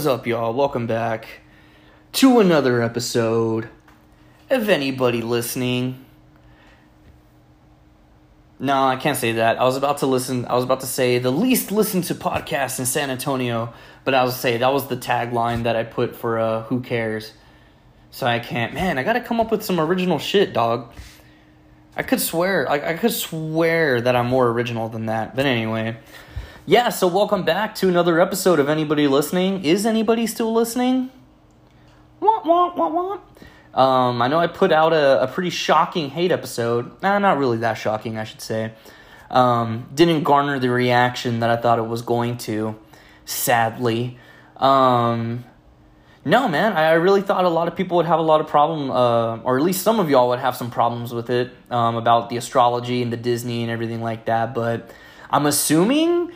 Is up, y'all? Welcome back to another episode of anybody listening. No, I can't say that. I was about to listen. I was about to say the least listened to podcast in San Antonio, but I was say that was the tagline that I put for uh, "Who cares." So I can't. Man, I got to come up with some original shit, dog. I could swear, I could swear that I'm more original than that. But anyway, yeah. So welcome back to another episode of anybody listening. Is anybody still listening? Wah, wah, wah, wah. Um, I know I put out a, a pretty shocking hate episode. Nah, not really that shocking, I should say. Um, didn't garner the reaction that I thought it was going to, sadly. Um, no, man, I really thought a lot of people would have a lot of problem, uh, or at least some of y'all would have some problems with it um, about the astrology and the Disney and everything like that. But I'm assuming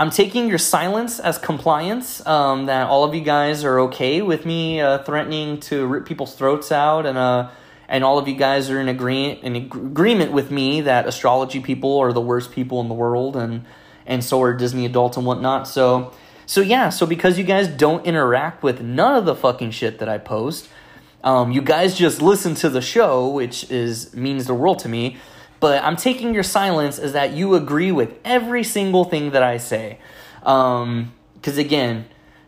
I'm taking your silence as compliance. Um, that all of you guys are okay with me uh, threatening to rip people's throats out, and uh, and all of you guys are in agreement in ag- agreement with me that astrology people are the worst people in the world, and and so are Disney adults and whatnot. So so yeah, so because you guys don't interact with none of the fucking shit that I post, um, you guys just listen to the show, which is means the world to me. But I'm taking your silence as that you agree with every single thing that I say. Because um, again,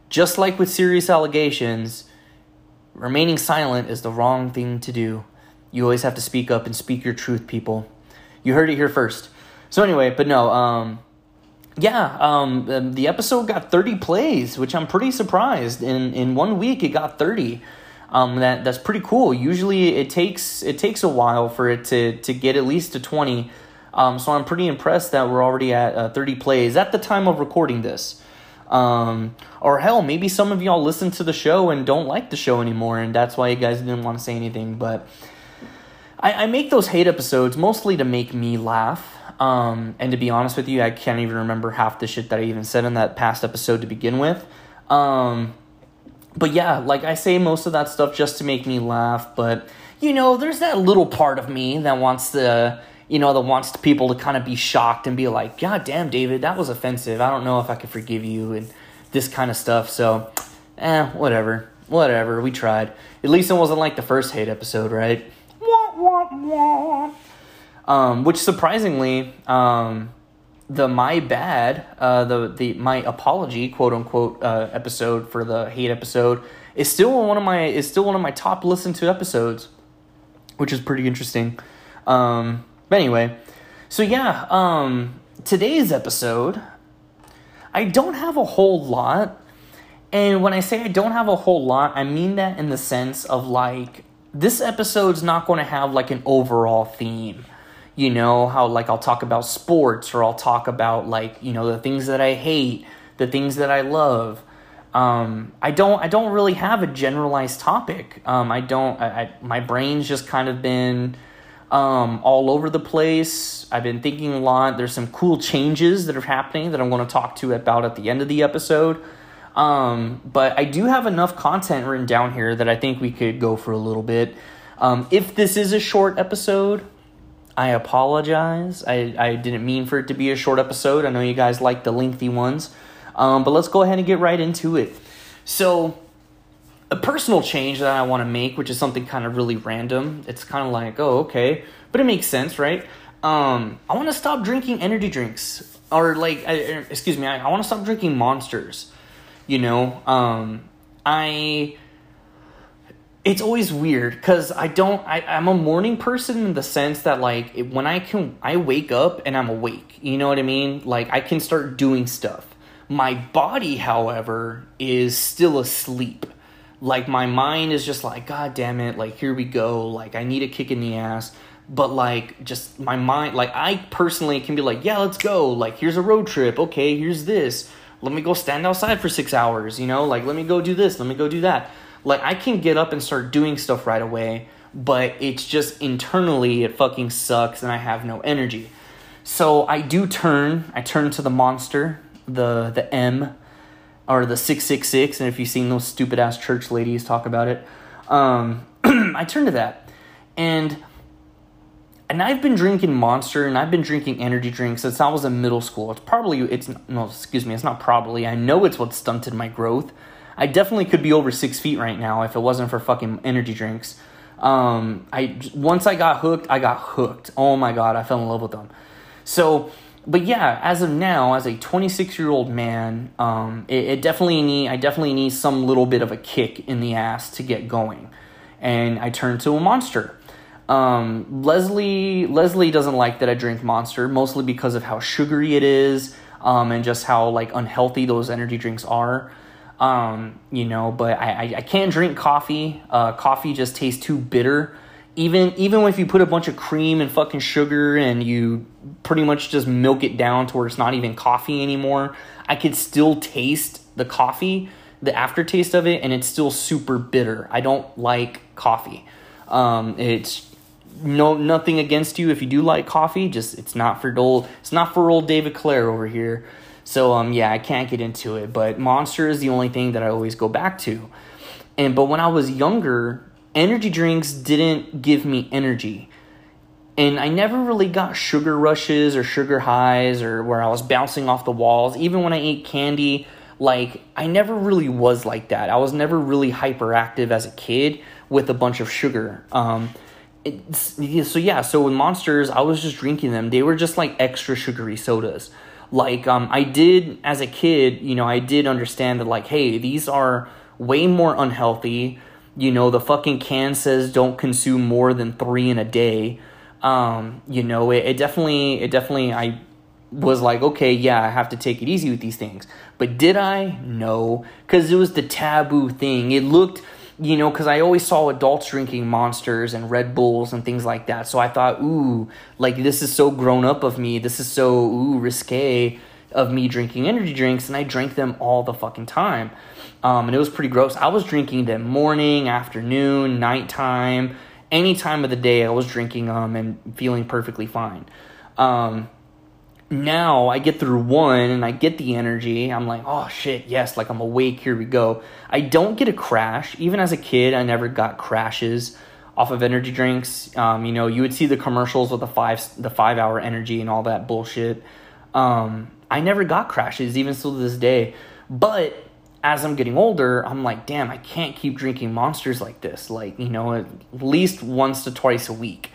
just like with serious allegations, remaining silent is the wrong thing to do. You always have to speak up and speak your truth, people. You heard it here first. So anyway, but no, um, yeah, um, the episode got 30 plays, which I'm pretty surprised. In in one week, it got 30. Um, that that's pretty cool. Usually, it takes it takes a while for it to to get at least to 20. Um, so I'm pretty impressed that we're already at uh, 30 plays at the time of recording this. Um, or hell, maybe some of y'all listen to the show and don't like the show anymore, and that's why you guys didn't want to say anything. But I, I make those hate episodes mostly to make me laugh. Um, and to be honest with you, I can't even remember half the shit that I even said in that past episode to begin with. Um, but yeah, like I say most of that stuff just to make me laugh, but you know, there's that little part of me that wants to, you know, that wants people to kind of be shocked and be like, God damn, David, that was offensive. I don't know if I could forgive you and this kind of stuff. So, eh, whatever. Whatever. We tried. At least it wasn't like the first hate episode, right? Um, which surprisingly, um, the my bad, uh, the the my apology, quote unquote, uh, episode for the hate episode is still one of my is still one of my top listened to episodes, which is pretty interesting. Um, but anyway, so yeah, um, today's episode, I don't have a whole lot, and when I say I don't have a whole lot, I mean that in the sense of like this episode's not going to have like an overall theme you know how like i'll talk about sports or i'll talk about like you know the things that i hate the things that i love. Um, i don't i don't really have a generalized topic. Um, i don't I, I, my brain's just kind of been um, all over the place. I've been thinking a lot. There's some cool changes that are happening that i'm going to talk to about at the end of the episode. Um, but i do have enough content written down here that i think we could go for a little bit. Um, if this is a short episode I apologize. I, I didn't mean for it to be a short episode. I know you guys like the lengthy ones. Um, but let's go ahead and get right into it. So, a personal change that I want to make, which is something kind of really random. It's kind of like, oh, okay. But it makes sense, right? Um, I want to stop drinking energy drinks. Or, like, I, excuse me, I, I want to stop drinking monsters. You know, um, I it's always weird because I don't. I, I'm a morning person in the sense that like when I can, I wake up and I'm awake. You know what I mean? Like I can start doing stuff. My body, however, is still asleep. Like my mind is just like, God damn it! Like here we go. Like I need a kick in the ass. But like just my mind, like I personally can be like, yeah, let's go. Like here's a road trip. Okay, here's this. Let me go stand outside for six hours. You know, like let me go do this. Let me go do that like I can get up and start doing stuff right away, but it's just internally it fucking sucks and I have no energy. So I do turn, I turn to the monster, the the M or the 666 and if you've seen those stupid ass church ladies talk about it, um I turn to that. And and I've been drinking Monster and I've been drinking energy drinks since I was in middle school. It's probably it's no, excuse me, it's not probably. I know it's what stunted my growth I definitely could be over six feet right now if it wasn't for fucking energy drinks. Um, I once I got hooked, I got hooked. Oh my god, I fell in love with them. So, but yeah, as of now, as a 26 year old man, um, it, it definitely need I definitely need some little bit of a kick in the ass to get going, and I turned to a monster. Um, Leslie Leslie doesn't like that I drink Monster, mostly because of how sugary it is, um, and just how like unhealthy those energy drinks are. Um, you know, but I, I, I can't drink coffee. Uh, coffee just tastes too bitter. Even even if you put a bunch of cream and fucking sugar and you pretty much just milk it down to where it's not even coffee anymore, I could still taste the coffee, the aftertaste of it, and it's still super bitter. I don't like coffee. Um, it's no nothing against you if you do like coffee. Just it's not for old it's not for old David Clare over here. So um yeah, I can't get into it, but Monster is the only thing that I always go back to. And but when I was younger, energy drinks didn't give me energy. And I never really got sugar rushes or sugar highs or where I was bouncing off the walls. Even when I ate candy, like I never really was like that. I was never really hyperactive as a kid with a bunch of sugar. Um, so yeah, so with monsters, I was just drinking them. They were just like extra sugary sodas like um, i did as a kid you know i did understand that like hey these are way more unhealthy. You know the fucking can says don't consume more than three in a day. Um, you know it, it definitely it definitely i was like okay yeah i have to take it easy with these things. But did i? No. Because it was the taboo thing. It looked you know, because I always saw adults drinking monsters and Red Bulls and things like that. So I thought, ooh, like this is so grown up of me. This is so, ooh, risque of me drinking energy drinks. And I drank them all the fucking time. Um, and it was pretty gross. I was drinking them morning, afternoon, nighttime, any time of the day. I was drinking them and feeling perfectly fine. Um, now I get through one and I get the energy. I'm like, oh shit, yes, like I'm awake, here we go. I don't get a crash. Even as a kid, I never got crashes off of energy drinks. Um, you know, you would see the commercials with the five the five hour energy and all that bullshit. Um, I never got crashes, even still to this day. But as I'm getting older, I'm like, damn, I can't keep drinking monsters like this. Like, you know, at least once to twice a week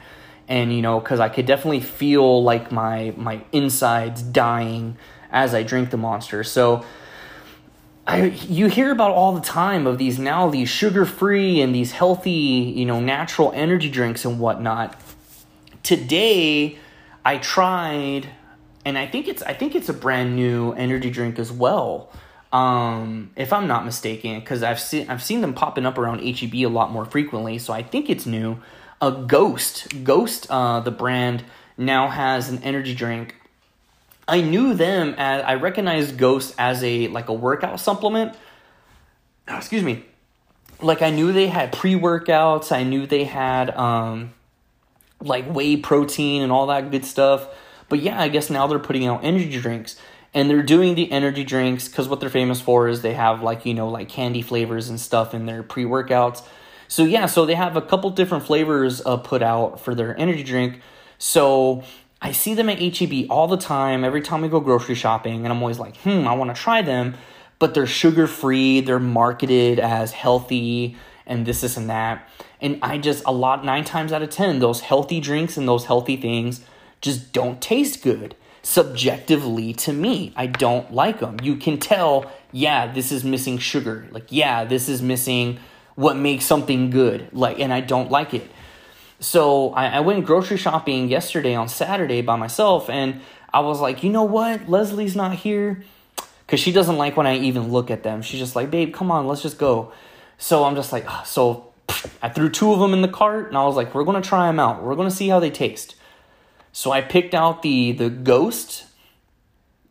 and you know because i could definitely feel like my my insides dying as i drink the monster. So I, you hear about all the time of these now these sugar free and these healthy you know natural energy drinks and whatnot. Today i tried and i think it's i think it's a brand new energy drink as well um, if i'm not mistaken because i've seen i've seen them popping up around heb a lot more frequently so i think it's new a Ghost. Ghost, uh, the brand, now has an energy drink. I knew them as I recognized Ghost as a like a workout supplement. Oh, excuse me. Like I knew they had pre workouts. I knew they had um, like whey protein and all that good stuff. But yeah, I guess now they're putting out energy drinks and they're doing the energy drinks because what they're famous for is they have like you know like candy flavors and stuff in their pre workouts so yeah, so they have a couple different flavors uh, put out for their energy drink. So I see them at HEB all the time. Every time we go grocery shopping, and I'm always like, hmm, I want to try them. But they're sugar free. They're marketed as healthy and this, this, and that. And I just a lot nine times out of ten, those healthy drinks and those healthy things just don't taste good subjectively to me. I don't like them. You can tell, yeah, this is missing sugar. Like, yeah, this is missing what makes something good. Like, and I don't like it. So I, I went grocery shopping yesterday on Saturday by myself, and I was like, you know what? Leslie's not here because she doesn't like when I even look at them. She's just like, babe, come on, let's just go. So I'm just like, oh. so I threw two of them in the cart, and I was like, we're gonna try them out. We're gonna see how they taste. So I picked out the the Ghost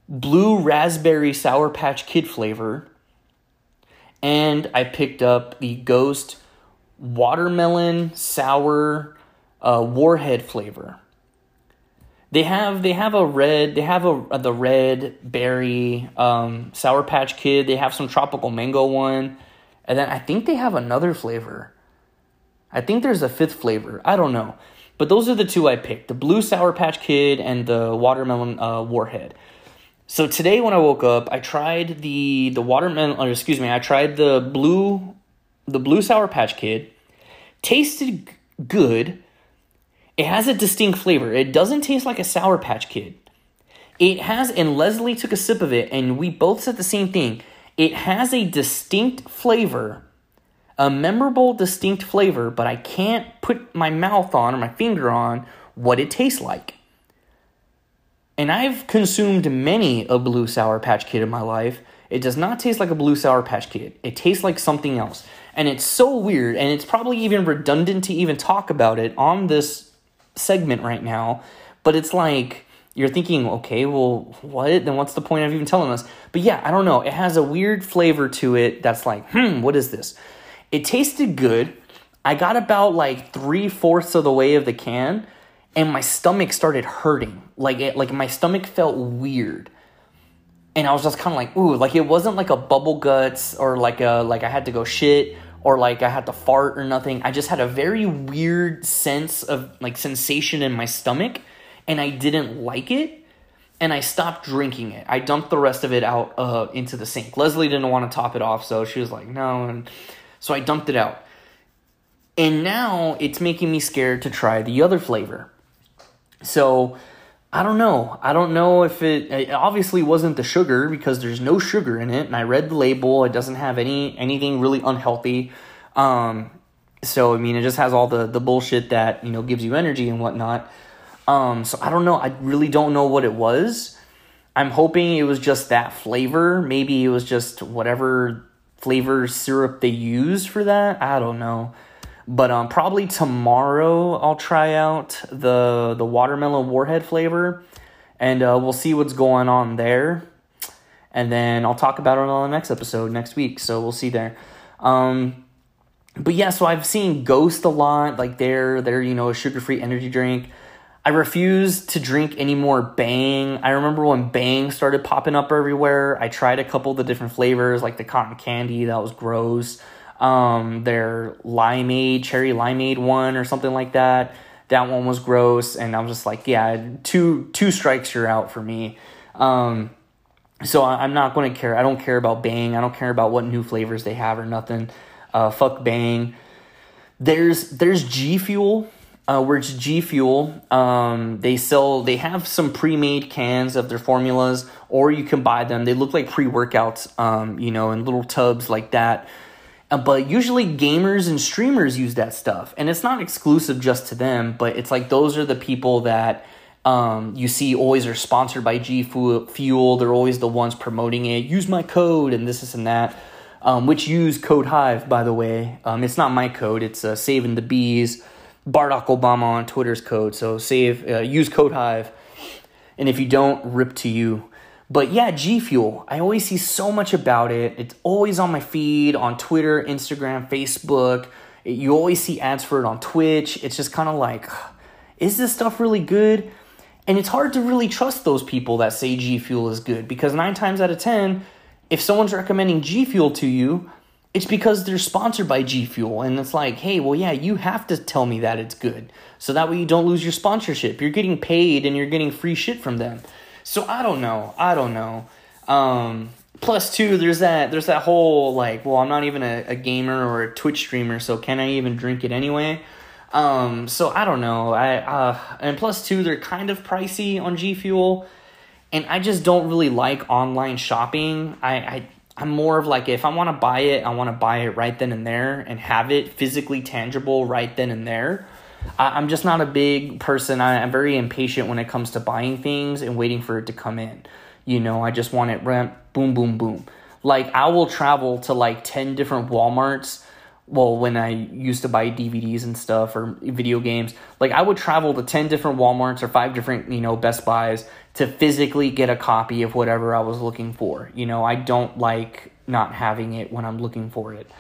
blue raspberry sour patch kid flavor and I picked up the Ghost watermelon sour uh, warhead flavor. They have they have a red they have a the red berry um, sour patch kid. They have some tropical mango one, and then I think they have another flavor. I think there's a fifth flavor. I don't know, but those are the two I picked: the blue sour patch kid and the watermelon uh, warhead. So today when I woke up, I tried the the watermelon or excuse me, I tried the blue the blue sour patch kid. Tasted good. It has a distinct flavor. It doesn't taste like a sour patch kid. It has and Leslie took a sip of it and we both said the same thing. It has a distinct flavor. A memorable distinct flavor, but I can't put my mouth on or my finger on what it tastes like. And I've consumed many a blue sour patch kid in my life. It does not taste like a blue sour patch kid. It tastes like something else. And it's so weird and it's probably even redundant to even talk about it on this segment right now, but it's like you're thinking, okay, well, what? Then what's the point of even telling us? But yeah, I don't know. It has a weird flavor to it that's like, hmm, what is this? It tasted good. I got about like three fourths of the way of the can, and my stomach started hurting. Like it, like my stomach felt weird, and I was just kind of like, ooh, like it wasn't like a bubble guts or like a like I had to go shit or like I had to fart or nothing. I just had a very weird sense of like sensation in my stomach, and I didn't like it. And I stopped drinking it. I dumped the rest of it out uh, into the sink. Leslie didn't want to top it off, so she was like, "No," and so I dumped it out. And now it's making me scared to try the other flavor. So I don't know. I don't know if it, it, obviously wasn't the sugar because there's no sugar in it, and I read the label. It doesn't have any anything really unhealthy. Um, so I mean, it just has all the the bullshit that you know gives you energy and whatnot. Um, so I don't know. I really don't know what it was. I'm hoping it was just that flavor. Maybe it was just whatever flavor syrup they use for that. I don't know. But um, probably tomorrow I'll try out the the watermelon warhead flavor, and uh, we'll see what's going on there. And then I'll talk about it on the next episode next week. So we'll see there. Um, but yeah, so I've seen Ghost a lot. Like they're they're you know a sugar free energy drink. I refuse to drink any more Bang. I remember when Bang started popping up everywhere. I tried a couple of the different flavors, like the cotton candy. That was gross um, their limeade, cherry limeade one or something like that. That one was gross, and I'm just like, yeah, two two strikes, you're out for me. Um, so I, am not going to care. I don't care about Bang. I don't care about what new flavors they have or nothing. Uh, fuck Bang. There's there's G Fuel. Uh, where it's G Fuel, um, they sell, they have some pre made cans of their formulas, or you can buy them. They look like pre workouts, um, you know, in little tubs like that. Uh, but usually gamers and streamers use that stuff. And it's not exclusive just to them but it's like those are the people that um, you see always are sponsored by g fuel. They're always the ones promoting it. Use my code and this, this and that. Um, which use code hive by the way. Um, it's not my code. It's uh, saving the bees. Barack obama on twitter's code. So save uh, use code hive. And if you don't rip to you but yeah, G Fuel. I always see so much about it. It's always on my feed on Twitter, Instagram, Facebook. You always see ads for it on Twitch. It's just kind of like, is this stuff really good? And it's hard to really trust those people that say G Fuel is good because nine times out of 10, if someone's recommending G Fuel to you, it's because they're sponsored by G Fuel. And it's like, hey, well, yeah, you have to tell me that it's good. So that way you don't lose your sponsorship. You're getting paid and you're getting free shit from them. So I don't know. I don't know. Um, plus two, there's that there's that whole like, well, I'm not even a, a gamer or a Twitch streamer, so can I even drink it anyway? Um, so I don't know. I uh, and plus two, they're kind of pricey on G Fuel, and I just don't really like online shopping. I, I I'm more of like if I want to buy it, I want to buy it right then and there and have it physically tangible right then and there. I, am just not a big person. I, am very impatient when it comes to buying things and waiting for it to come in. You know, I just want it rent, boom, boom, boom. Like I will travel to like 10 different Walmarts. Well, when I used to buy DVDs and stuff or video games, like I would travel to 10 different Walmarts or five different, you know, Best Buys to physically get a copy of whatever I was looking for. You know, I don't like not having it when I'm looking for it.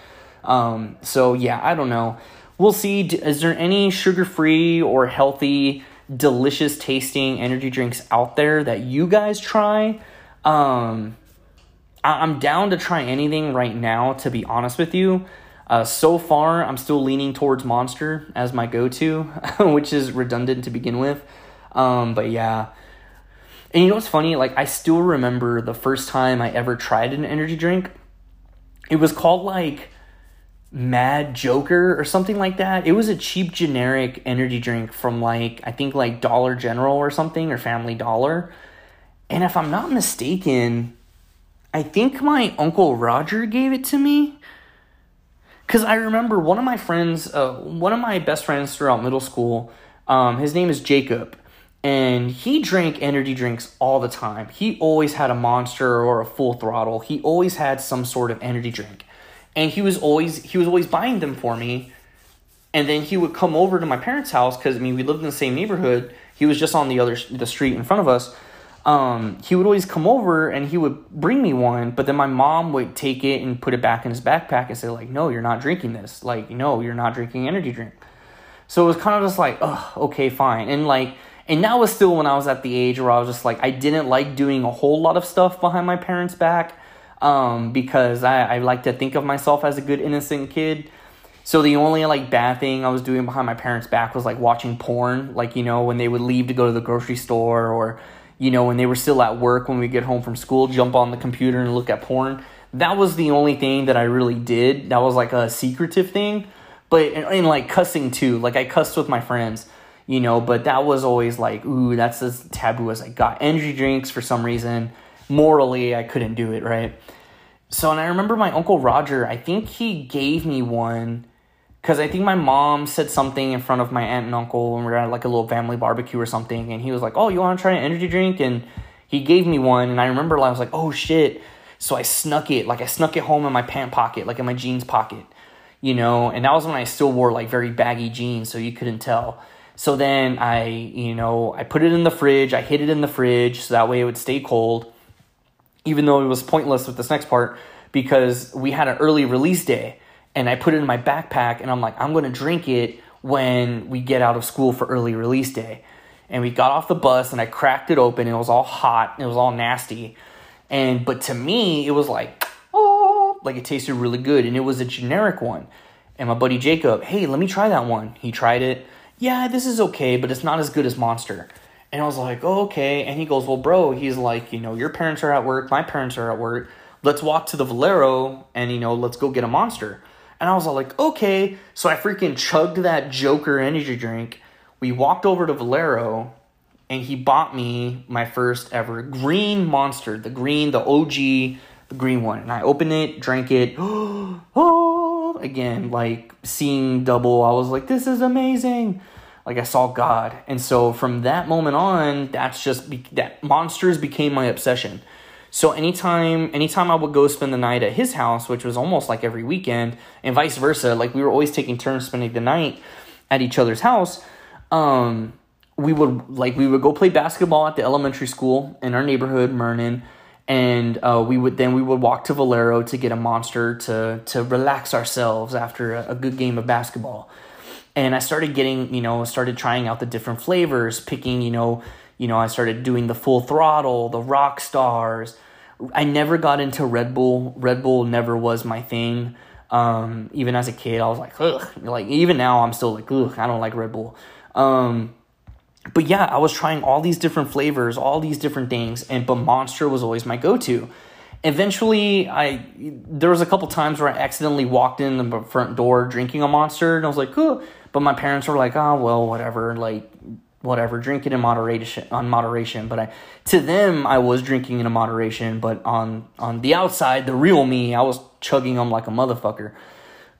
Um, so yeah, I don't know we'll see. Is there any sugar free or healthy, delicious tasting energy drinks out there that you guys try? Um, I- am down to try anything right now, to be honest with you. Uh, so far, I'm still leaning towards Monster as my go to, which is redundant to begin with. Um, but yeah. And you know what's funny? Like I still remember the first time I ever tried an energy drink. It was called like Mad Joker or something like that. It was a cheap generic energy drink from like I think like Dollar General or something or Family Dollar. And if I'm not mistaken, I think my uncle Roger gave it to me. Cause I remember one of my friends, uh, one of my best friends throughout middle school, um, his name is Jacob, and he drank energy drinks all the time. He always had a monster or a full throttle. He always had some sort of energy drink. And he was always he was always buying them for me. And then he would come over to my parents' house because I mean we lived in the same neighborhood. He was just on the other the street in front of us um, he would always come over and he would bring me one, but then my mom would take it and put it back in his backpack and say, like, no, you're not drinking this. Like, no, you're not drinking energy drink. So it was kind of just like, okay, fine. And like, and that was still when I was at the age where I was just like, I didn't like doing a whole lot of stuff behind my parents' back um, because I, I like to think of myself as a good, innocent kid. So the only like bad thing I was doing behind my parents' back was like watching porn, like, you know, when they would leave to go to the grocery store or, you know, when they were still at work, when we get home from school, jump on the computer and look at porn. That was the only thing that I really did. That was like a secretive thing. But, and, like cussing too. Like I cussed with my friends, you know, but that was always like, ooh, that's as taboo as I got. Energy drinks, for some reason, morally, I couldn't do it, right? So, and I remember my Uncle Roger, I think he gave me one because I think my mom said something in front of my aunt and uncle when we were at like a little family barbecue or something, and he was like, "Oh, you want to try an energy drink?" And he gave me one, and I remember I was like, "Oh shit!" So I snuck it, like I snuck it home in my pant pocket, like in my jeans pocket, you know. And that was when I still wore like very baggy jeans, so you couldn't tell. So then I, you know, I put it in the fridge. I hid it in the fridge so that way it would stay cold. Even though it was pointless with this next part because we had an early release day and I put it in my backpack and I'm like, I'm gonna drink it when we get out of school for early release day. And we got off the bus and I cracked it open. It was all hot. It was all nasty. And but to me, it was like, oh, like it tasted really good. And it was a generic one. And my buddy Jacob, hey, let me try that one. He tried it. Yeah, this is okay, but it's not as good as Monster. And I was like, oh, okay. And he goes, well, bro, he's like, you know, your parents are at work, my parents are at work. Let's walk to the Valero and, you know, let's go get a monster. And I was all like, okay. So I freaking chugged that Joker energy drink. We walked over to Valero and he bought me my first ever green monster, the green, the OG, the green one. And I opened it, drank it. oh, again, like seeing double. I was like, this is amazing. Like I saw God. And so from that moment on, that's just be- that monsters became my obsession. So anytime anytime I would go spend the night at his house, which was almost like every weekend, and vice versa, like we were always taking turns spending the night at each other's house, um, we would like we would go play basketball at the elementary school in our neighborhood, Mernon, and uh, we would then we would walk to Valero to get a monster to to relax ourselves after a, a good game of basketball. And I started getting, you know, started trying out the different flavors, picking, you know, you know, I started doing the full throttle, the rock stars, I never got into Red Bull. Red Bull never was my thing. Um, even as a kid, I was like, ugh. Like even now, I'm still like, ugh. I don't like Red Bull. Um, but yeah, I was trying all these different flavors, all these different things, and but Monster was always my go-to. Eventually, I there was a couple times where I accidentally walked in the front door drinking a Monster, and I was like, oh. But my parents were like, oh well, whatever. Like whatever, drink it in moderation on moderation. But I to them I was drinking in moderation, but on on the outside, the real me, I was chugging them like a motherfucker.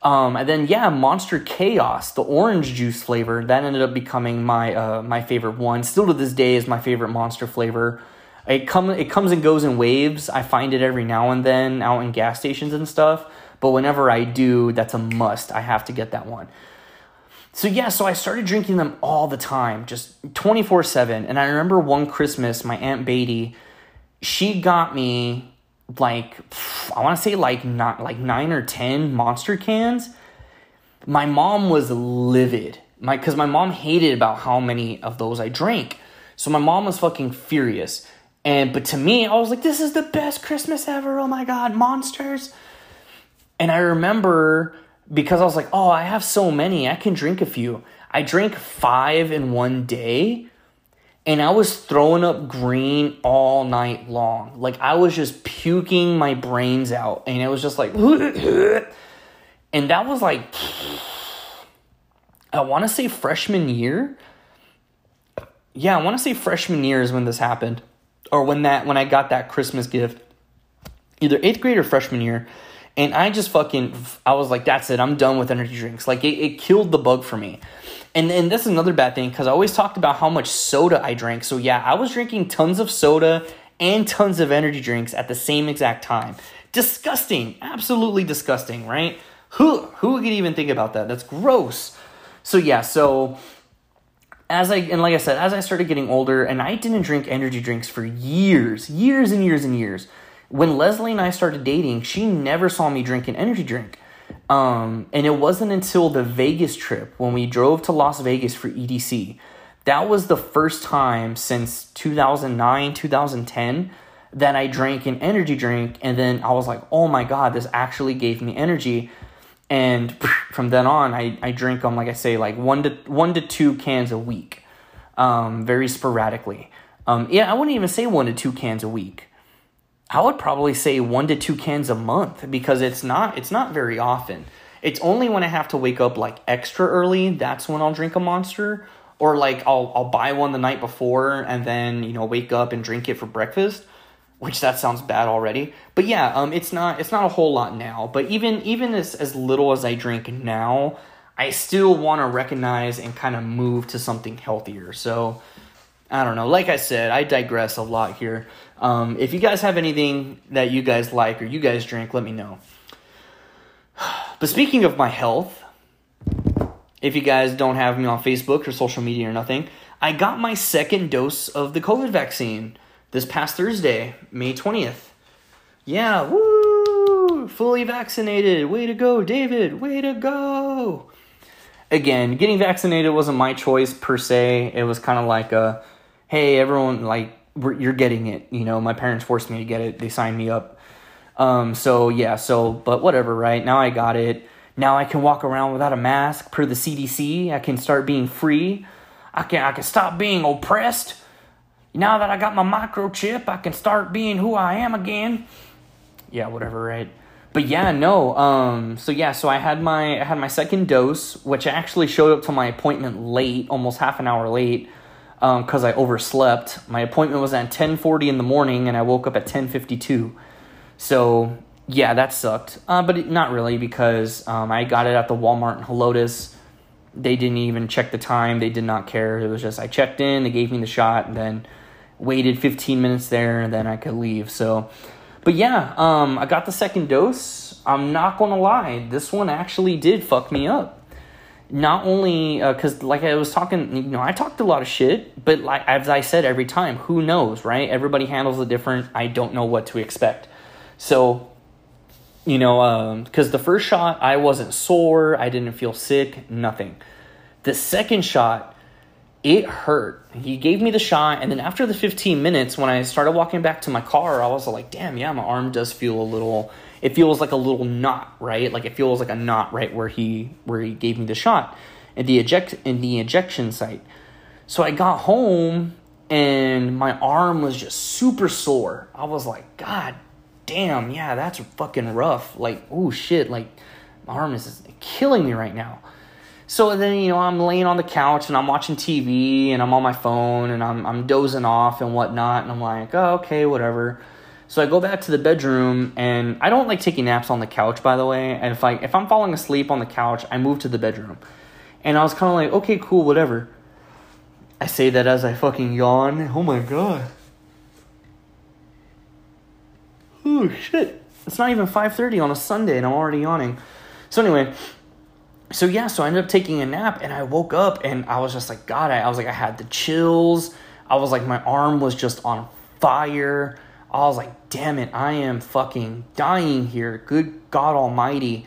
Um, and then yeah, Monster Chaos, the orange juice flavor, that ended up becoming my uh, my favorite one. Still to this day is my favorite Monster flavor. It come it comes and goes in waves. I find it every now and then out in gas stations and stuff. But whenever I do, that's a must. I have to get that one. So yeah, so I started drinking them all the time, just 24/7. And I remember one Christmas, my aunt Beatty, she got me like I want to say like not like 9 or 10 monster cans. My mom was livid. My cuz my mom hated about how many of those I drank. So my mom was fucking furious. And but to me, I was like this is the best Christmas ever. Oh my god, monsters. And I remember because I was like, oh, I have so many, I can drink a few. I drank five in one day, and I was throwing up green all night long. Like I was just puking my brains out, and it was just like, and that was like, I want to say freshman year. Yeah, I want to say freshman year is when this happened, or when that when I got that Christmas gift, either eighth grade or freshman year. And I just fucking, I was like, that's it. I'm done with energy drinks. Like, it, it killed the bug for me. And and that's another bad thing because I always talked about how much soda I drank. So yeah, I was drinking tons of soda and tons of energy drinks at the same exact time. Disgusting, absolutely disgusting, right? Who who could even think about that? That's gross. So yeah, so as I and like I said, as I started getting older, and I didn't drink energy drinks for years, years and years and years. When Leslie and I started dating, she never saw me drink an energy drink. Um, and it wasn't until the Vegas trip when we drove to Las Vegas for EDC. That was the first time since 2009, 2010 that I drank an energy drink. And then I was like, oh my God, this actually gave me energy. And from then on, I, I drink them, like I say, like one to, one to two cans a week, um, very sporadically. Um, yeah, I wouldn't even say one to two cans a week. I would probably say one to two cans a month because it's not it's not very often. It's only when I have to wake up like extra early that's when I'll drink a monster. Or like I'll I'll buy one the night before and then you know wake up and drink it for breakfast which that sounds bad already. But yeah um it's not it's not a whole lot now. But even even as as little as I drink now I still want to recognize and kind of move to something healthier. So I don't know. Like I said I digress a lot here um, if you guys have anything that you guys like or you guys drink, let me know. But speaking of my health, if you guys don't have me on Facebook or social media or nothing, I got my second dose of the COVID vaccine this past Thursday, May 20th. Yeah, woo! Fully vaccinated. Way to go, David. Way to go. Again, getting vaccinated wasn't my choice per se. It was kind of like a hey, everyone like you're getting it. You know, my parents forced me to get it. They signed me up. Um, so yeah, so but whatever, right? Now I got it. Now I can walk around without a mask per the CDC. I can start being free. I can I can stop being oppressed. Now that I got my microchip, I can start being who I am again. Yeah, whatever, right? But yeah, no. Um, so yeah, so I had my I had my second dose, which actually showed up to my appointment late, almost half an hour late because um, I overslept. My appointment was at 10:40 in the morning, and I woke up at 10:52. So yeah, that sucked. Uh, but it, not really because um, I got it at the Walmart in Helotes. They didn't even check the time. They did not care. It was just I checked in, they gave me the shot, and then waited 15 minutes there, and then I could leave. So, but yeah, um, I got the second dose. I'm not gonna lie, this one actually did fuck me up not only because uh, like i was talking you know i talked a lot of shit but like as i said every time who knows right? Everybody handles it different. I don't know what to expect. So you know because um, the first shot i wasn't sore. I didn't feel sick nothing. The second shot it hurt. He gave me the shot and then after the 15 minutes when i started walking back to my car i was like damn yeah my arm does feel a little it feels like a little knot, right? Like it feels like a knot right where he where he gave me the shot in the eject in the injection site. So I got home and my arm was just super sore. I was like, God damn, yeah, that's fucking rough. Like, oh shit, like my arm is killing me right now. So then, you know, I'm laying on the couch and I'm watching TV and I'm on my phone and I'm I'm dozing off and whatnot, and I'm like, oh, okay, whatever. So I go back to the bedroom and I don't like taking naps on the couch by the way. And if I if I'm falling asleep on the couch, I move to the bedroom. And I was kind of like, "Okay, cool, whatever." I say that as I fucking yawn. Oh my god. Oh shit. It's not even 5:30 on a Sunday and I'm already yawning. So anyway, so yeah, so I ended up taking a nap and I woke up and I was just like, God, I, I was like, I had the chills. I was like, my arm was just on fire. I was like, damn it, I am fucking dying here. Good God Almighty.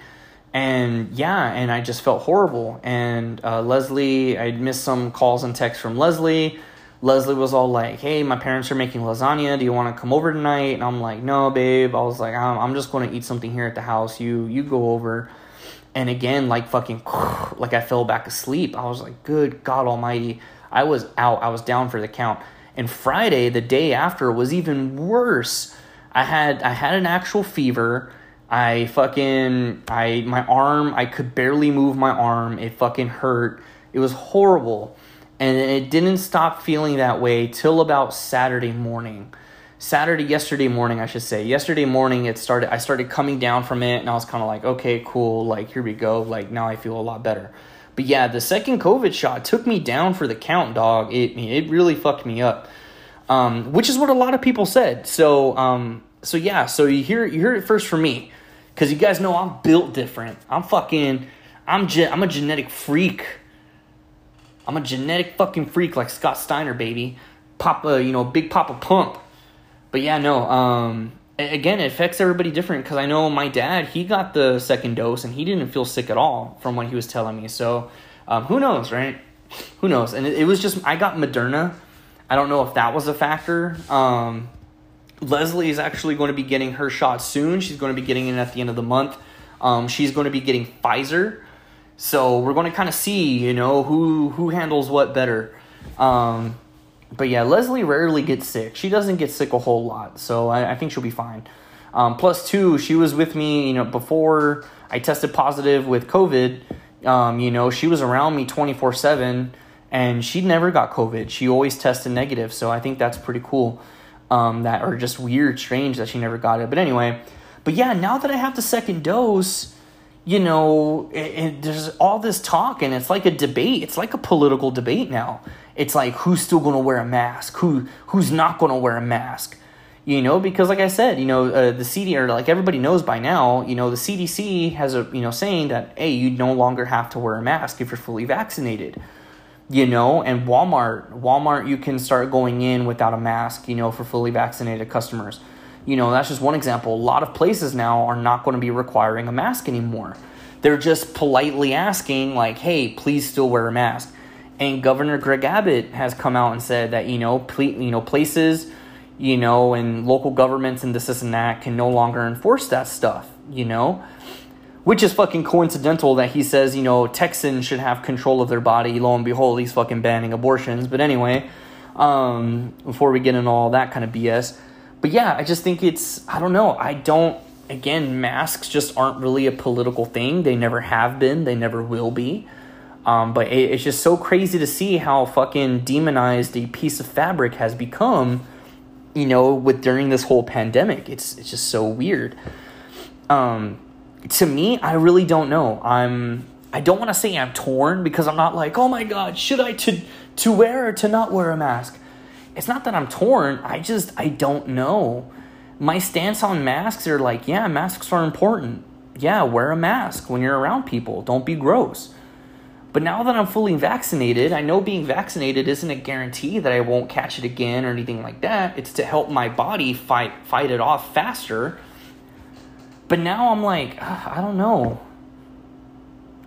And yeah, and I just felt horrible. And uh, Leslie, I missed some calls and texts from Leslie. Leslie was all like, hey, my parents are making lasagna. Do you want to come over tonight? And I'm like, no, babe. I was like, I'm, I'm just going to eat something here at the house. You, you go over. And again, like fucking, like I fell back asleep. I was like, good God Almighty. I was out. I was down for the count. And Friday, the day after, was even worse. I had I had an actual fever. I fucking I my arm I could barely move my arm. It fucking hurt. It was horrible. And it didn't stop feeling that way till about Saturday morning. Saturday yesterday morning, I should say. Yesterday morning it started I started coming down from it and I was kind of like, "Okay, cool. Like here we go. Like now I feel a lot better." But yeah, the second COVID shot took me down for the count, dog. It it really fucked me up. Um, which is what a lot of people said. So um, so yeah, so you hear you hear it first from me, because you guys know I'm built different. I'm fucking I'm ge- I'm a genetic freak. I'm a genetic fucking freak like Scott Steiner, baby. Papa, you know, big Papa Pump. But yeah, no. Um, again, it affects everybody different because I know my dad, he got the second dose and he didn't feel sick at all from what he was telling me. So um, who knows, right? Who knows? And it, it, was just I got Moderna. I don't know if that was a factor. Um, Leslie is actually going to be getting her shot soon. She's going to be getting it at the end of the month. Um, she's going to be getting Pfizer. So we're going to kind of see, you know, who who handles what better. Um, but yeah, Leslie rarely gets sick. She doesn't get sick a whole lot, so I, I think she'll be fine. Um, plus two, she was with me, you know, before I tested positive with COVID. Um, you know, she was around me twenty four seven, and she never got COVID. She always tested negative, so I think that's pretty cool um, that are just weird, strange that she never got it. But anyway, but yeah, now that I have the second dose, you know, it, it, there's all this talk, and it's like a debate. It's like a political debate now. It's like who's still going to wear a mask, who who's not going to wear a mask. You know, because like I said, you know, uh, the CD or like everybody knows by now, you know, the CDC has a you know saying that hey, you no longer have to wear a mask if you're fully vaccinated. You know and walmart walmart you can start going in without a mask you know for fully vaccinated customers. You know that's just one example. A lot of places now are not going to be requiring a mask anymore. They're just politely asking like hey please still wear a mask and governor greg abbott has come out and said that you know ple- you know places you know and local governments and this, this and that can no longer enforce that stuff you know which is fucking coincidental that he says, you know, Texans should have control of their body. Lo and behold, he's fucking banning abortions. But anyway, um, before we get into all that kind of BS. But yeah, I just think it's, I don't know. I don't, again, masks just aren't really a political thing. They never have been, they never will be. Um, but it, it's just so crazy to see how fucking demonized a piece of fabric has become, you know, with during this whole pandemic. It's, it's just so weird. Um, to me, I really don't know. I'm I don't want to say I'm torn because I'm not like, "Oh my god, should I to to wear or to not wear a mask?" It's not that I'm torn. I just I don't know. My stance on masks are like, yeah, masks are important. Yeah, wear a mask when you're around people. Don't be gross. But now that I'm fully vaccinated, I know being vaccinated isn't a guarantee that I won't catch it again or anything like that. It's to help my body fight fight it off faster but now I'm like, I don't know.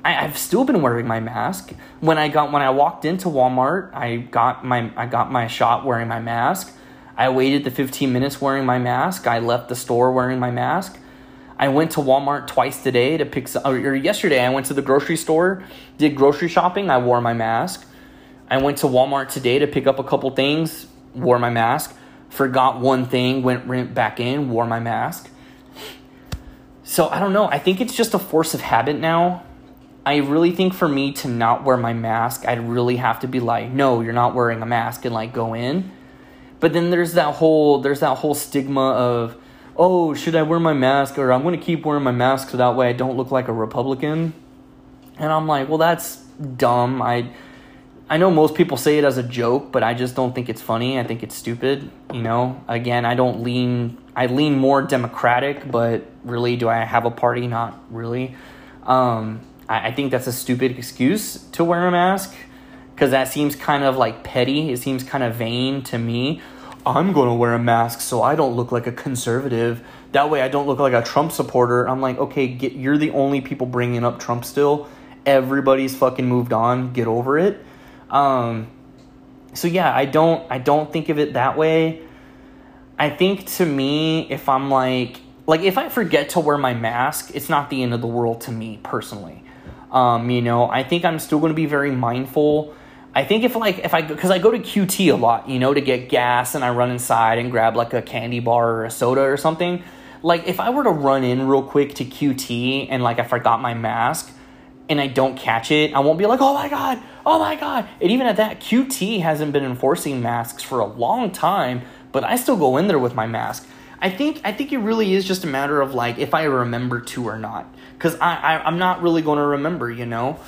I, have still been wearing my mask. When I got when I walked into Walmart, I got my I got my shot wearing my mask. I waited the 15 minutes wearing my mask. I left the store wearing my mask. I went to Walmart twice today to pick some, or yesterday I went to the grocery store, did grocery shopping, I wore my mask. I went to Walmart today to pick up a couple things, wore my mask. Forgot one thing, went, went back in, wore my mask. So I don't know. I think it's just a force of habit now. I really think for me to not wear my mask, I'd really have to be like, no, you're not wearing a mask and like go in. But then there's that whole there's that whole stigma of, oh, should I wear my mask or I'm gonna keep wearing my mask so that way I don't look like a Republican. And I'm like, well, that's dumb. I I know most people say it as a joke, but I just don't think it's funny. I think it's stupid. You know, again, I don't lean. I lean more Democratic, but really, do I have a party? Not really. Um, I, I think that's a stupid excuse to wear a mask because that seems kind of like petty. It seems kind of vain to me. I'm going to wear a mask so I don't look like a conservative. That way, I don't look like a Trump supporter. I'm like, okay, get, you're the only people bringing up Trump still. Everybody's fucking moved on. Get over it um, so yeah, I don't I don't think of it that way. I think to me, if I'm like like if I forget to wear my mask, it's not the end of the world to me personally. Um, you know, I think I'm still going to be very mindful. I think if like if I because I go to QT a lot, you know, to get gas, and I run inside and grab like a candy bar or a soda or something. Like if I were to run in real quick to QT and like I forgot my mask and I don't catch it, I won't be like, oh my god, oh my god. And even at that, QT hasn't been enforcing masks for a long time, but I still go in there with my mask. I think I think it really is just a matter of like if I remember to or not, because I, I I'm not really going to remember, you know.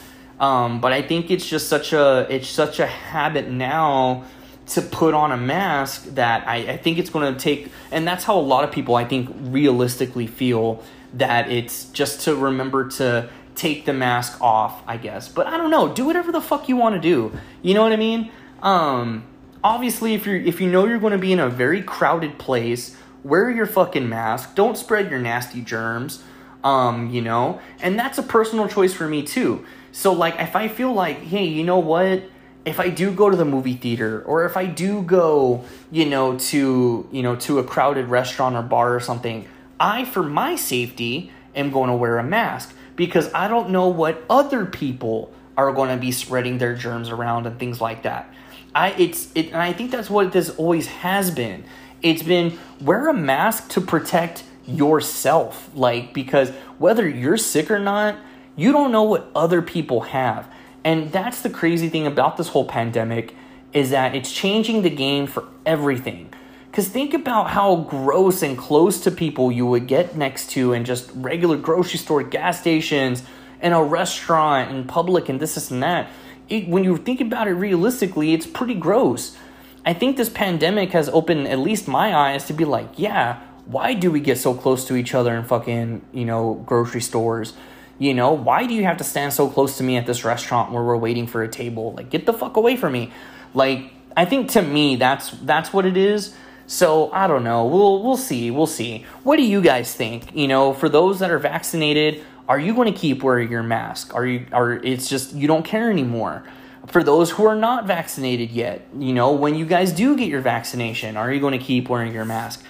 Um, but I think it's just such a it's such a habit now to put on a mask that I, I think it's going to take, and that's how a lot of people I think realistically feel that it's just to remember to take the mask off, I guess. But I don't know. Do whatever the fuck you want to do. You know what I mean? Um, obviously, if you're if you know you're going to be in a very crowded place, wear your fucking mask. Don't spread your nasty germs. Um, you know, and that's a personal choice for me too. So like if I feel like, hey, you know what? If I do go to the movie theater or if I do go, you know, to, you know, to a crowded restaurant or bar or something, I for my safety am going to wear a mask because I don't know what other people are going to be spreading their germs around and things like that. I it's it and I think that's what this always has been. It's been wear a mask to protect yourself like because whether you're sick or not, you don't know what other people have. And that's the crazy thing about this whole pandemic is that it's changing the game for everything. Because think about how gross and close to people you would get next to in just regular grocery store, gas stations, and a restaurant, and public, and this, this, and that. It, when you think about it realistically, it's pretty gross. I think this pandemic has opened at least my eyes to be like, yeah, why do we get so close to each other in fucking, you know, grocery stores? You know, why do you have to stand so close to me at this restaurant where we're waiting for a table? Like, get the fuck away from me. Like, I think to me that's that's what it is. So I don't know. We'll we'll see. We'll see. What do you guys think? You know, for those that are vaccinated, are you going to keep wearing your mask? Are you are it's just you don't care anymore? For those who are not vaccinated yet, you know, when you guys do get your vaccination, are you going to keep wearing your mask?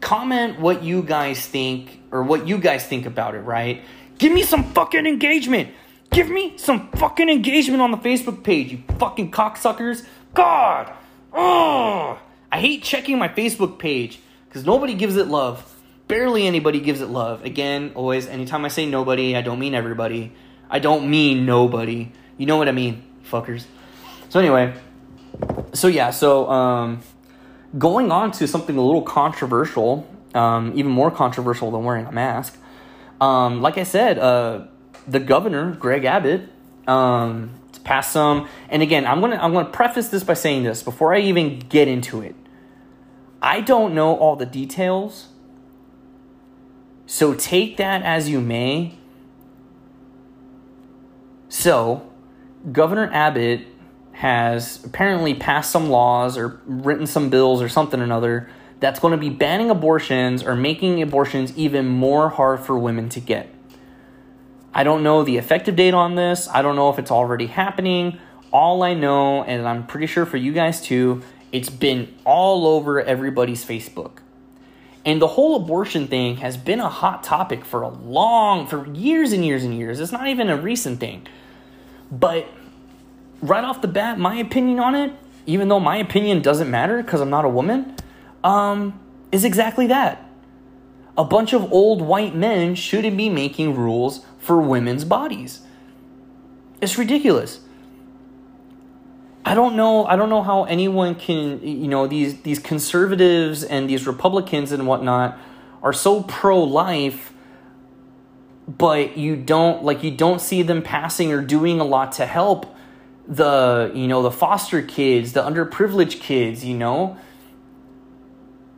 Comment what you guys think or what you guys think about it, right? Give me some fucking engagement. Give me some fucking engagement on the Facebook page, you fucking cocksuckers. God. Oh, I hate checking my Facebook page because nobody gives it love. Barely anybody gives it love. Again, always, anytime I say nobody, I don't mean everybody. I don't mean nobody. You know what I mean, fuckers. So anyway, so yeah, so um, going on to something a little controversial, um, even more controversial than wearing a mask. Um, like I said, uh, the governor, Greg Abbott, um, passed some. And again, I'm gonna I'm gonna preface this by saying this before I even get into it. I don't know all the details, so take that as you may. So, Governor Abbott has apparently passed some laws or written some bills or something or another that's going to be banning abortions or making abortions even more hard for women to get. I don't know the effective date on this. I don't know if it's already happening. All I know, and I'm pretty sure for you guys too, it's been all over everybody's Facebook. And the whole abortion thing has been a hot topic for a long, for years and years and years. It's not even a recent thing. But right off the bat, my opinion on it, even though my opinion doesn't matter because I'm not a woman, um, is exactly that. A bunch of old white men shouldn't be making rules for women's bodies. It's ridiculous. I don't know. I don't know how anyone can, you know, these these conservatives and these Republicans and whatnot are so pro life, but you don't like you don't see them passing or doing a lot to help the you know the foster kids, the underprivileged kids. You know,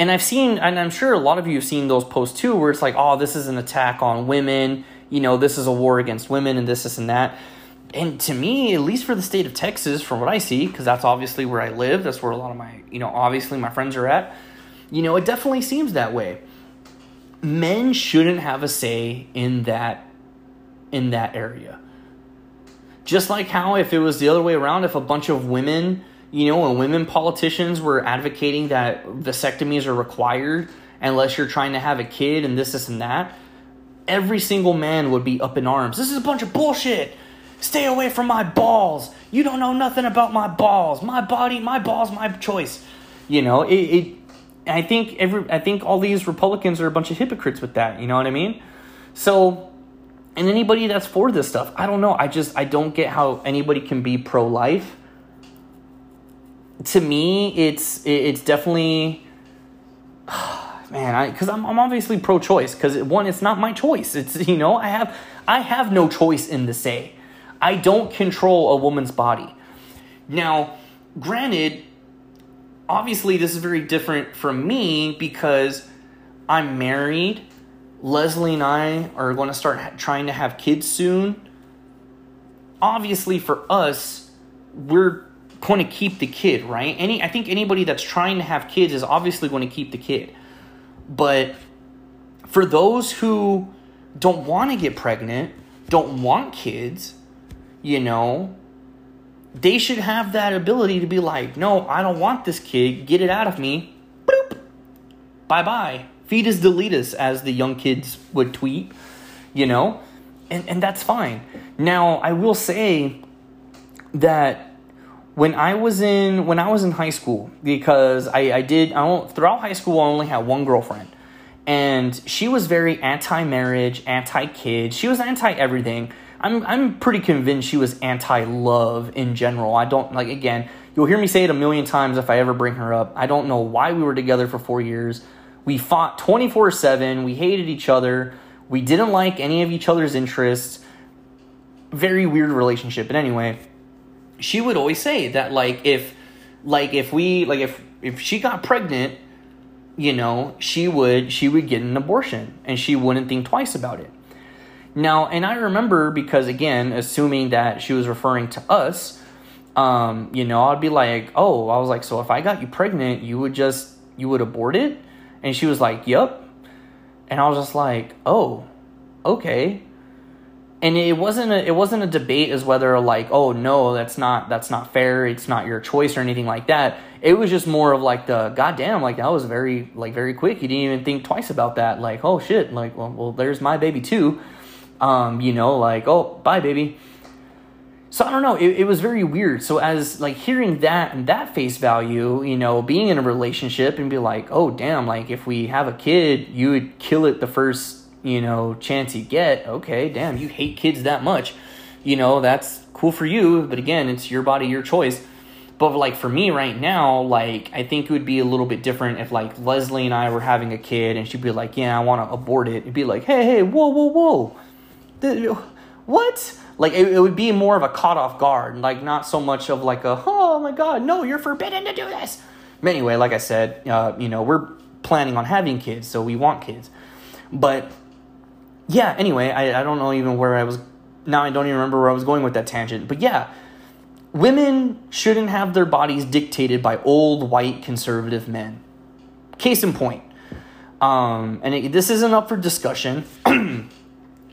and I've seen, and I'm sure a lot of you have seen those posts too, where it's like, oh, this is an attack on women, you know, this is a war against women, and this, this, and that. And to me, at least for the state of Texas, from what I see, because that's obviously where I live, that's where a lot of my, you know, obviously my friends are at, you know, it definitely seems that way. Men shouldn't have a say in that, in that area. Just like how if it was the other way around, if a bunch of women you know, when women politicians were advocating that vasectomies are required unless you're trying to have a kid and this, this, and that, every single man would be up in arms. This is a bunch of bullshit. Stay away from my balls. You don't know nothing about my balls. My body, my balls, my choice. You know, it, it I think every I think all these Republicans are a bunch of hypocrites with that, you know what I mean? So and anybody that's for this stuff, I don't know. I just I don't get how anybody can be pro life. To me, it's it's definitely man, I because I'm I'm obviously pro choice because one, it's not my choice. It's you know I have I have no choice in the say. I don't control a woman's body. Now, granted, obviously this is very different from me because I'm married Leslie and I are going to start trying to have kids soon. Obviously, for us, we're going to keep the kid, right? Any, I think anybody that's trying to have kids is obviously going to keep the kid. But for those who don't want to get pregnant, don't want kids, you know, they should have that ability to be like, no, I don't want this kid. Get it out of me. Boop. Bye bye feed us, delete us, as the young kids would tweet, you know, and, and that's fine. Now, I will say that when I was in when I was in high school, because I, I did I throughout high school I only had one girlfriend, and she was very anti-marriage, anti-kid. She was anti-everything. I'm I'm pretty convinced she was anti-love in general. I don't like again. You'll hear me say it a million times if I ever bring her up. I don't know why we were together for four years. We fought 24 7. We hated each other. We didn't like any of each other's interests. Very weird relationship. But anyway, she would always say that like if like if we like if if she got pregnant, you know, she would she would get an abortion and she wouldn't think twice about it. Now, and I remember because again, assuming that she was referring to us, um, you know, I'd be like, "Oh, I was like, so if I got you pregnant, you would just you would abort it?" And she was like, Yep. And I was just like, Oh, okay. And it wasn't a it wasn't a debate as whether like, oh no, that's not that's not fair, it's not your choice or anything like that. It was just more of like the goddamn, like that was very like very quick. You didn't even think twice about that. Like, oh shit, like well, well there's my baby too. Um, you know, like, oh, bye baby so I don't know. It, it was very weird. So as like hearing that and that face value, you know, being in a relationship and be like, oh damn, like if we have a kid, you would kill it the first you know chance you get. Okay, damn, you hate kids that much. You know, that's cool for you, but again, it's your body, your choice. But like for me right now, like I think it would be a little bit different if like Leslie and I were having a kid and she'd be like, "Yeah, I want to abort it." It'd be like, "Hey, hey, whoa, whoa, whoa, what?" like it, it, would be more of a caught off guard, like not so much of like a oh my god, no, you're forbidden to do this. But anyway, like I said, uh, you know, we're planning on having kids, so we want kids. But yeah, anyway, I, I don't know even where I was. Now I don't even remember where I was going with that tangent. But yeah, women shouldn't have their bodies dictated by old white conservative men. Case in point. Um, and it, this isn't up for discussion.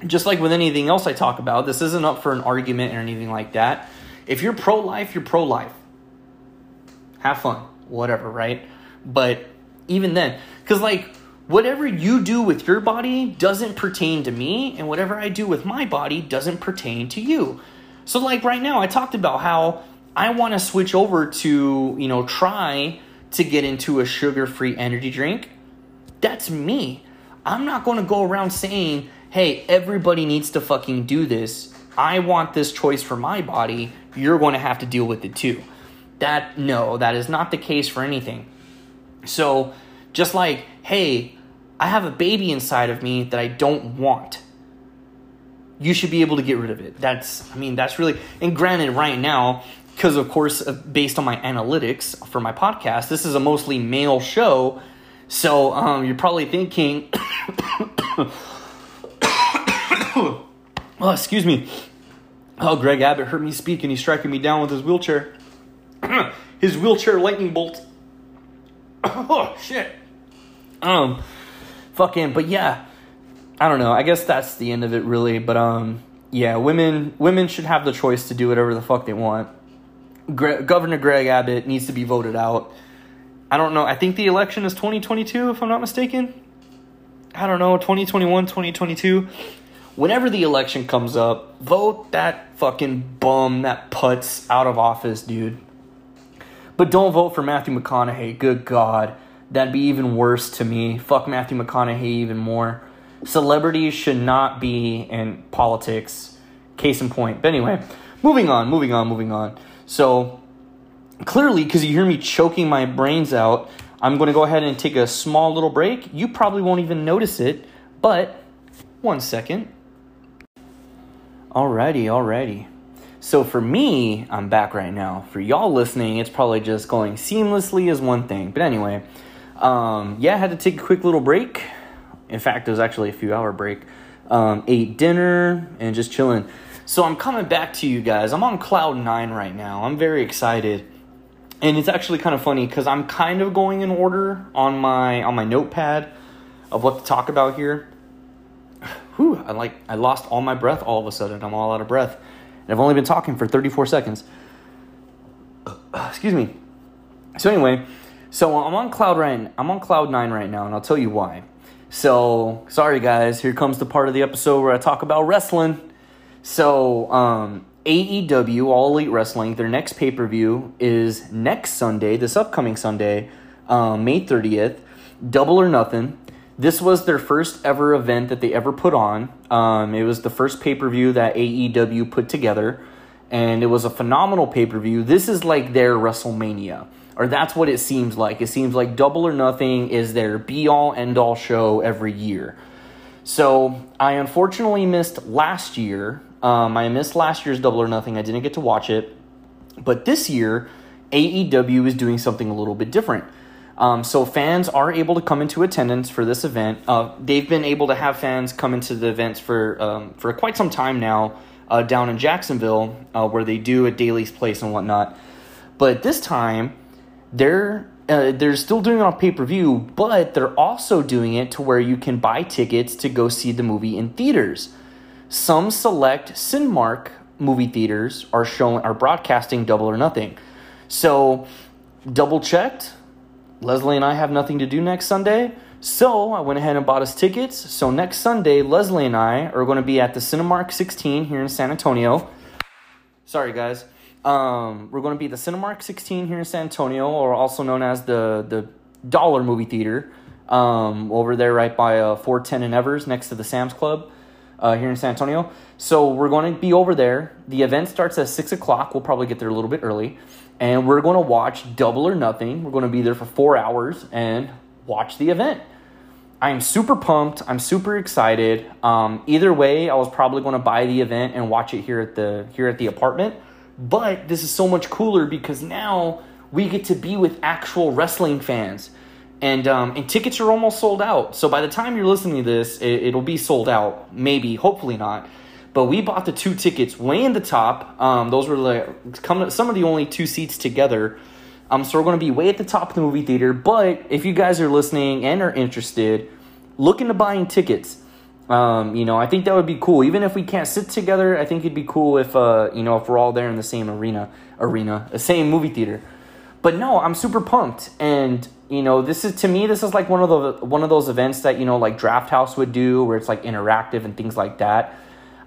just like with anything else I talk about, this isn't up for an argument or anything like that. If you're pro life, you're pro life. Have fun, whatever, right? But even then, because like whatever you do with your body doesn't pertain to me, and whatever I do with my body doesn't pertain to you. So, like right now, I talked about how I want to switch over to, you know, try to get into a sugar free energy drink. That's me. I'm not going to go around saying, hey, everybody needs to fucking do this. I want this choice for my body. You're going to have to deal with it too. That, no, that is not the case for anything. So, just like, hey, I have a baby inside of me that I don't want. You should be able to get rid of it. That's, I mean, that's really, and granted, right now, because of course, based on my analytics for my podcast, this is a mostly male show. So, um, you're probably thinking, oh, excuse me. Oh, Greg Abbott heard me speak and he's striking me down with his wheelchair. his wheelchair lightning bolt. oh, shit. Um, fucking, but yeah, I don't know. I guess that's the end of it, really. But um, yeah, women women should have the choice to do whatever the fuck they want. Gre- Governor Greg Abbott needs to be voted out. I don't know. I think the election is 2022, if I'm not mistaken. I don't know, 2021, 2022 whenever the election comes up, vote that fucking bum, that putz out of office, dude. But don't vote for Matthew McConaughey. Good God. That'd be even worse to me. Fuck Matthew McConaughey even more. Celebrities should not be in politics. Case in point. But anyway, moving on, moving on, moving on. So, clearly, because you hear me choking my brains out, I'm going to go ahead and take a small little break. You probably won't even notice it, but one second. Alrighty, alrighty. So for me, I'm back right now. For y'all listening, it's probably just going seamlessly as one thing. But anyway, um, yeah, I had to take a quick little break. In fact, it was actually a few hour break. Um, ate dinner and just chilling. So I'm coming back to you guys. I'm on cloud nine right now. I'm very excited, and it's actually kind of funny because I'm kind of going in order on my on my notepad of what to talk about here. Whew, I like I lost all my breath all of a sudden. I'm all out of breath, and I've only been talking for 34 seconds. Excuse me. So anyway, so I'm on cloud right. I'm on cloud nine right now, and I'll tell you why. So sorry guys, here comes the part of the episode where I talk about wrestling. So um, AEW All Elite Wrestling, their next pay per view is next Sunday, this upcoming Sunday, um, May 30th. Double or Nothing. This was their first ever event that they ever put on. Um, it was the first pay per view that AEW put together, and it was a phenomenal pay per view. This is like their WrestleMania or that's what it seems like. It seems like Double or Nothing is their be all end all show every year. So I unfortunately missed last year. Um, I missed last year's Double or Nothing. I didn't get to watch it. But this year, AEW is doing something a little bit different. Um, so fans are able to come into attendance for this event. Uh, they've been able to have fans come into the events for um, for quite some time now uh, down in Jacksonville, uh, where they do at Daily's Place and whatnot. But this time, they're uh, they're still doing it on pay per view, but they're also doing it to where you can buy tickets to go see the movie in theaters. Some select Cinemark movie theaters are showing are broadcasting Double or Nothing. So, double checked. Leslie and I have nothing to do next Sunday, so I went ahead and bought us tickets. So next Sunday, Leslie and I are going to be at the Cinemark 16 here in San Antonio. Sorry, guys. Um, we're going to be at the Cinemark 16 here in San Antonio, or also known as the the Dollar Movie Theater, um, over there right by uh, 410 and Evers, next to the Sam's Club, uh, here in San Antonio. So we're going to be over there. The event starts at six o'clock. We'll probably get there a little bit early, and we're going to watch Double or Nothing. We're going to be there for four hours and watch the event. I am super pumped. I'm super excited. Um, either way, I was probably going to buy the event and watch it here at the here at the apartment. But this is so much cooler because now we get to be with actual wrestling fans. And, um, and tickets are almost sold out. So by the time you're listening to this, it, it'll be sold out. Maybe, hopefully not. But we bought the two tickets way in the top. Um, those were like some of the only two seats together. Um, so we're going to be way at the top of the movie theater. But if you guys are listening and are interested, look into buying tickets. Um, you know, I think that would be cool. Even if we can't sit together, I think it'd be cool if uh, you know, if we're all there in the same arena, arena, the same movie theater. But no, I'm super pumped, and you know, this is to me, this is like one of the one of those events that you know, like Draft House would do, where it's like interactive and things like that.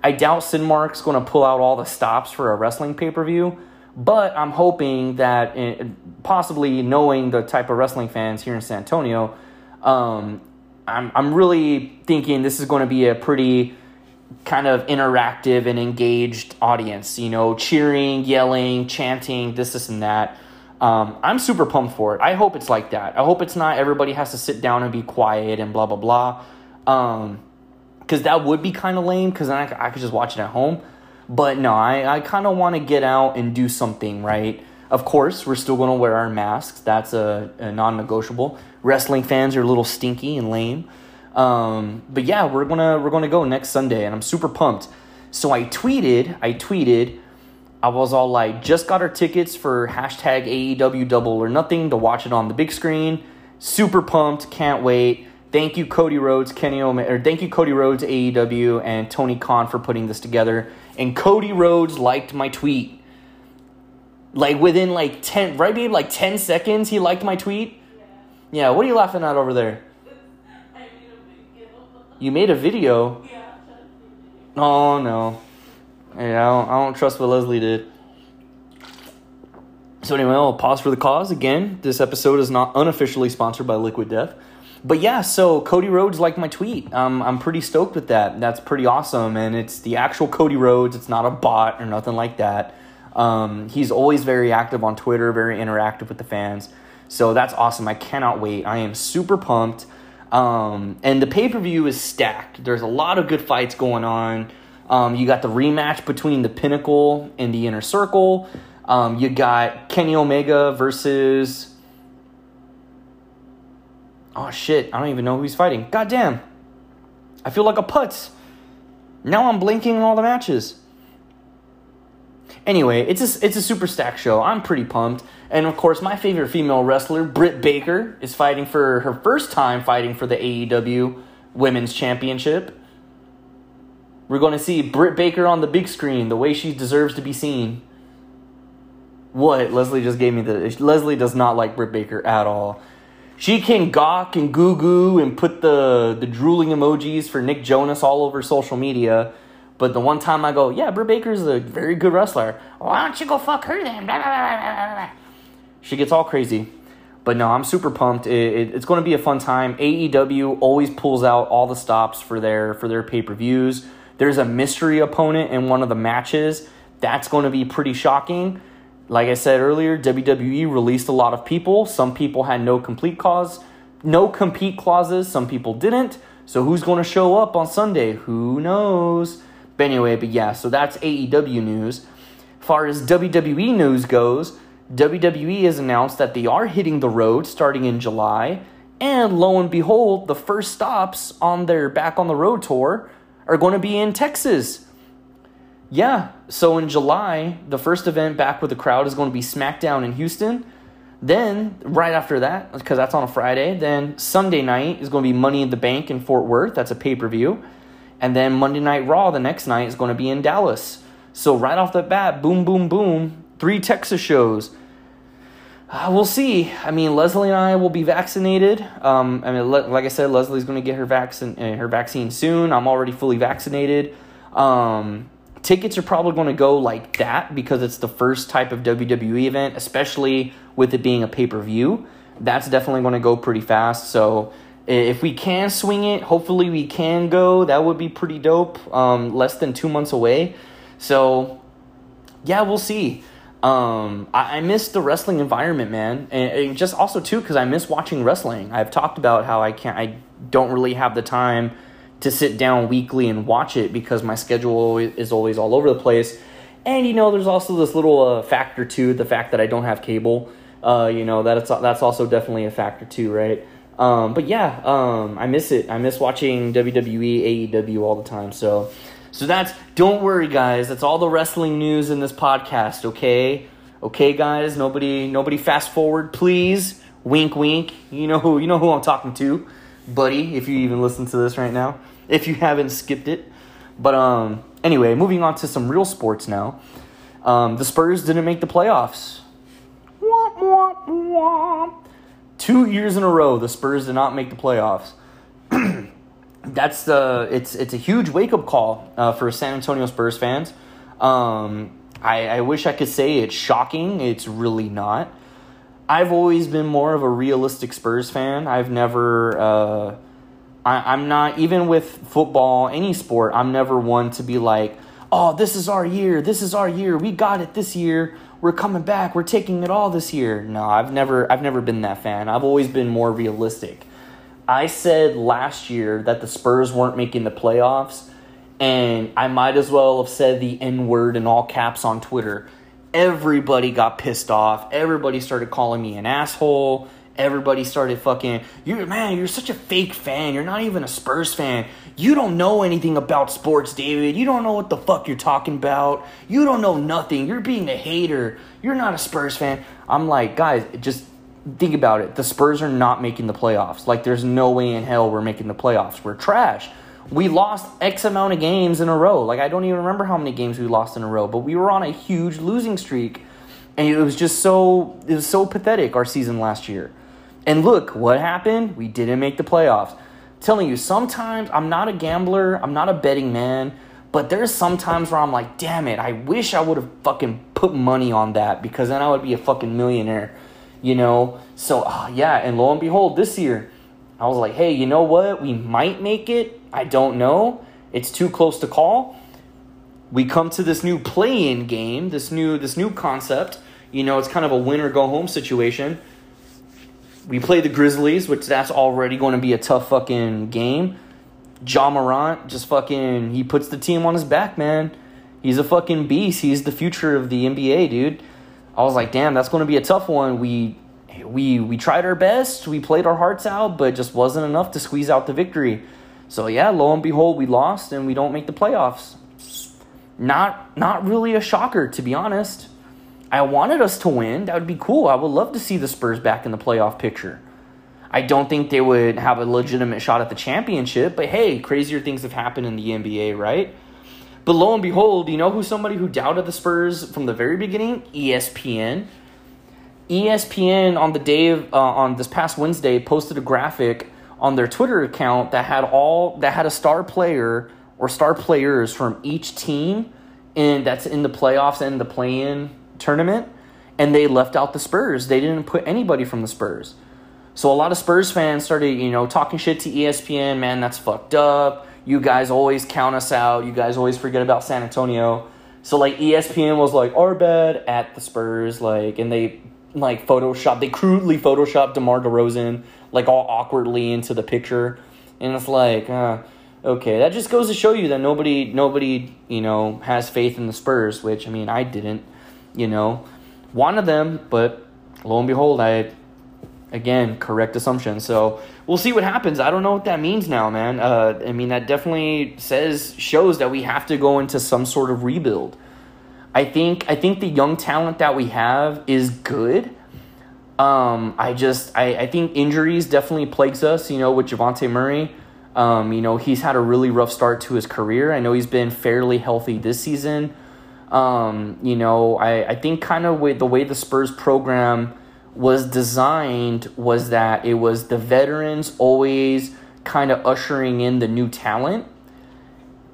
I doubt Cinemark's going to pull out all the stops for a wrestling pay per view, but I'm hoping that, it, eh, possibly knowing the type of wrestling fans here in San Antonio, um, I'm I'm really thinking this is going to be a pretty kind of interactive and engaged audience. You know, cheering, yelling, chanting, this, this, and that. Um, I'm super pumped for it. I hope it's like that. I hope it's not everybody has to sit down and be quiet and blah blah blah. Um, because that would be kind of lame. Because I, I could just watch it at home. But no, I, I kind of want to get out and do something, right? Of course, we're still going to wear our masks. That's a, a non negotiable. Wrestling fans are a little stinky and lame. Um, but yeah, we're gonna we're gonna go next Sunday, and I'm super pumped. So I tweeted, I tweeted, I was all like, just got our tickets for hashtag AEW Double or Nothing to watch it on the big screen. Super pumped, can't wait. Thank you, Cody Rhodes, Kenny Omega, or thank you, Cody Rhodes, AEW, and Tony Khan for putting this together. And Cody Rhodes liked my tweet like within like 10 right babe like 10 seconds he liked my tweet yeah, what are you laughing at over there you made a video Oh no. Yeah, I don't, I don't trust what Leslie did. So anyway, I'll pause for the cause. Again, this episode is not unofficially sponsored by Liquid Death. But yeah, so Cody Rhodes liked my tweet. Um, I'm pretty stoked with that. That's pretty awesome. And it's the actual Cody Rhodes. It's not a bot or nothing like that. Um, he's always very active on Twitter, very interactive with the fans. So that's awesome. I cannot wait. I am super pumped. Um, and the pay per view is stacked. There's a lot of good fights going on. Um, you got the rematch between the Pinnacle and the Inner Circle. Um, you got Kenny Omega versus. Oh shit! I don't even know who he's fighting. God damn! I feel like a putz. Now I'm blinking on all the matches. Anyway, it's a, it's a super stack show. I'm pretty pumped. And of course, my favorite female wrestler, Britt Baker, is fighting for her first time fighting for the AEW Women's Championship. We're going to see Britt Baker on the big screen the way she deserves to be seen. What? Leslie just gave me the. Leslie does not like Britt Baker at all. She can gawk and goo goo and put the, the drooling emojis for Nick Jonas all over social media. But the one time I go, yeah, Britt Baker's a very good wrestler. Why don't you go fuck her then? Blah, blah, blah, she gets all crazy. But no, I'm super pumped. It, it, it's going to be a fun time. AEW always pulls out all the stops for their for their pay per views. There's a mystery opponent in one of the matches. That's going to be pretty shocking. Like I said earlier, WWE released a lot of people. Some people had no complete cause, no compete clauses. Some people didn't. So who's going to show up on Sunday? Who knows? But anyway, but yeah, so that's AEW news. Far as WWE news goes, WWE has announced that they are hitting the road starting in July. And lo and behold, the first stops on their Back on the Road tour are going to be in Texas. Yeah, so in July, the first event back with the crowd is going to be SmackDown in Houston. Then, right after that, because that's on a Friday, then Sunday night is going to be Money in the Bank in Fort Worth. That's a pay per view. And then Monday Night Raw the next night is going to be in Dallas. So, right off the bat, boom, boom, boom, three Texas shows. Uh, we'll see. I mean, Leslie and I will be vaccinated. Um, I mean, le- like I said, Leslie's going to get her vaccine, uh, her vaccine soon. I'm already fully vaccinated. Um, tickets are probably going to go like that because it's the first type of WWE event, especially with it being a pay per view. That's definitely going to go pretty fast. So if we can swing it, hopefully we can go. That would be pretty dope. Um, less than two months away. So yeah, we'll see. Um, I, I miss the wrestling environment, man, and, and just also too because I miss watching wrestling. I've talked about how I can't, I don't really have the time to sit down weekly and watch it because my schedule is always all over the place. And you know, there's also this little uh, factor too, the fact that I don't have cable. Uh, you know, that's that's also definitely a factor too, right? Um, but yeah, um, I miss it. I miss watching WWE, AEW all the time. So, so that's don't worry, guys. That's all the wrestling news in this podcast. Okay, okay, guys. Nobody, nobody, fast forward, please. Wink, wink. You know who you know who I'm talking to, buddy. If you even listen to this right now if you haven't skipped it. But um, anyway, moving on to some real sports now. Um, the Spurs didn't make the playoffs. Womp, womp, womp. Two years in a row, the Spurs did not make the playoffs. That's the it's it's a huge wake up call uh, for San Antonio Spurs fans. Um, I, I wish I could say it's shocking. It's really not. I've always been more of a realistic Spurs fan. I've never. Uh, I, I'm not even with football, any sport. I'm never one to be like, "Oh, this is our year. This is our year. We got it this year. We're coming back. We're taking it all this year." No, I've never, I've never been that fan. I've always been more realistic. I said last year that the Spurs weren't making the playoffs, and I might as well have said the N word in all caps on Twitter. Everybody got pissed off. Everybody started calling me an asshole. Everybody started fucking you man you're such a fake fan. You're not even a spurs fan. You don't know anything about sports david. You don't know what the fuck you're talking about. You don't know nothing. You're being a hater. You're not a spurs fan. I'm like guys just think about it. The spurs are not making the playoffs. Like there's no way in hell we're making the playoffs. We're trash. We lost x amount of games in a row. Like i don't even remember how many games we lost in a row but we were on a huge losing streak and it was just so it was so pathetic our season last year. And look, what happened? We didn't make the playoffs. Telling you, sometimes I'm not a gambler, I'm not a betting man, But there's some times where I'm like, damn it, I wish I would have fucking put money on that because then I would be a fucking millionaire, you know? So, uh, yeah, and lo and behold, this year, I was like, hey, you know what? We might make it. I don't know. It's too close to call. We come to this new play-in game, this new this new concept. You know, it's kind of a win or go home situation. We play the Grizzlies, which that's already going to be a tough fucking game. Ja Morant just fucking he puts the team on his back, man. He's a fucking beast. He's the future of the NBA, dude. I was like, damn, that's going to be a tough one. We we we tried our best, we played our hearts out, but just wasn't enough to squeeze out the victory. So yeah, lo and behold, we lost and we don't make the playoffs. Not not really a shocker to be honest. I wanted us to win. That would be cool. I would love to see the Spurs back in the playoff picture. I don't think they would have a legitimate shot at the championship, but hey, crazier things have happened in the NBA, right? But lo and behold, you know who somebody who doubted the Spurs from the very beginning? ESPN. ESPN on the day of uh, on this past Wednesday posted a graphic on their Twitter account that had all that had a star player or star players from each team and that's in the playoffs and the play-in tournament and they left out the Spurs. They didn't put anybody from the Spurs. So a lot of Spurs fans started, you know, talking shit to ESPN, man, that's fucked up. You guys always count us out. You guys always forget about San Antonio. So like ESPN was like, our bad at the Spurs, like, and they like Photoshop. They crudely Photoshopped DeMar DeRozan like all awkwardly into the picture, and it's like, uh, okay, that just goes to show you that nobody, nobody, you know, has faith in the Spurs. Which I mean, I didn't, you know, wanted them, but lo and behold, I again correct assumption. So we'll see what happens. I don't know what that means now, man. Uh, I mean, that definitely says shows that we have to go into some sort of rebuild. I think I think the young talent that we have is good. Um, I just I, I think injuries definitely plagues us. You know, with Dejounte Murray, um, you know he's had a really rough start to his career. I know he's been fairly healthy this season. Um, you know, I, I think kind of with the way the Spurs program was designed was that it was the veterans always kind of ushering in the new talent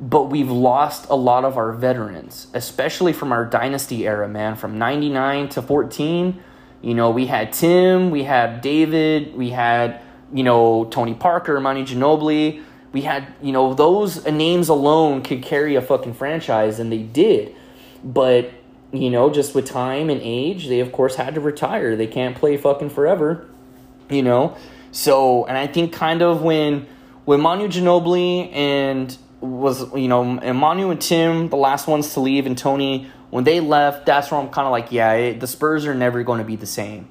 but we've lost a lot of our veterans, especially from our dynasty era, man. From 99 to 14, you know, we had Tim, we had David, we had, you know, Tony Parker, Manu Ginobili. We had, you know, those names alone could carry a fucking franchise, and they did. But, you know, just with time and age, they of course had to retire. They can't play fucking forever, you know? So, and I think kind of when, when Manu Ginobili and was you know and Manu and Tim the last ones to leave and Tony when they left that's where I'm kind of like yeah it, the Spurs are never going to be the same.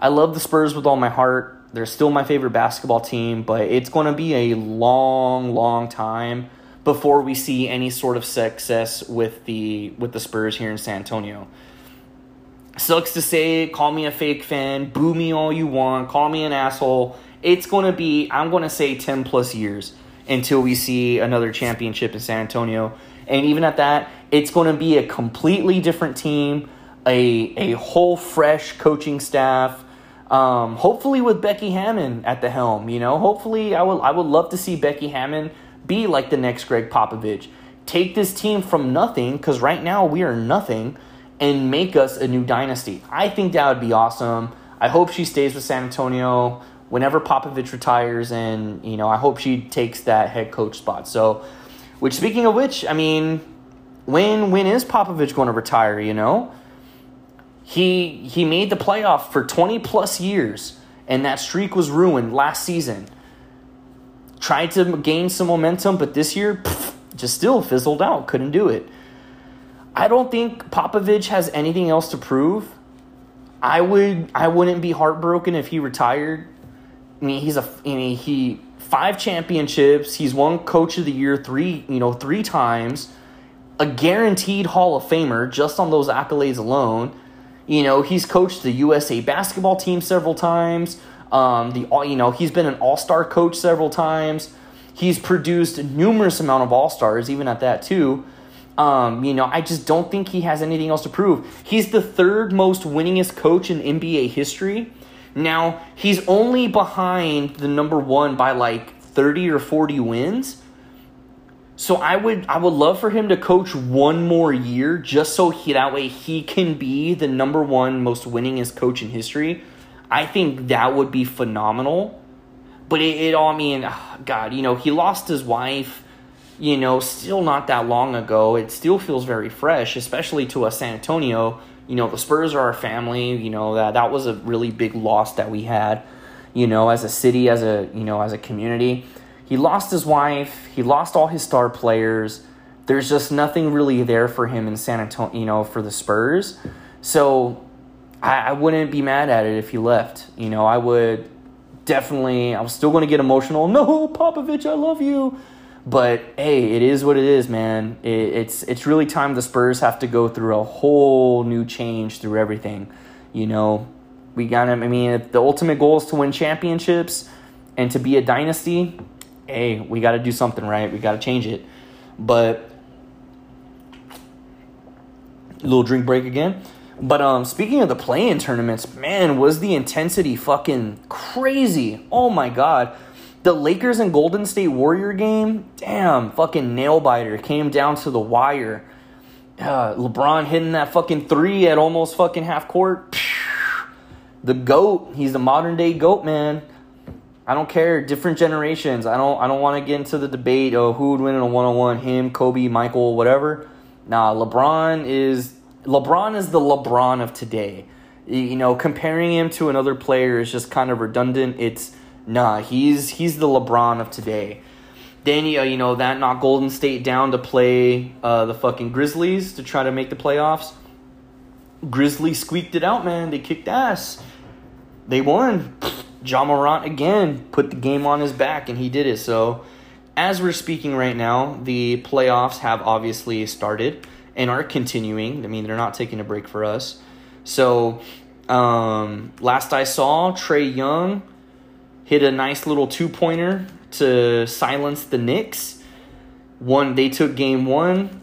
I love the Spurs with all my heart. They're still my favorite basketball team, but it's going to be a long long time before we see any sort of success with the with the Spurs here in San Antonio. Sucks to say, call me a fake fan, boo me all you want, call me an asshole. It's going to be I'm going to say 10 plus years until we see another championship in San Antonio. And even at that, it's going to be a completely different team, a, a whole fresh coaching staff. Um, hopefully with Becky Hammon at the helm, you know. Hopefully, I would I would love to see Becky Hammon be like the next Gregg Popovich. Take this team from nothing, because right now we are nothing, and make us a new dynasty. I think that would be awesome. I hope she stays with San Antonio whenever Popovich retires, and you know, I hope she takes that head coach spot. So, which speaking of which, I mean, when when is Popovich going to retire? You know, he he made the playoff for twenty plus years, and that streak was ruined last season. Tried to gain some momentum, but this year pff, just still fizzled out. Couldn't do it. I don't think Popovich has anything else to prove. I would I wouldn't be heartbroken if he retired I mean, he's a I mean, he five championships. He's won Coach of the Year three, you know, three times. A guaranteed Hall of Famer just on those accolades alone. You know, he's coached the USA basketball team several times. Um, the you know he's been an All Star coach several times. He's produced numerous amount of All Stars, even at that too. Um, you know, I just don't think he has anything else to prove. He's the third most winningest coach in NBA history. Now, he's only behind the number one by like 30 or 40 wins. So I would I would love for him to coach one more year just so he that way he can be the number one most winningest coach in history. I think that would be phenomenal. But it, it all I mean, ah, God, you know, he lost his wife, you know, still not that long ago. It still feels very fresh, especially to us San Antonio. You know, the Spurs are our family. You know that that was a really big loss that we had. You know, as a city, as a you know, as a community he lost his wife, he lost all his star players. There's just nothing really there for him in San Antonio, you know, for the Spurs. So I, I wouldn't be mad at it if he left. You know, I would definitely, I'm still going to get emotional. No, Popovich, I love you. But hey, it is what it is, man. It, it's it's really time the Spurs have to go through a whole new change through everything. You know, we got to. I mean, the ultimate goal is to win championships and to be a dynasty hey, we got to do something right. We got to change it. But little drink break again. But um, speaking of the play-in tournaments, man, was the intensity fucking crazy? Oh my god, the Lakers and Golden State Warrior game, damn, fucking nail biter came down to the wire. Uh, LeBron hitting that fucking three at almost fucking half court. The goat, he's the modern day goat, man. I don't care. Different generations. I don't. I don't want to get into the debate of who would win in a one on one. Him, Kobe, Michael, whatever. Nah, LeBron is LeBron is the LeBron of today. You know, comparing him to another player is just kind of redundant. It's nah. He's he's the LeBron of today. Then you know that knocked Golden State down to play uh, the fucking Grizzlies to try to make the playoffs. Grizzlies squeaked it out, man. They kicked ass. They won. Ja Morant again put the game on his back, and he did it. So, as we're speaking right now, the playoffs have obviously started and are continuing. I mean, they're not taking a break for us. So, um, last I saw, Trae Young hit a nice little two pointer to silence the Knicks. One, they took game one.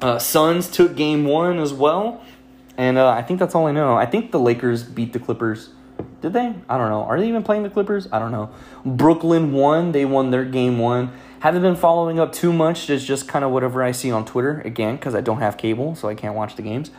Uh, Suns took game one as well. And uh, I think that's all I know. I think the Lakers beat the Clippers did they? I don't know. Are they even playing the Clippers? I don't know. Brooklyn won. They won their game one. Haven't been following up too much. It's just kind of whatever I see on Twitter again because I don't have cable, so I can't watch the games.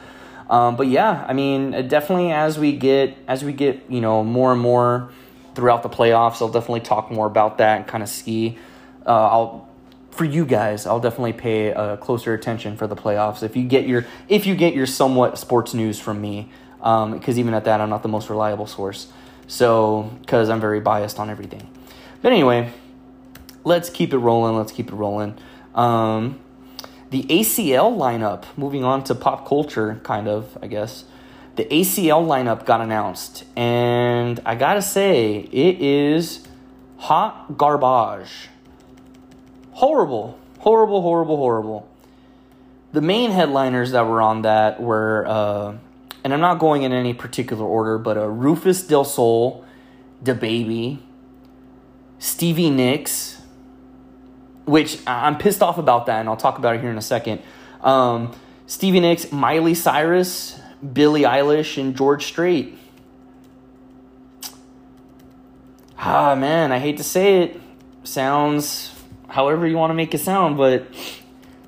Um, but yeah, I mean, definitely as we get as we get you know more and more throughout the playoffs, I'll definitely talk more about that and kind of ski. Uh, I'll for you guys, I'll definitely pay uh, closer attention for the playoffs. If you get your if you get your somewhat sports news from me, because um, even at that, I'm not the most reliable source. So, because I'm very biased on everything. But anyway, let's keep it rolling. Let's keep it rolling. Um, the ACL lineup, moving on to pop culture, kind of, I guess. The ACL lineup got announced, and I gotta say, it is hot garbage. Horrible, horrible, horrible, horrible. The main headliners that were on that were uh, and I'm not going in any particular order, but uh, Rufus Del Sol, DaBaby, Stevie Nicks, which I'm pissed off about that, and I'll talk about it here in a second. Um, Stevie Nicks, Miley Cyrus, Billie Eilish, and George Strait. Ah, man, I hate to say it. Sounds however you want to make it sound, but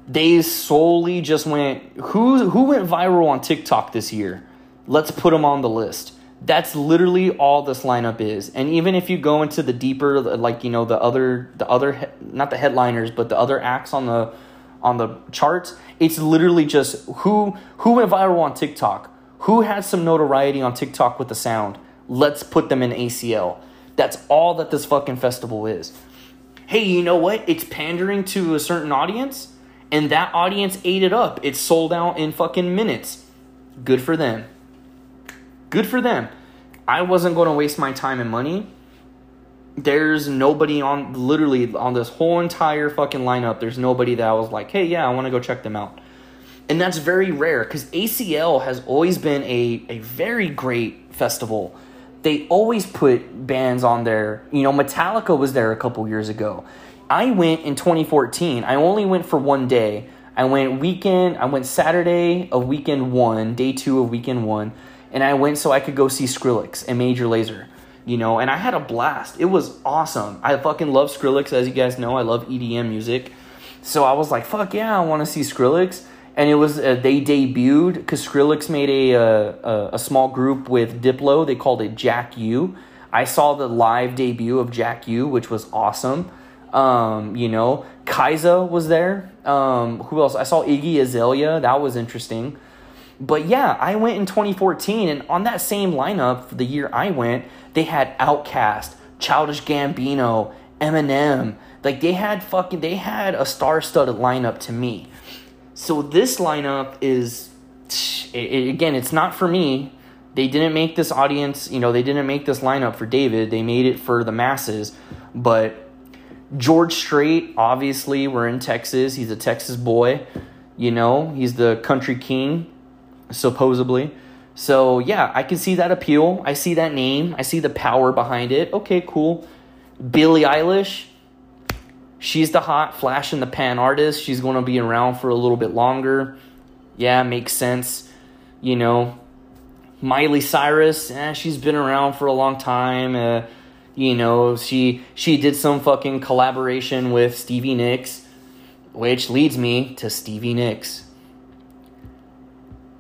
they solely just went who who went viral on TikTok this year. Let's put them on the list. That's literally all this lineup is. And even if you go into the deeper, like you know the other the other not the headliners, but the other acts on the on the charts, it's literally just who who went viral on TikTok, who had some notoriety on TikTok with the sound. Let's put them in ACL. That's all that this fucking festival is. Hey, you know what? It's pandering to a certain audience and that audience ate it up. It sold out in fucking minutes. Good for them. Good for them. I wasn't going to waste my time and money. There's nobody on literally on this whole entire fucking lineup. There's nobody that I was like, hey, yeah, I want to go check them out. And that's very rare because ACL has always been a, a very great festival. They always put bands on there. You know, Metallica was there a couple years ago. I went in 2014. I only went for one day. I went weekend, I went Saturday of weekend one, day two of weekend one, and I went so I could go see Skrillex and Major Lazer, you know, and I had a blast. It was awesome. I fucking love Skrillex, as you guys know. I love EDM music. So I was like, fuck yeah, I want to see Skrillex. And it was, uh, they debuted, because Skrillex made a, uh, a, a small group with Diplo. They called it Jack U. I saw the live debut of Jack U, which was awesome. Um, you know, Kaiser was there. Um, who else? I saw Iggy Azalea. That was interesting. But yeah, I went in 2014, and on that same lineup for the year I went, they had Outkast, Childish Gambino, Eminem. Like they had fucking they had a star-studded lineup to me. So this lineup is it, it, again, it's not for me. They didn't make this audience, you know, they didn't make this lineup for David. They made it for the masses. But George Strait, obviously, we're in Texas. He's a Texas boy. You know, he's the country king, supposedly. So, yeah, I can see that appeal. I see that name. I see the power behind it. Okay, cool. Billie Eilish, she's the hot flash in the pan artist. She's going to be around for a little bit longer. Yeah, makes sense. You know, Miley Cyrus, eh, she's been around for a long time. Uh, you know, she she did some fucking collaboration with Stevie Nicks, which leads me to Stevie Nicks.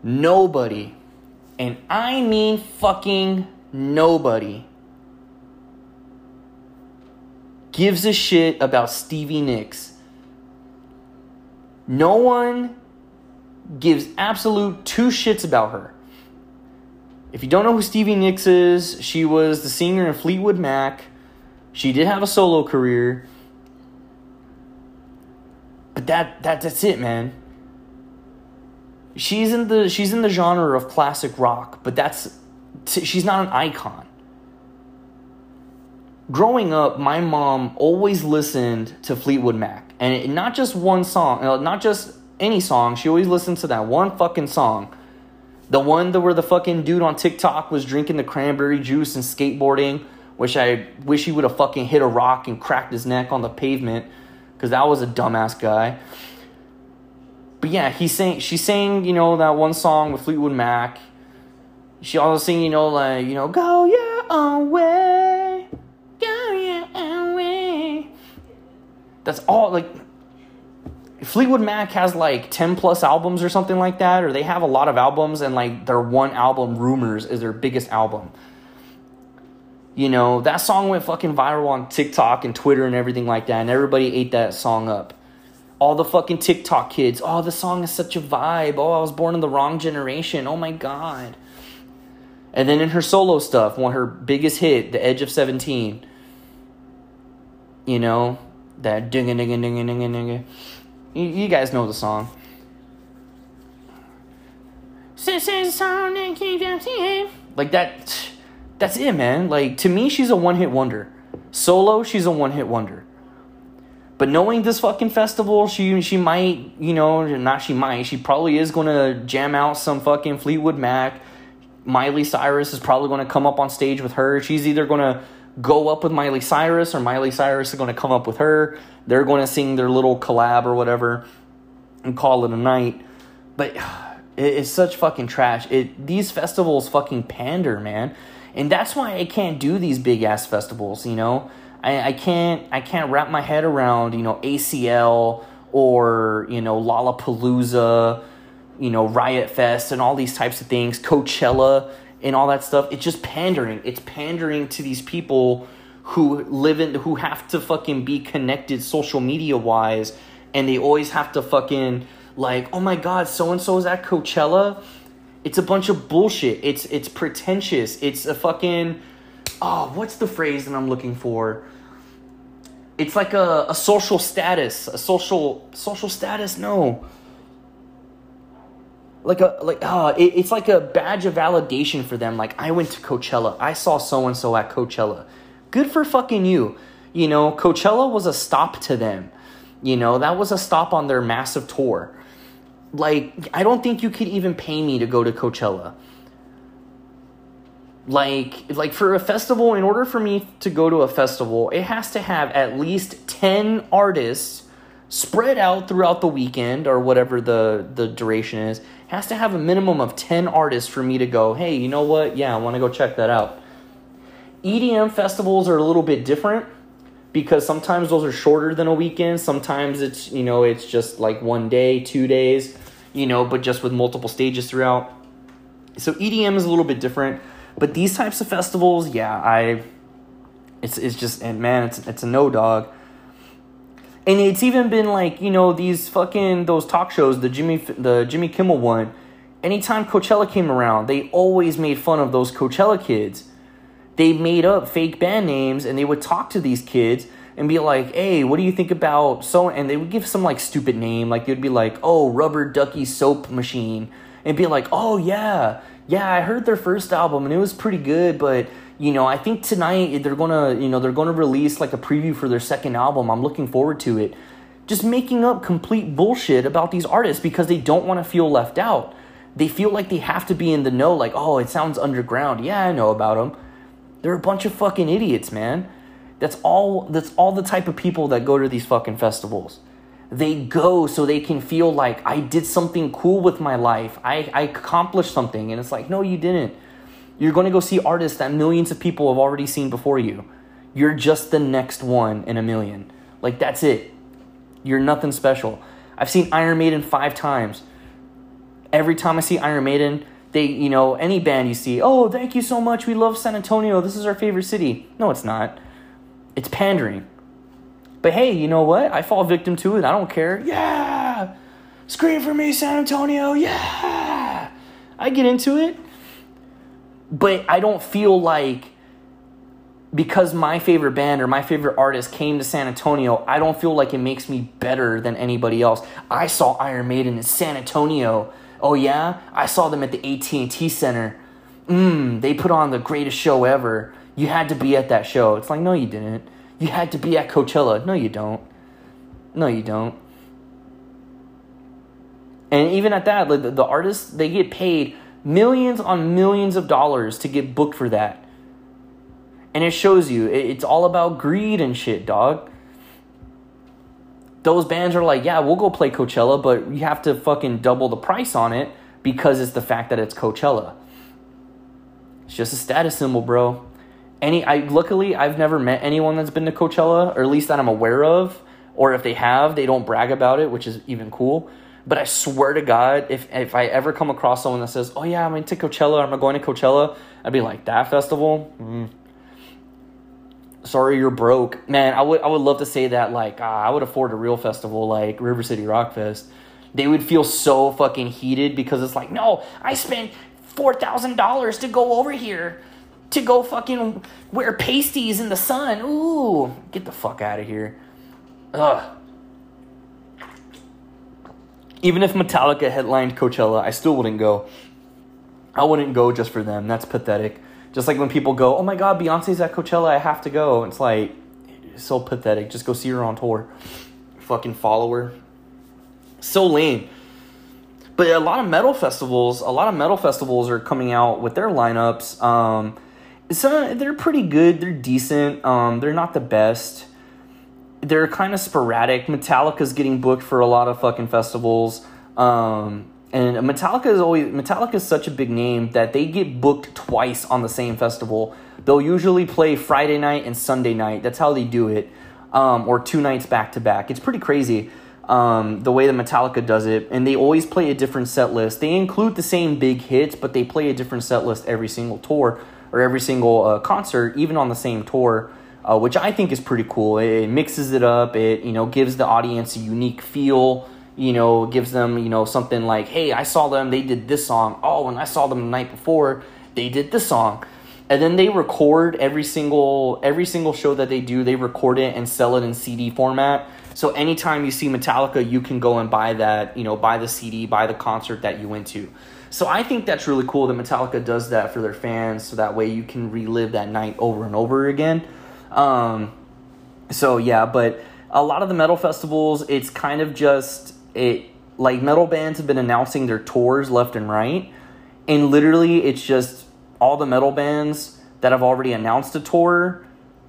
Nobody, and I mean fucking nobody, gives a shit about Stevie Nicks. No one gives absolute two shits about her. If you don't know who Stevie Nicks is, she was the singer in Fleetwood Mac. She did have a solo career. But that, that that's it, man. She's in the she's in the genre of classic rock, but that's she's not an icon. Growing up, my mom always listened to Fleetwood Mac, and it, not just one song, uh, not just any song. She always listened to that one fucking song the one that where the fucking dude on TikTok was drinking the cranberry juice and skateboarding, which I wish he would have fucking hit a rock and cracked his neck on the pavement, because that was a dumbass guy. But yeah, he's saying she's saying you know that one song with Fleetwood Mac. She also sing you know like you know go your own way, go your own way. That's all like Fleetwood Mac has like 10 plus albums or something like that, or they have a lot of albums, and like their one album, Rumors, is their biggest album. You know, that song went fucking viral on TikTok and Twitter and everything like that, and everybody ate that song up. All the fucking TikTok kids, oh, the song is such a vibe. Oh, I was born in the wrong generation. Oh my god. And then in her solo stuff, one her biggest hit, The Edge of 17. You know, that ding a ding a ding a ding a ding you, you guys know the song. Like that, that's it, man. Like to me, she's a one hit wonder. Solo, she's a one hit wonder. But knowing this fucking festival, she she might, you know, not she might, she probably is gonna jam out some fucking Fleetwood Mac. Miley Cyrus is probably gonna come up on stage with her. She's either gonna go up with Miley Cyrus or Miley Cyrus is gonna come up with her. They're to sing their little collab or whatever and call it a night. But it's such fucking trash. It these festivals fucking pander, man. And that's why I can't do these big ass festivals, you know? I, I can't I can't wrap my head around, you know, ACL or, you know, Lollapalooza, you know, Riot Fest and all these types of things, Coachella and all that stuff. It's just pandering. It's pandering to these people who live in who have to fucking be connected social media wise and they always have to fucking like oh my god so and so is at Coachella it's a bunch of bullshit it's it's pretentious it's a fucking oh what's the phrase that I'm looking for it's like a, a social status a social social status no like a like uh it, it's like a badge of validation for them like I went to Coachella I saw so and so at Coachella good for fucking you. You know, Coachella was a stop to them. You know, that was a stop on their massive tour. Like, I don't think you could even pay me to go to Coachella. Like, like for a festival, in order for me to go to a festival, it has to have at least 10 artists spread out throughout the weekend or whatever the, the duration is. It has to have a minimum of 10 artists for me to go, hey, you know what? Yeah, I want to go check that out. EDM festivals are a little bit different because sometimes those are shorter than a weekend. Sometimes it's you know it's just like one day, two days, you know, but just with multiple stages throughout. So EDM is a little bit different, but these types of festivals, yeah, I, it's it's just and man, it's it's a no dog. And it's even been like you know these fucking those talk shows, the Jimmy the Jimmy Kimmel one. Anytime Coachella came around, they always made fun of those Coachella kids they made up fake band names and they would talk to these kids and be like, "Hey, what do you think about so?" And they would give some like stupid name, like they'd be like, "Oh, Rubber Ducky Soap Machine," and be like, "Oh yeah, yeah, I heard their first album and it was pretty good, but you know, I think tonight they're gonna, you know, they're gonna release like a preview for their second album. I'm looking forward to it." Just making up complete bullshit about these artists because they don't want to feel left out. They feel like they have to be in the know, like, "Oh, it sounds underground." Yeah, I know about them they're a bunch of fucking idiots, man. That's all that's all the type of people that go to these fucking festivals. They go so they can feel like I did something cool with my life. I, I accomplished something. And it's like, no, you didn't. You're going to go see artists that millions of people have already seen before you. You're just the next one in a million. Like, that's it. You're nothing special. I've seen Iron Maiden five times. Every time I see Iron Maiden, they, you know, any band you see, oh, thank you so much. We love San Antonio. This is our favorite city. No, it's not. It's pandering. But hey, you know what? I fall victim to it. I don't care. Yeah. Scream for me, San Antonio. Yeah. I get into it. But I don't feel like because my favorite band or my favorite artist came to San Antonio, I don't feel like it makes me better than anybody else. I saw Iron Maiden in San Antonio Oh yeah, I saw them at the AT&T Center. Mmm, they put on the greatest show ever. You had to be at that show. It's like, no, you didn't. You had to be at Coachella. No, you don't. No, you don't. And even at that, the, the artists, they get paid millions on millions of dollars to get booked for that. And it shows you, it's all about greed and shit, dog those bands are like, yeah, we'll go play Coachella, but you have to fucking double the price on it because it's the fact that it's Coachella. It's just a status symbol, bro. Any I luckily I've never met anyone that's been to Coachella, or at least that I'm aware of, or if they have, they don't brag about it, which is even cool. But I swear to God, if if I ever come across someone that says, "Oh yeah, I'm into Coachella, I'm going to Coachella," I'd be like, "That festival? Mm, sorry you're broke. Man, I would I would love to say that like uh, I would afford a real festival like River City Rock Fest. They would feel so fucking heated because it's like, no, I spent four thousand dollars to go over here to go fucking wear pasties in the sun. Ooh, get the fuck out of here. Ugh. Even if Metallica headlined Coachella, I still wouldn't go. I wouldn't go just for them. That's pathetic. Just like when people go, oh my god, Beyonce's at Coachella, I have to go. It's like, so pathetic. Just go see her on tour. Fucking follower. So lame. But a lot of metal festivals, a lot of metal festivals are coming out with their lineups. Um, so they're pretty good. They're decent. Um, they're not the best. They're kind of sporadic. Metallica's getting booked for a lot of fucking festivals. Um, and Metallica is always Metallica is such a big name that they get booked twice on the same festival. They'll usually play Friday night and Sunday night. That's how they do it, um, or two nights back to back. It's pretty crazy um, the way that Metallica does it, and they always play a different set list. They include the same big hits, but they play a different set list every single tour or every single uh, concert, even on the same tour. Uh, which I think is pretty cool. It, it mixes it up. It you know gives the audience a unique feel you know, gives them, you know, something like, hey, I saw them, they did this song. Oh, and I saw them the night before, they did this song. And then they record every single every single show that they do, they record it and sell it in CD format. So anytime you see Metallica, you can go and buy that, you know, buy the CD, buy the concert that you went to. So I think that's really cool that Metallica does that for their fans, so that way you can relive that night over and over again. Um, so yeah, but a lot of the metal festivals, it's kind of just it like metal bands have been announcing their tours left and right and literally it's just all the metal bands that have already announced a tour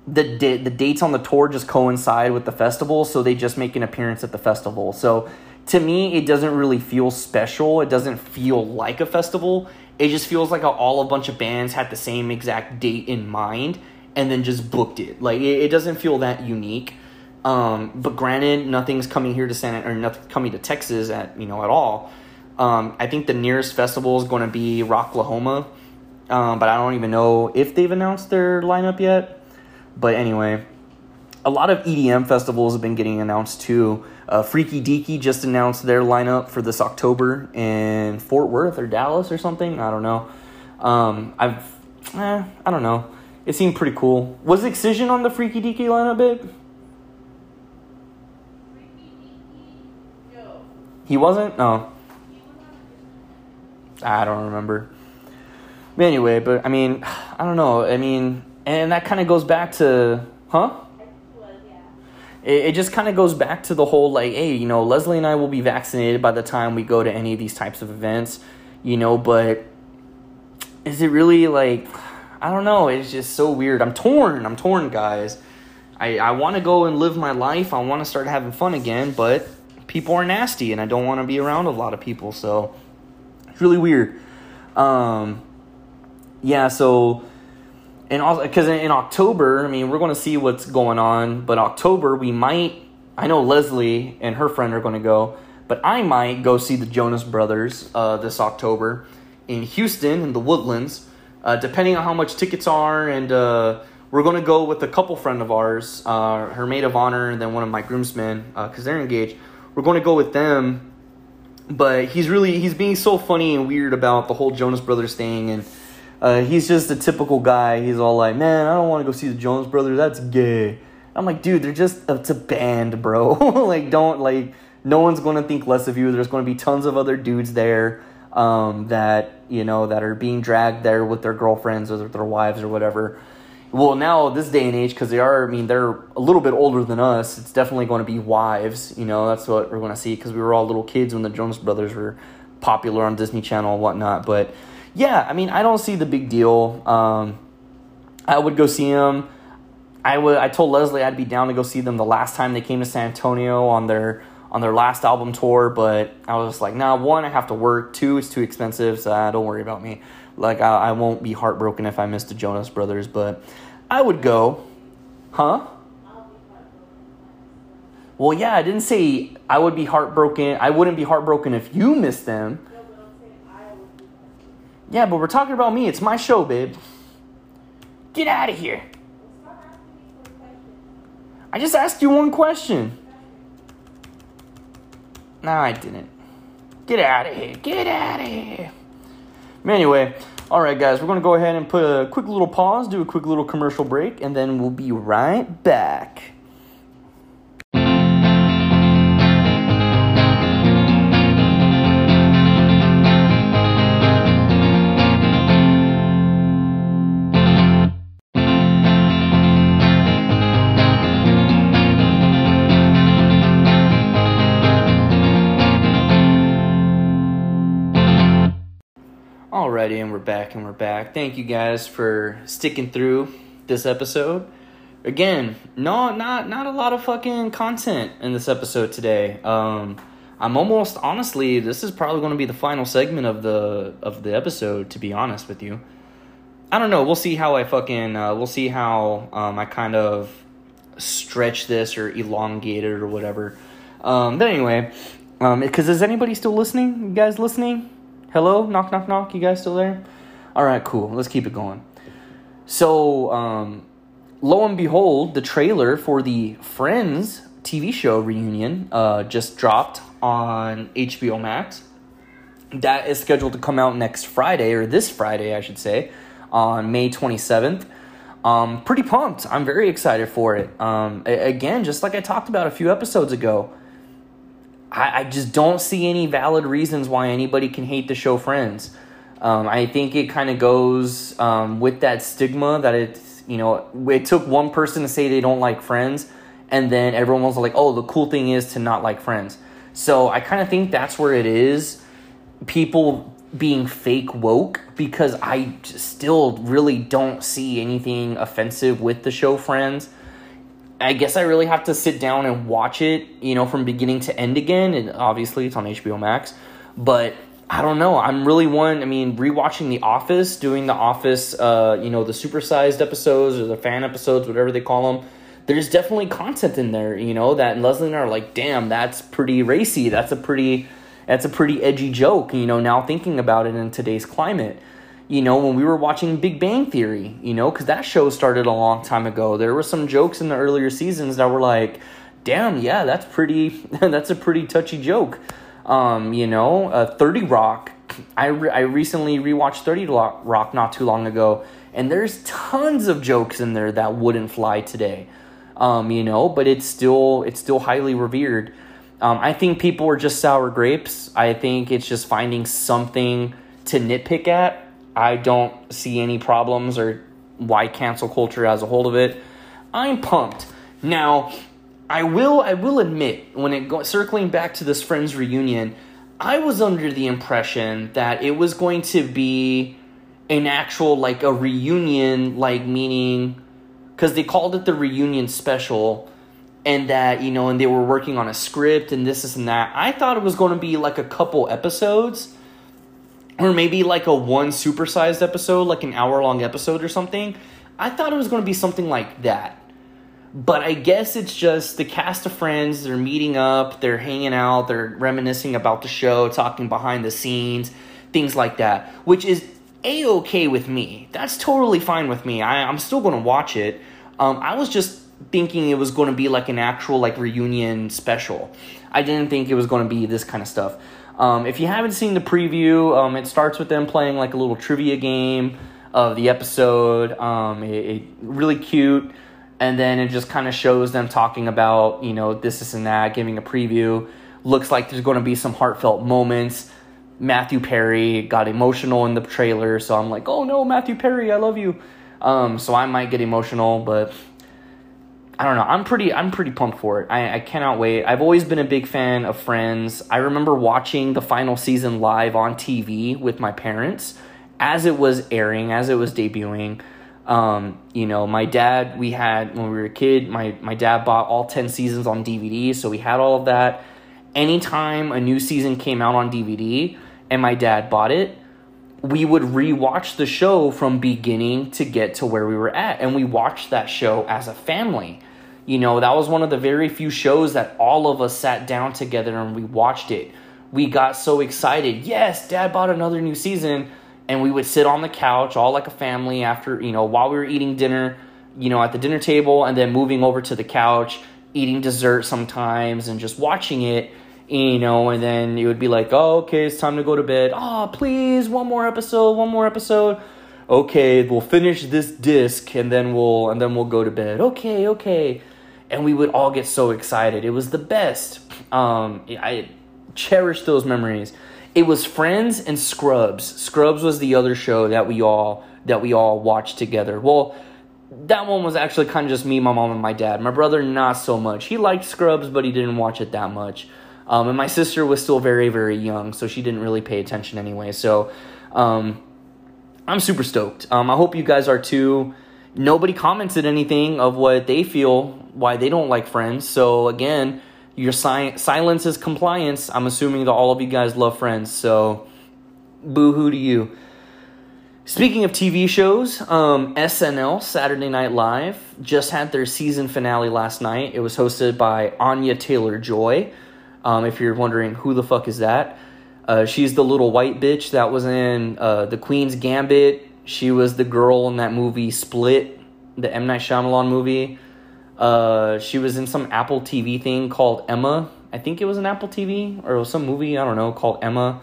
the di- the dates on the tour just coincide with the festival so they just make an appearance at the festival so to me it doesn't really feel special it doesn't feel like a festival it just feels like a, all a bunch of bands had the same exact date in mind and then just booked it. Like it, it doesn't feel that unique. Um, but granted, nothing's coming here to San or nothing coming to Texas at you know at all. Um, I think the nearest festival is going to be Rocklahoma, um, but I don't even know if they've announced their lineup yet. But anyway, a lot of EDM festivals have been getting announced too. Uh, Freaky Deaky just announced their lineup for this October in Fort Worth or Dallas or something. I don't know. Um, I've, eh, I don't know. It seemed pretty cool. Was Excision on the Freaky Deaky lineup, babe? He wasn't? No. I don't remember. Anyway, but I mean, I don't know. I mean, and that kind of goes back to, huh? It, it just kind of goes back to the whole like, hey, you know, Leslie and I will be vaccinated by the time we go to any of these types of events, you know, but is it really like, I don't know. It's just so weird. I'm torn. I'm torn, guys. I, I want to go and live my life. I want to start having fun again, but people are nasty and I don't want to be around a lot of people. So it's really weird. Um, yeah, so and also because in, October, I mean, we're going to see what's going on, but October we might. I know Leslie and her friend are going to go, but I might go see the Jonas Brothers uh, this October in Houston in the Woodlands, uh, depending on how much tickets are, and uh, we're going to go with a couple friend of ours, uh, her maid of honor, and then one of my groomsmen because they're engaged we're going to go with them. But he's really he's being so funny and weird about the whole Jonas Brothers thing, and uh, he's just a typical guy. He's all like, "Man, I don't want to go see the Jonas Brothers. That's gay." I'm like, "Dude, they're just it's a band, bro. like, don't like no one's going to think less of you. There's going to be tons of other dudes there." Um, that you know that are being dragged there with their girlfriends or their wives or whatever well now this day and age because they are i mean they're a little bit older than us it's definitely going to be wives you know that's what we're going to see because we were all little kids when the jonas brothers were popular on disney channel and whatnot but yeah i mean i don't see the big deal um, i would go see them i would i told leslie i'd be down to go see them the last time they came to san antonio on their on their last album tour but i was like nah one i have to work two it's too expensive so uh, don't worry about me like I, I won't be heartbroken if i miss the jonas brothers but I would go. Huh? Well, yeah, I didn't say I would be heartbroken. I wouldn't be heartbroken if you missed them. Yeah, but we're talking about me. It's my show, babe. Get out of here. I just asked you one question. No, I didn't. Get out of here. Get out of here. Anyway, all right, guys, we're going to go ahead and put a quick little pause, do a quick little commercial break, and then we'll be right back. And we're back and we're back. Thank you guys for sticking through this episode. Again, no, not not a lot of fucking content in this episode today. Um, I'm almost honestly, this is probably going to be the final segment of the of the episode. To be honest with you, I don't know. We'll see how I fucking uh, we'll see how um, I kind of stretch this or elongate it or whatever. Um, but anyway, because um, is anybody still listening? You guys listening? Hello? Knock, knock, knock. You guys still there? All right, cool. Let's keep it going. So, um, lo and behold, the trailer for the Friends TV show reunion uh, just dropped on HBO Max. That is scheduled to come out next Friday, or this Friday, I should say, on May 27th. Um, pretty pumped. I'm very excited for it. Um, again, just like I talked about a few episodes ago, I, I just don't see any valid reasons why anybody can hate the show Friends. Um, I think it kind of goes um, with that stigma that it's, you know, it took one person to say they don't like Friends, and then everyone was like, oh, the cool thing is to not like Friends. So I kind of think that's where it is. People being fake woke because I still really don't see anything offensive with the show Friends. I guess I really have to sit down and watch it, you know, from beginning to end again. And obviously, it's on HBO Max. But I don't know. I'm really one. I mean, rewatching The Office, doing The Office, uh, you know, the supersized episodes or the fan episodes, whatever they call them. There's definitely content in there, you know, that Leslie and I are like, damn, that's pretty racy. That's a pretty, that's a pretty edgy joke, you know. Now thinking about it in today's climate, you know, when we were watching Big Bang Theory, you know, because that show started a long time ago. There were some jokes in the earlier seasons that were like, damn, yeah, that's pretty, that's a pretty touchy joke. Um, you know, uh, 30 Rock. I, re- I recently rewatched 30 Rock not too long ago, and there's tons of jokes in there that wouldn't fly today. Um, you know, but it's still it's still highly revered. Um, I think people are just sour grapes. I think it's just finding something to nitpick at. I don't see any problems or why cancel culture has a hold of it. I'm pumped. Now, I will I will admit when it go, circling back to this friends reunion, I was under the impression that it was going to be an actual like a reunion like meaning cuz they called it the reunion special and that you know and they were working on a script and this, this and that. I thought it was going to be like a couple episodes or maybe like a one supersized episode, like an hour long episode or something. I thought it was going to be something like that but I guess it's just the cast of friends, they're meeting up, they're hanging out, they're reminiscing about the show, talking behind the scenes, things like that, which is a okay with me. That's totally fine with me. I, I'm still going to watch it. Um, I was just thinking it was going to be like an actual like reunion special. I didn't think it was going to be this kind of stuff. Um, if you haven't seen the preview, um, it starts with them playing like a little trivia game of the episode. Um, it, it really cute. And then it just kind of shows them talking about you know this this and that giving a preview. Looks like there's going to be some heartfelt moments. Matthew perry got emotional in the trailer so i'm like oh no matthew perry i love you. Um, so i might get emotional but i don't know. I'm pretty i'm pretty pumped for it. I, I cannot wait. I've always been a big fan of friends. I remember watching the final season live on tv with my parents as it was airing as it was debuting. Um, you know, my dad, we had when we were a kid, my, my dad bought all 10 seasons on DVD, so we had all of that. Anytime a new season came out on DVD and my dad bought it, we would rewatch the show from beginning to get to where we were at. And we watched that show as a family. You know, that was one of the very few shows that all of us sat down together and we watched it. We got so excited. Yes, dad bought another new season and we would sit on the couch all like a family after you know while we were eating dinner you know at the dinner table and then moving over to the couch eating dessert sometimes and just watching it you know and then it would be like oh okay it's time to go to bed oh please one more episode one more episode okay we'll finish this disc and then we'll and then we'll go to bed okay okay and we would all get so excited it was the best um i cherish those memories it was Friends and Scrubs. Scrubs was the other show that we all that we all watched together. Well, that one was actually kind of just me, my mom, and my dad. My brother, not so much. He liked Scrubs, but he didn't watch it that much. Um, and my sister was still very, very young, so she didn't really pay attention anyway. So um, I'm super stoked. Um, I hope you guys are too. Nobody commented anything of what they feel, why they don't like Friends. So again, your si- silence is compliance. I'm assuming that all of you guys love Friends, so boo hoo to you. Speaking of TV shows, um, SNL, Saturday Night Live, just had their season finale last night. It was hosted by Anya Taylor Joy. Um, if you're wondering who the fuck is that, uh, she's the little white bitch that was in uh, The Queen's Gambit. She was the girl in that movie Split, the M. Night Shyamalan movie. Uh, she was in some Apple TV thing called Emma. I think it was an Apple TV or some movie, I don't know, called Emma.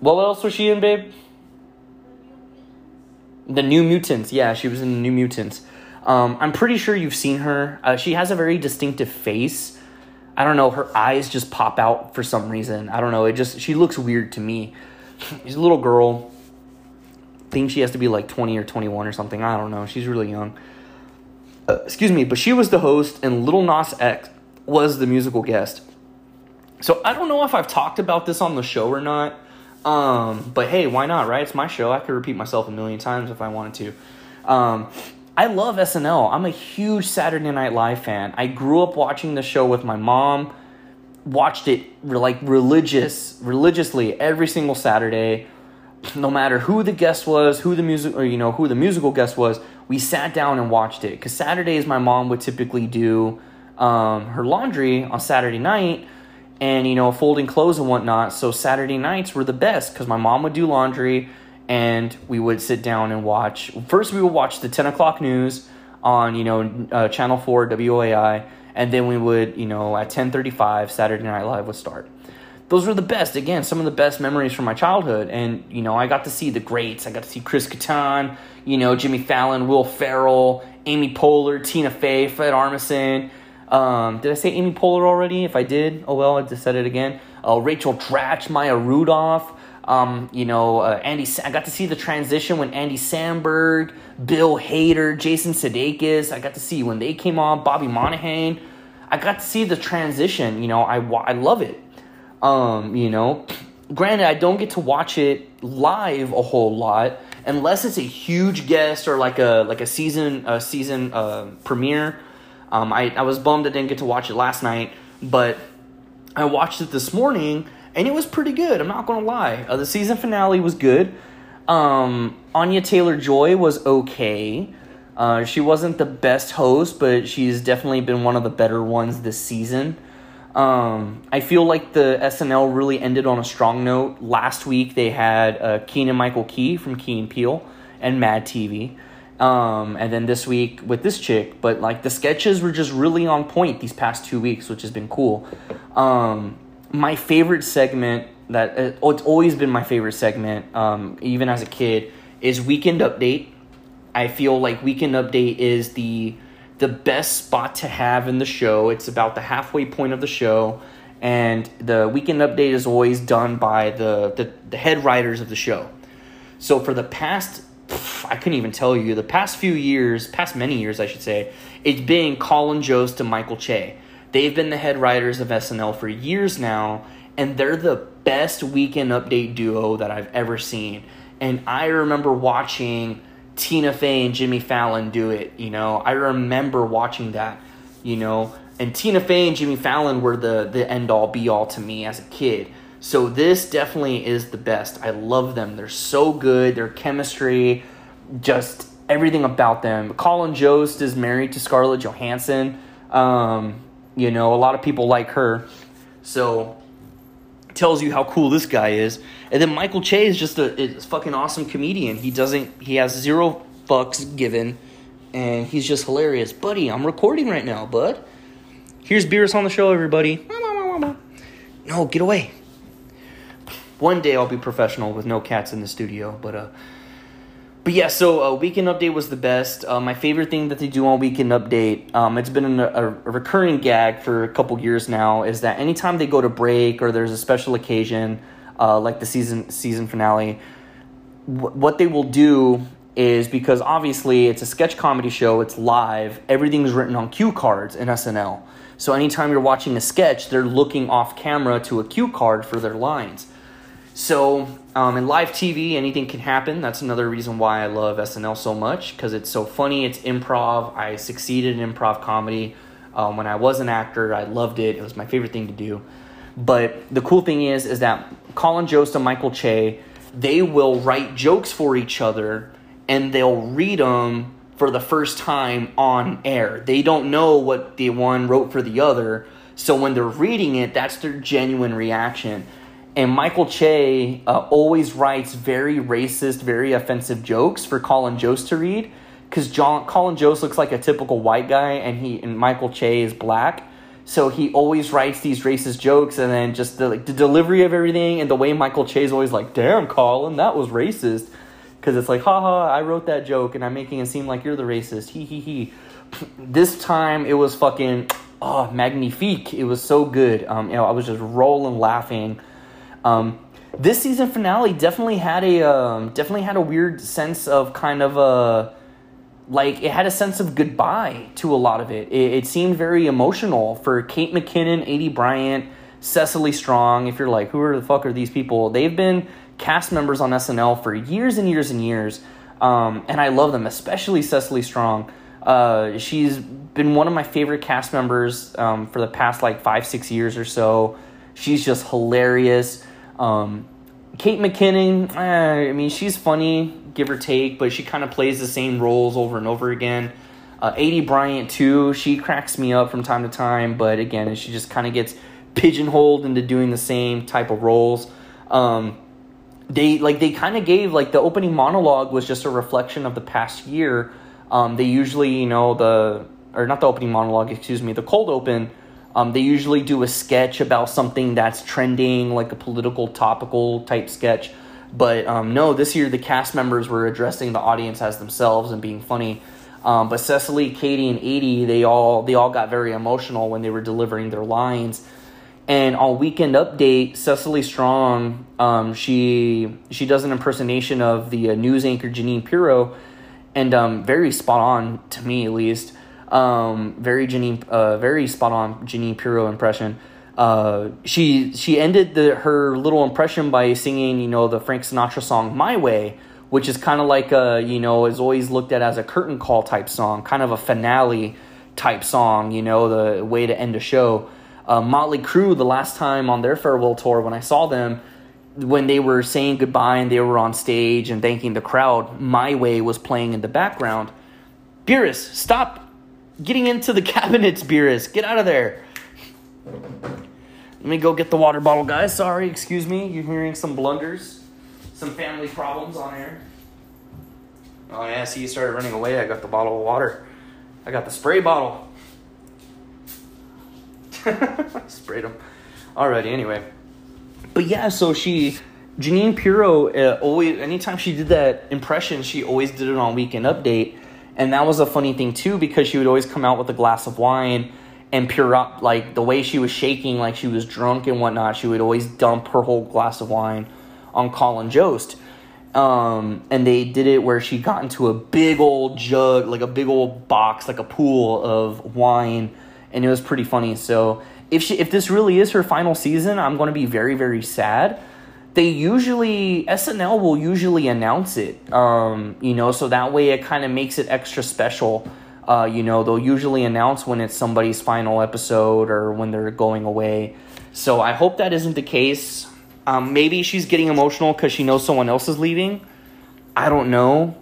What else was she in, babe? The New Mutants. Yeah, she was in the New Mutants. Um, I'm pretty sure you've seen her. Uh, she has a very distinctive face. I don't know, her eyes just pop out for some reason. I don't know, it just she looks weird to me. She's a little girl. I think she has to be like 20 or 21 or something. I don't know. She's really young. Uh, excuse me, but she was the host, and Lil Nas X was the musical guest. So I don't know if I've talked about this on the show or not. Um, but hey, why not, right? It's my show. I could repeat myself a million times if I wanted to. Um, I love SNL. I'm a huge Saturday Night Live fan. I grew up watching the show with my mom. watched it like religious religiously every single Saturday no matter who the guest was, who the music or you know who the musical guest was, we sat down and watched it. Cause Saturdays my mom would typically do um, her laundry on Saturday night, and you know folding clothes and whatnot. So Saturday nights were the best because my mom would do laundry, and we would sit down and watch. First, we would watch the ten o'clock news on you know uh, Channel Four WOAI, and then we would you know at ten thirty five Saturday Night Live would start those were the best. Again, some of the best memories from my childhood. And, you know, I got to see the greats. I got to see Chris Kattan, you know, Jimmy Fallon, Will Ferrell, Amy Poehler, Tina Fey, Fred Armisen. Um, did I say Amy Poehler already? If I did, oh well, I just said it again. Uh, Rachel Dratch, Maya Rudolph. Um, you know, uh, Andy. I got to see the transition when Andy Samberg, Bill Hader, Jason Sudeikis. I got to see when they came on. Bobby Moynihan. I got to see the transition. You know, I I love it. Um, you know, granted, I don't get to watch it live a whole lot unless it's a huge guest or like a like a season a season uh, premiere. Um, I I was bummed I didn't get to watch it last night, but I watched it this morning and it was pretty good. I'm not gonna lie. Uh, the season finale was good. Um, Anya Taylor Joy was okay. Uh, she wasn't the best host, but she's definitely been one of the better ones this season. Um, I feel like the SNL really ended on a strong note. Last week they had uh, Keegan Michael Key from Key and Peele and Mad TV. Um, and then this week with this chick, but like the sketches were just really on point these past two weeks, which has been cool. Um, my favorite segment that uh, it's always been my favorite segment, um, even as a kid, is Weekend Update. I feel like Weekend Update is the the best spot to have in the show. It's about the halfway point of the show, and the weekend update is always done by the, the, the head writers of the show. So for the past, I couldn't even tell you, the past few years, past many years, I should say, it's been Colin Jost to Michael Che. They've been the head writers of SNL for years now, and they're the best weekend update duo that I've ever seen. And I remember watching Tina Fey and Jimmy Fallon do it. You know, I remember watching that. You know, and Tina Fey and Jimmy Fallon were the the end all be all to me as a kid. So this definitely is the best. I love them. They're so good. Their chemistry, just everything about them. Colin Jost is married to Scarlett Johansson. Um, you know, a lot of people like her. So tells you how cool this guy is. And then Michael Che is just a, fucking awesome comedian. He doesn't he has zero fucks given and he's just hilarious. Buddy, I'm recording right now, bud. Here's Beerus on the show, everybody. No, get away. One day I'll be professional with no cats in the studio, but uh but yeah, so uh, Weekend Update was the best. Uh, my favorite thing that they do on Weekend Update, um, it's been a, a, recurring gag for a couple years now, is that anytime they go to break or there's a special occasion, uh, like the season season finale, w- what they will do is because obviously it's a sketch comedy show, it's live, everything's written on cue cards in SNL. So anytime you're watching a sketch, they're looking off camera to a cue card for their lines. So, um, in live TV, anything can happen. That's another reason why I love SNL so much because it's so funny. It's improv. I succeeded in improv comedy um, when I was an actor. I loved it. It was my favorite thing to do. But the cool thing is, is that Colin Jost and Michael Che, they will write jokes for each other and they'll read them for the first time on air. They don't know what the one wrote for the other. So when they're reading it, that's their genuine reaction and Michael Che uh, always writes very racist, very offensive jokes for Colin Jost to read because John Colin Jost looks like a typical white guy, and he and Michael Che is black. So he always writes these racist jokes, and then just the like the delivery of everything and the way Michael Che is always like, "Damn, Colin, that was racist," because it's like, "Haha, I wrote that joke, and I'm making it seem like you're the racist." He he he. This time it was fucking oh magnifique. It was so good. Um, you know, I was just rolling laughing um, this season finale definitely had a um, definitely had a weird sense of kind of a like it had a sense of goodbye to a lot of it. It, it seemed very emotional for Kate McKinnon, Aidy Bryant, Cecily Strong. If you're like, who are the fuck are these people? They've been cast members on SNL for years and years and years, um, and I love them, especially Cecily Strong. Uh, she's been one of my favorite cast members um, for the past like five, six years or so. She's just hilarious. Um, Kate McKinnon, eh, I mean, she's funny, give or take, but she kind of plays the same roles over and over again. Uh, Aidy Bryant, too, she cracks me up from time to time, but again, she just kind of gets pigeonholed into doing the same type of roles. Um, they like they kind of gave like the opening monologue was just a reflection of the past year. Um, they usually, you know, the or not the opening monologue, excuse me, the cold open. Um, they usually do a sketch about something that's trending, like a political, topical type sketch. But um, no, this year the cast members were addressing the audience as themselves and being funny. Um, but Cecily, Katie, and Aidy, they all they all got very emotional when they were delivering their lines. And on Weekend Update, Cecily Strong, um, she she does an impersonation of the uh, news anchor Jeanine Pirro, and um, very spot on to me at least. Um, very Jeanine, uh, very spot on Jeanine Pirro impression. Uh, she she ended the, her little impression by singing, you know, the Frank Sinatra song "My Way," which is kind of like a, you know, is always looked at as a curtain call type song, kind of a finale type song, you know, the way to end a show. Uh, Motley Crue, the last time on their farewell tour, when I saw them, when they were saying goodbye and they were on stage and thanking the crowd, My Way was playing in the background. Beerus, stop getting into the cabinets, Beerus. Get out of there. Let me go get the water bottle, guys. Sorry, excuse me. You're hearing some blunders, some family problems on air. Oh, yeah, see, you started running away. I got the bottle of water. I got the spray bottle. Sprayed him. Alrighty, anyway. But yeah, so she, Jeanine Pirro, uh, always, anytime she did that impression, she always did it on Weekend Update. And that was a funny thing too, because she would always come out with a glass of wine and pure up, like the way she was shaking, like she was drunk and whatnot, she would always dump her whole glass of wine on Colin Jost. Um, and they did it where she got into a big old jug, like a big old box, like a pool of wine and it was pretty funny. So if she if this really is her final season, I'm going to be very very sad. They usually SNL will usually announce it, um, you know, so that way it kind of makes it extra special. Uh, you know, they'll usually announce when it's somebody's final episode or when they're going away. So I hope that isn't the case. Um, maybe she's getting emotional because she knows someone else is leaving. I don't know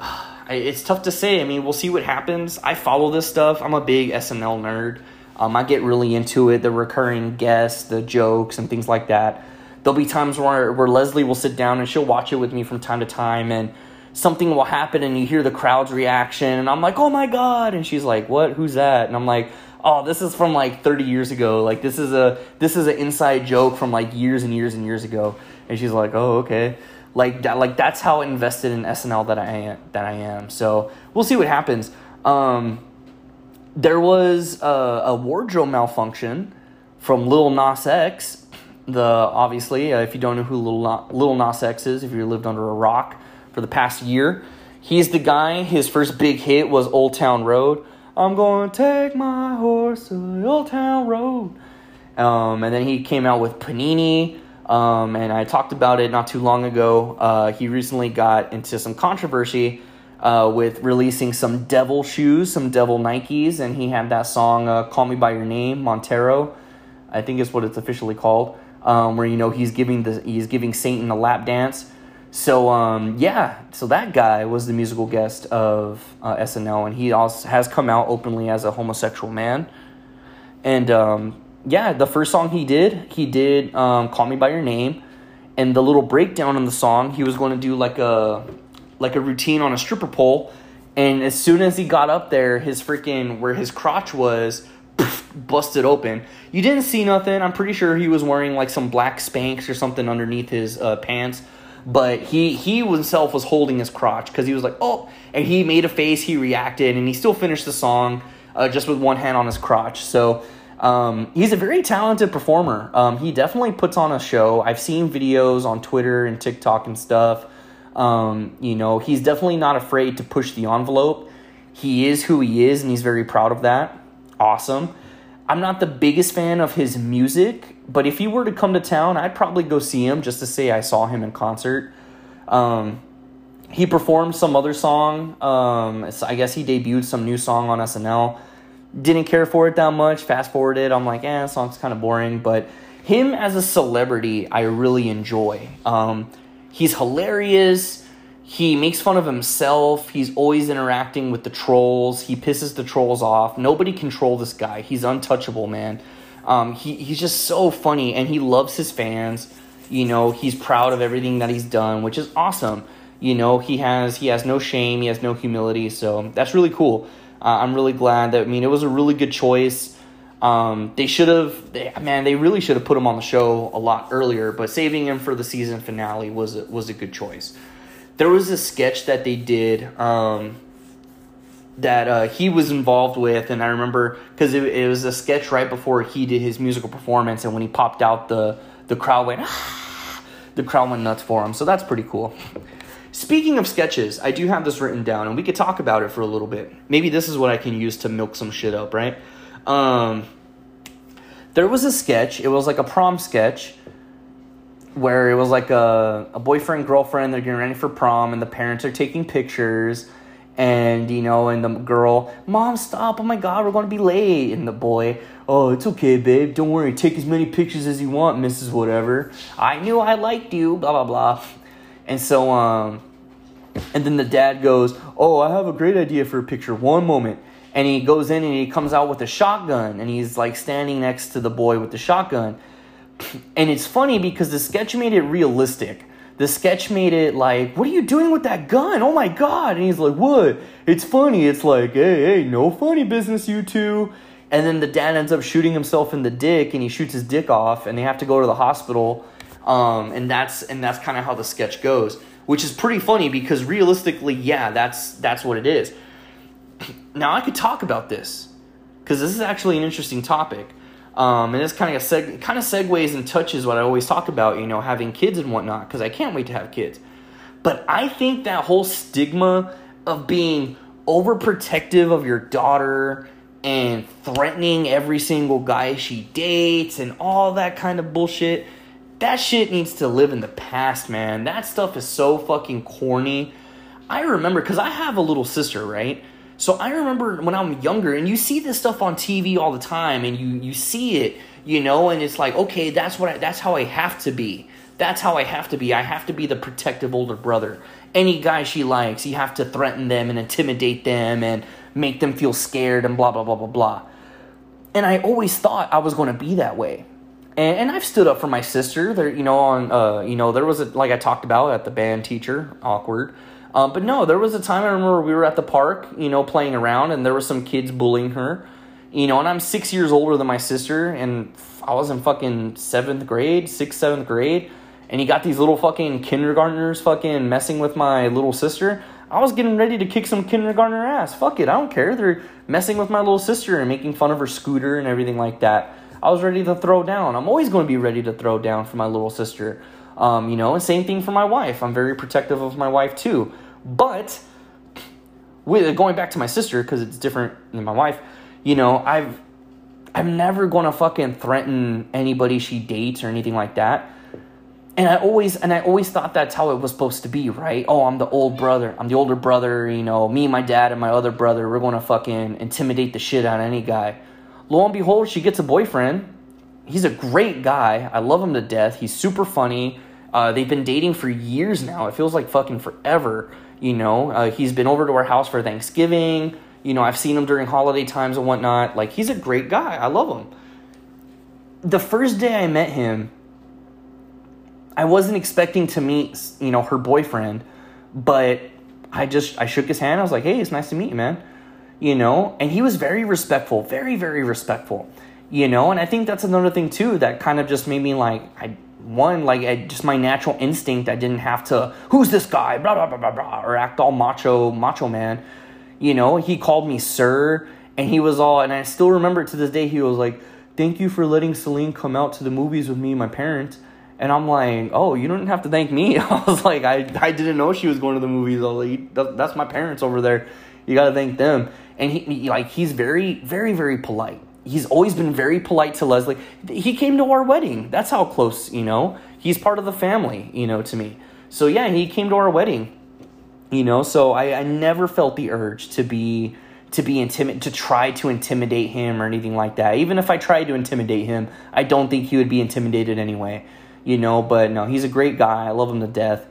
it's tough to say. I mean, we'll see what happens. I follow this stuff. I'm a big SNL nerd. Um, I get really into it, the recurring guests, the jokes, and things like that. There'll be times where, where Leslie will sit down and she'll watch it with me from time to time, and something will happen, and you hear the crowd's reaction, and I'm like, oh my God. And she's like, what? Who's that? And I'm like, oh, this is from like 30 years ago. Like, this is a this is an inside joke from like years and years and years ago. And she's like, oh, okay like that like that's how invested in SNL that I am that I am. So we'll see what happens. Um, there was a, a, wardrobe malfunction from Lil Nas X. The obviously, uh, if you don't know who Lil Nas X is, if you lived under a rock for the past year, he's the guy. His first big hit was Old Town Road. I'm going to take my horse to the Old Town Road. Um, and then he came out with Panini. Um, and I talked about it not too long ago. Uh, he recently got into some controversy uh, with releasing some devil shoes, some devil Nikes, and he had that song uh, "Call Me by Your Name," Montero, I think is what it's officially called, um, where you know he's giving the he's giving Satan a lap dance. So um, yeah, so that guy was the musical guest of uh, SNL, and he also has come out openly as a homosexual man, and um, yeah, the first song he did, he did um, "Call Me by Your Name," and the little breakdown in the song, he was going to do like a like a routine on a stripper pole, and as soon as he got up there, his freaking where his crotch was busted open. You didn't see nothing. I'm pretty sure he was wearing like some black Spanx or something underneath his uh, pants. But he he himself was holding his crotch because he was like, oh, and he made a face. He reacted, and he still finished the song uh, just with one hand on his crotch. So um, he's a very talented performer. Um, he definitely puts on a show. I've seen videos on Twitter and TikTok and stuff. Um, you know, he's definitely not afraid to push the envelope. He is who he is, and he's very proud of that. Awesome. I'm not the biggest fan of his music, but if he were to come to town, I'd probably go see him just to say I saw him in concert. Um, he performed some other song. Um, I guess he debuted some new song on SNL. Didn't care for it that much. Fast forwarded, I'm like, eh, song's kind of boring. But him as a celebrity, I really enjoy. Um, he's hilarious. He makes fun of himself. He's always interacting with the trolls. He pisses the trolls off. Nobody control this guy. He's untouchable, man. Um, he, he's just so funny, and he loves his fans. You know, he's proud of everything that he's done, which is awesome. You know, he has he has no shame, he has no humility, so that's really cool. Uh, I'm really glad that I mean it was a really good choice. Um, they should have, man, they really should have put him on the show a lot earlier, but saving him for the season finale was was a good choice. There was a sketch that they did um, that uh, he was involved with, and I remember because it, it, was a sketch right before he did his musical performance, and when he popped out, the the crowd went, ah! the crowd went nuts for him. So that's pretty cool. Speaking of sketches, I do have this written down, and we could talk about it for a little bit. Maybe this is what I can use to milk some shit up, right? Um, there was a sketch. It was like a prom sketch where it was like a, a boyfriend girlfriend. They're getting ready for prom, and the parents are taking pictures. And you know, and the girl, mom, stop! Oh my god, we're going to be late. And the boy, oh, it's okay, babe. Don't worry. Take as many pictures as you want, Mrs. Whatever. I knew I liked you. Blah blah blah. And so, um, and then the dad goes, Oh, I have a great idea for a picture. One moment. And he goes in and he comes out with a shotgun and he's like standing next to the boy with the shotgun. And it's funny because the sketch made it realistic. The sketch made it like, What are you doing with that gun? Oh my God. And he's like, What? It's funny. It's like, Hey, hey, no funny business, you two. And then the dad ends up shooting himself in the dick and he shoots his dick off and they have to go to the hospital. Um, and that's and that's kind of how the sketch goes which is pretty funny because realistically, yeah, that's that's what it is. Now I could talk about this because this is actually an interesting topic, um, and this kind of seg- kind of segues and touches what I always talk about, you know, having kids and whatnot. Because I can't wait to have kids, but I think that whole stigma of being overprotective of your daughter and threatening every single guy she dates and all that kind of bullshit that shit needs to live in the past, man. That stuff is so fucking corny. I remember because I have a little sister, right? So I remember when I'm younger, and you see this stuff on TV all the time, and you you see it, you know, and it's like, okay, that's what I, that's how I have to be. That's how I have to be. I have to be the protective older brother. Any guy she likes, you have to threaten them and intimidate them and make them feel scared and blah blah blah blah blah. And I always thought I was going to be that way and, and I've stood up for my sister. There, you know, on uh, you know, there was a like I talked about at the band teacher, awkward. Um, but no, there was a time I remember we were at the park, you know, playing around, and there were some kids bullying her, you know, and I'm six years older than my sister, and I was in fucking seventh grade, sixth, seventh grade, and you got these little fucking kindergartners fucking messing with my little sister. I was getting ready to kick some kindergartner ass. Fuck it, I don't care. They're messing with my little sister and making fun of her scooter and everything like that. I was ready to throw down. I'm always going to be ready to throw down for my little sister. Um, you know, and same thing for my wife. I'm very protective of my wife too. But with going back to my sister because it's different than my wife, you know, I've I'm never to fucking threaten anybody she dates or anything like that. And I always and I always thought that's how it was supposed to be, right? Oh, I'm the old brother. I'm the older brother, you know, me, and my dad, and my other brother, we're to fucking intimidate the shit out of any guy. Lo and behold, she gets a boyfriend. He's a great guy. I love him to death. He's super funny. Uh, they've been dating for years now. It feels like fucking forever. You know, uh, he's been over to our house for Thanksgiving. You know, I've seen him during holiday times and whatnot. Like, he's a great guy. I love him. The first day I met him, I wasn't expecting to meet, you know, her boyfriend, but I just I shook his hand. I was like, "Hey, it's nice to meet you, man." you know, and he was very respectful, very, very respectful, you know, and I think that's another thing too that kind of just made me like, I, one, like, I, just my natural instinct, I didn't have to, who's this guy, blah, blah, blah, blah, blah, or act all macho, macho man, you know, he called me sir, and he was all, and I still remember to this day, he was like, thank you for letting Celine come out to the movies with me and my parents. And I'm like, oh, you don't have to thank me. I was like, I, I didn't know she was going to the movies. I was like, that's my parents over there. You got to thank them and he, he like he's very very very polite he's always been very polite to leslie he came to our wedding that's how close you know he's part of the family you know to me so yeah he came to our wedding You know, so I, I never felt the urge to be to be intimid to try to intimidate him or anything like that. Even if I tried to intimidate him, I don't think he would be intimidated anyway. You know, but no, he's a great guy. I love him to death.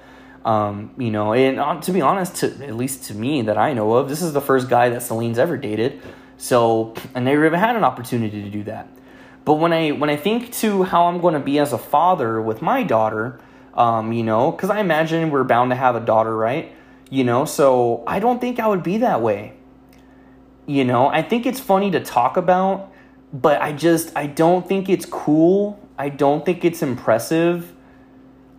Um, you know, and uh, to be honest, to at least to me that I know of, this is the first guy that Celine's ever dated. So, I never even had an opportunity to do that. But when I when I think to how I'm going to be as a father with my daughter, um, you know, because I imagine we're bound to have a daughter, right? You know, so I don't think I would be that way. You know, I think it's funny to talk about, but I just I don't think it's cool. I don't think it's impressive.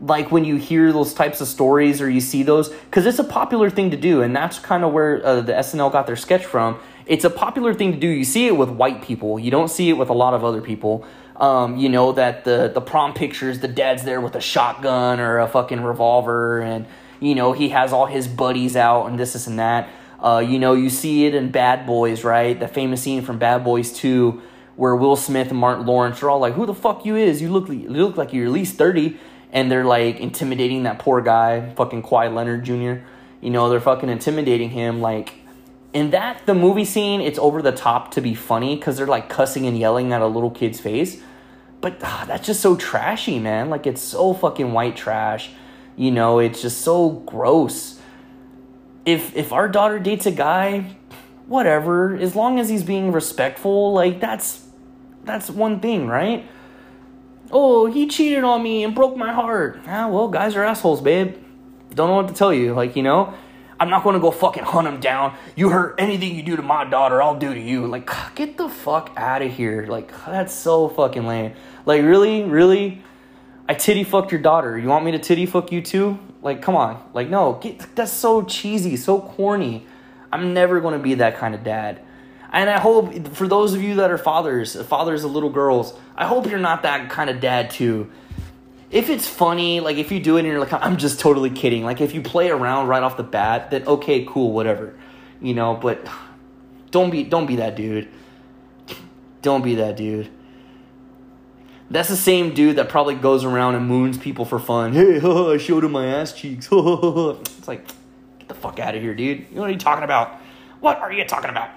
Like when you hear those types of stories or you see those, because it's a popular thing to do, and that's kind of where uh, the SNL got their sketch from. It's a popular thing to do. You see it with white people. You don't see it with a lot of other people. Um, you know that the the prom pictures, the dad's there with a shotgun or a fucking revolver, and you know he has all his buddies out and this, this, and that. Uh, you know, you see it in Bad Boys, right? The famous scene from Bad Boys 2 where Will Smith and Martin Lawrence are all like, "Who the fuck you is? You look you look like you're at least 30." And they're like intimidating that poor guy, fucking Kawhi Leonard Jr. You know, they're fucking intimidating him like in that the movie scene, it's over the top to be funny cuz they're like cussing and yelling at a little kid's face. But ah, that's just so trashy, man. Like it's so fucking white trash. You know, it's just so gross if if our daughter dates a guy, whatever, as long as he's being respectful, like that's that's one thing, right? Oh, he cheated on me and broke my heart. Ah, well, guys are assholes, babe. Don't know what to tell you. Like, you know, I'm not going to go fucking hunt him down. You hurt anything you do to my daughter, I'll do to you. Like, get the fuck out of here. Like, that's so fucking lame. Like, really, really, I titty fucked your daughter. You want me to titty fuck you too? Like, come on. Like, no, get, that's so cheesy, so corny. I'm never going to be that kind of dad. And I hope for those of you that are fathers, fathers of little girls, I hope you're not that kind of dad too. If it's funny, like if you do it and you're like, I'm just totally kidding. Like if you play around right off the bat, then okay, cool, whatever. You know, but don't be don't be that dude. Don't be that dude. That's the same dude that probably goes around and moons people for fun. Hey, I showed him my ass cheeks. it's like, get the fuck out of here, dude. You know what are you talking about? What are you talking about?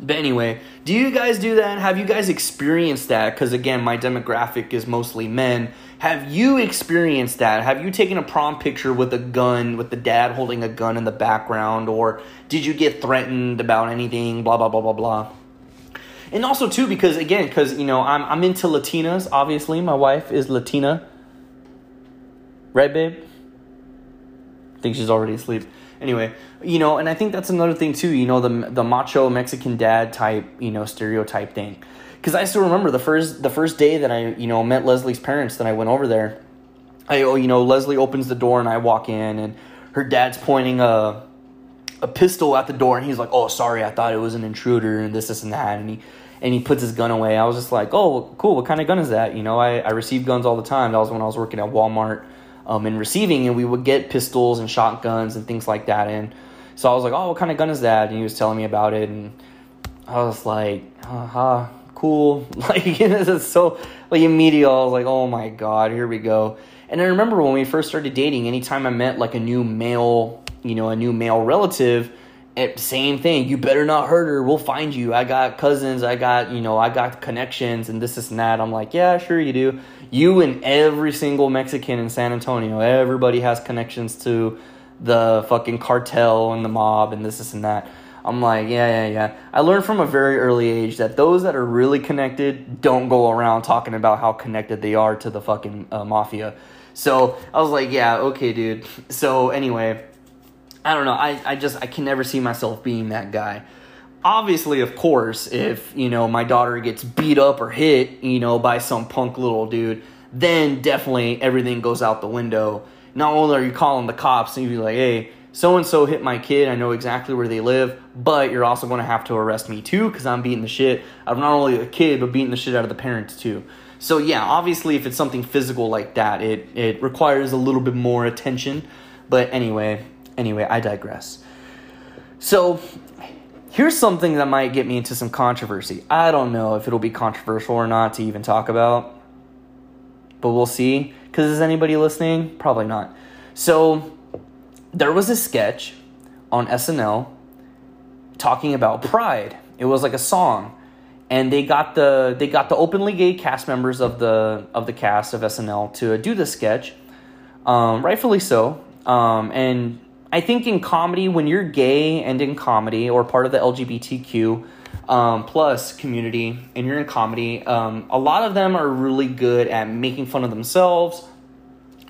But anyway, do you guys do that? Have you guys experienced that? Because again, my demographic is mostly men. Have you experienced that? Have you taken a prom picture with a gun, with the dad holding a gun in the background? Or did you get threatened about anything? Blah, blah, blah, blah, blah and also too because again because you know I'm I'm into Latinas. Obviously, my wife is Latina. Right, babe. I think she's already asleep. Anyway, you know, and I think that's another thing too. You know, the the macho Mexican dad type, you know, stereotype thing. Because I still remember the first the first day that I you know met Leslie's parents. That I went over there. I oh you know Leslie opens the door and I walk in and her dad's pointing a a pistol at the door and he's like, "Oh, sorry, I thought it was an intruder and this, this, and that." And he and he puts his gun away. I was just like, "Oh, cool. What kind of gun is that?" You know, I I receive guns all the time. That was when I was working at Walmart, um, in receiving, and we would get pistols and shotguns and things like that. And so I was like, "Oh, what kind of gun is that?" And he was telling me about it, and I was like, "Haha." Cool, like it's so like immediate. I was like, oh my god, here we go. And I remember when we first started dating, anytime I met like a new male you know, a new male relative, it, same thing. You better not hurt her. We'll find you. I got cousins. I got, you know, I got connections and this, this, and that. I'm like, yeah, sure you do. You and every single Mexican in San Antonio, everybody has connections to the fucking cartel and the mob and this, this, and that. I'm like, yeah, yeah, yeah. I learned from a very early age that those that are really connected don't go around talking about how connected they are to the fucking uh, mafia. So I was like, yeah, okay, dude. So anyway, I don't know. I, I just I can never see myself being that guy. Obviously, of course, if you know my daughter gets beat up or hit, you know, by some punk little dude, then definitely everything goes out the window. Not only are you calling the cops and you're like, hey, so and so hit my kid, I know exactly where they live, but you're also going to have to arrest me too because I'm beating the shit out of not only the kid, but beating the shit out of the parents too. So yeah, obviously, if it's something physical like that, it it requires a little bit more attention. But anyway, Anyway, I digress. So, here's something that might get me into some controversy. I don't know if it'll be controversial or not to even talk about, but we'll see. Because is anybody listening? Probably not. So there was a sketch on SNL talking about pride. It was like a song. And they got the they got the openly gay cast members of the of the cast of SNL to do the sketch, um, rightfully so. Um, and I think in comedy, when you're gay and in comedy or part of the LGBTQ um, plus community and you're in comedy, um, a lot of them are really good at making fun of themselves,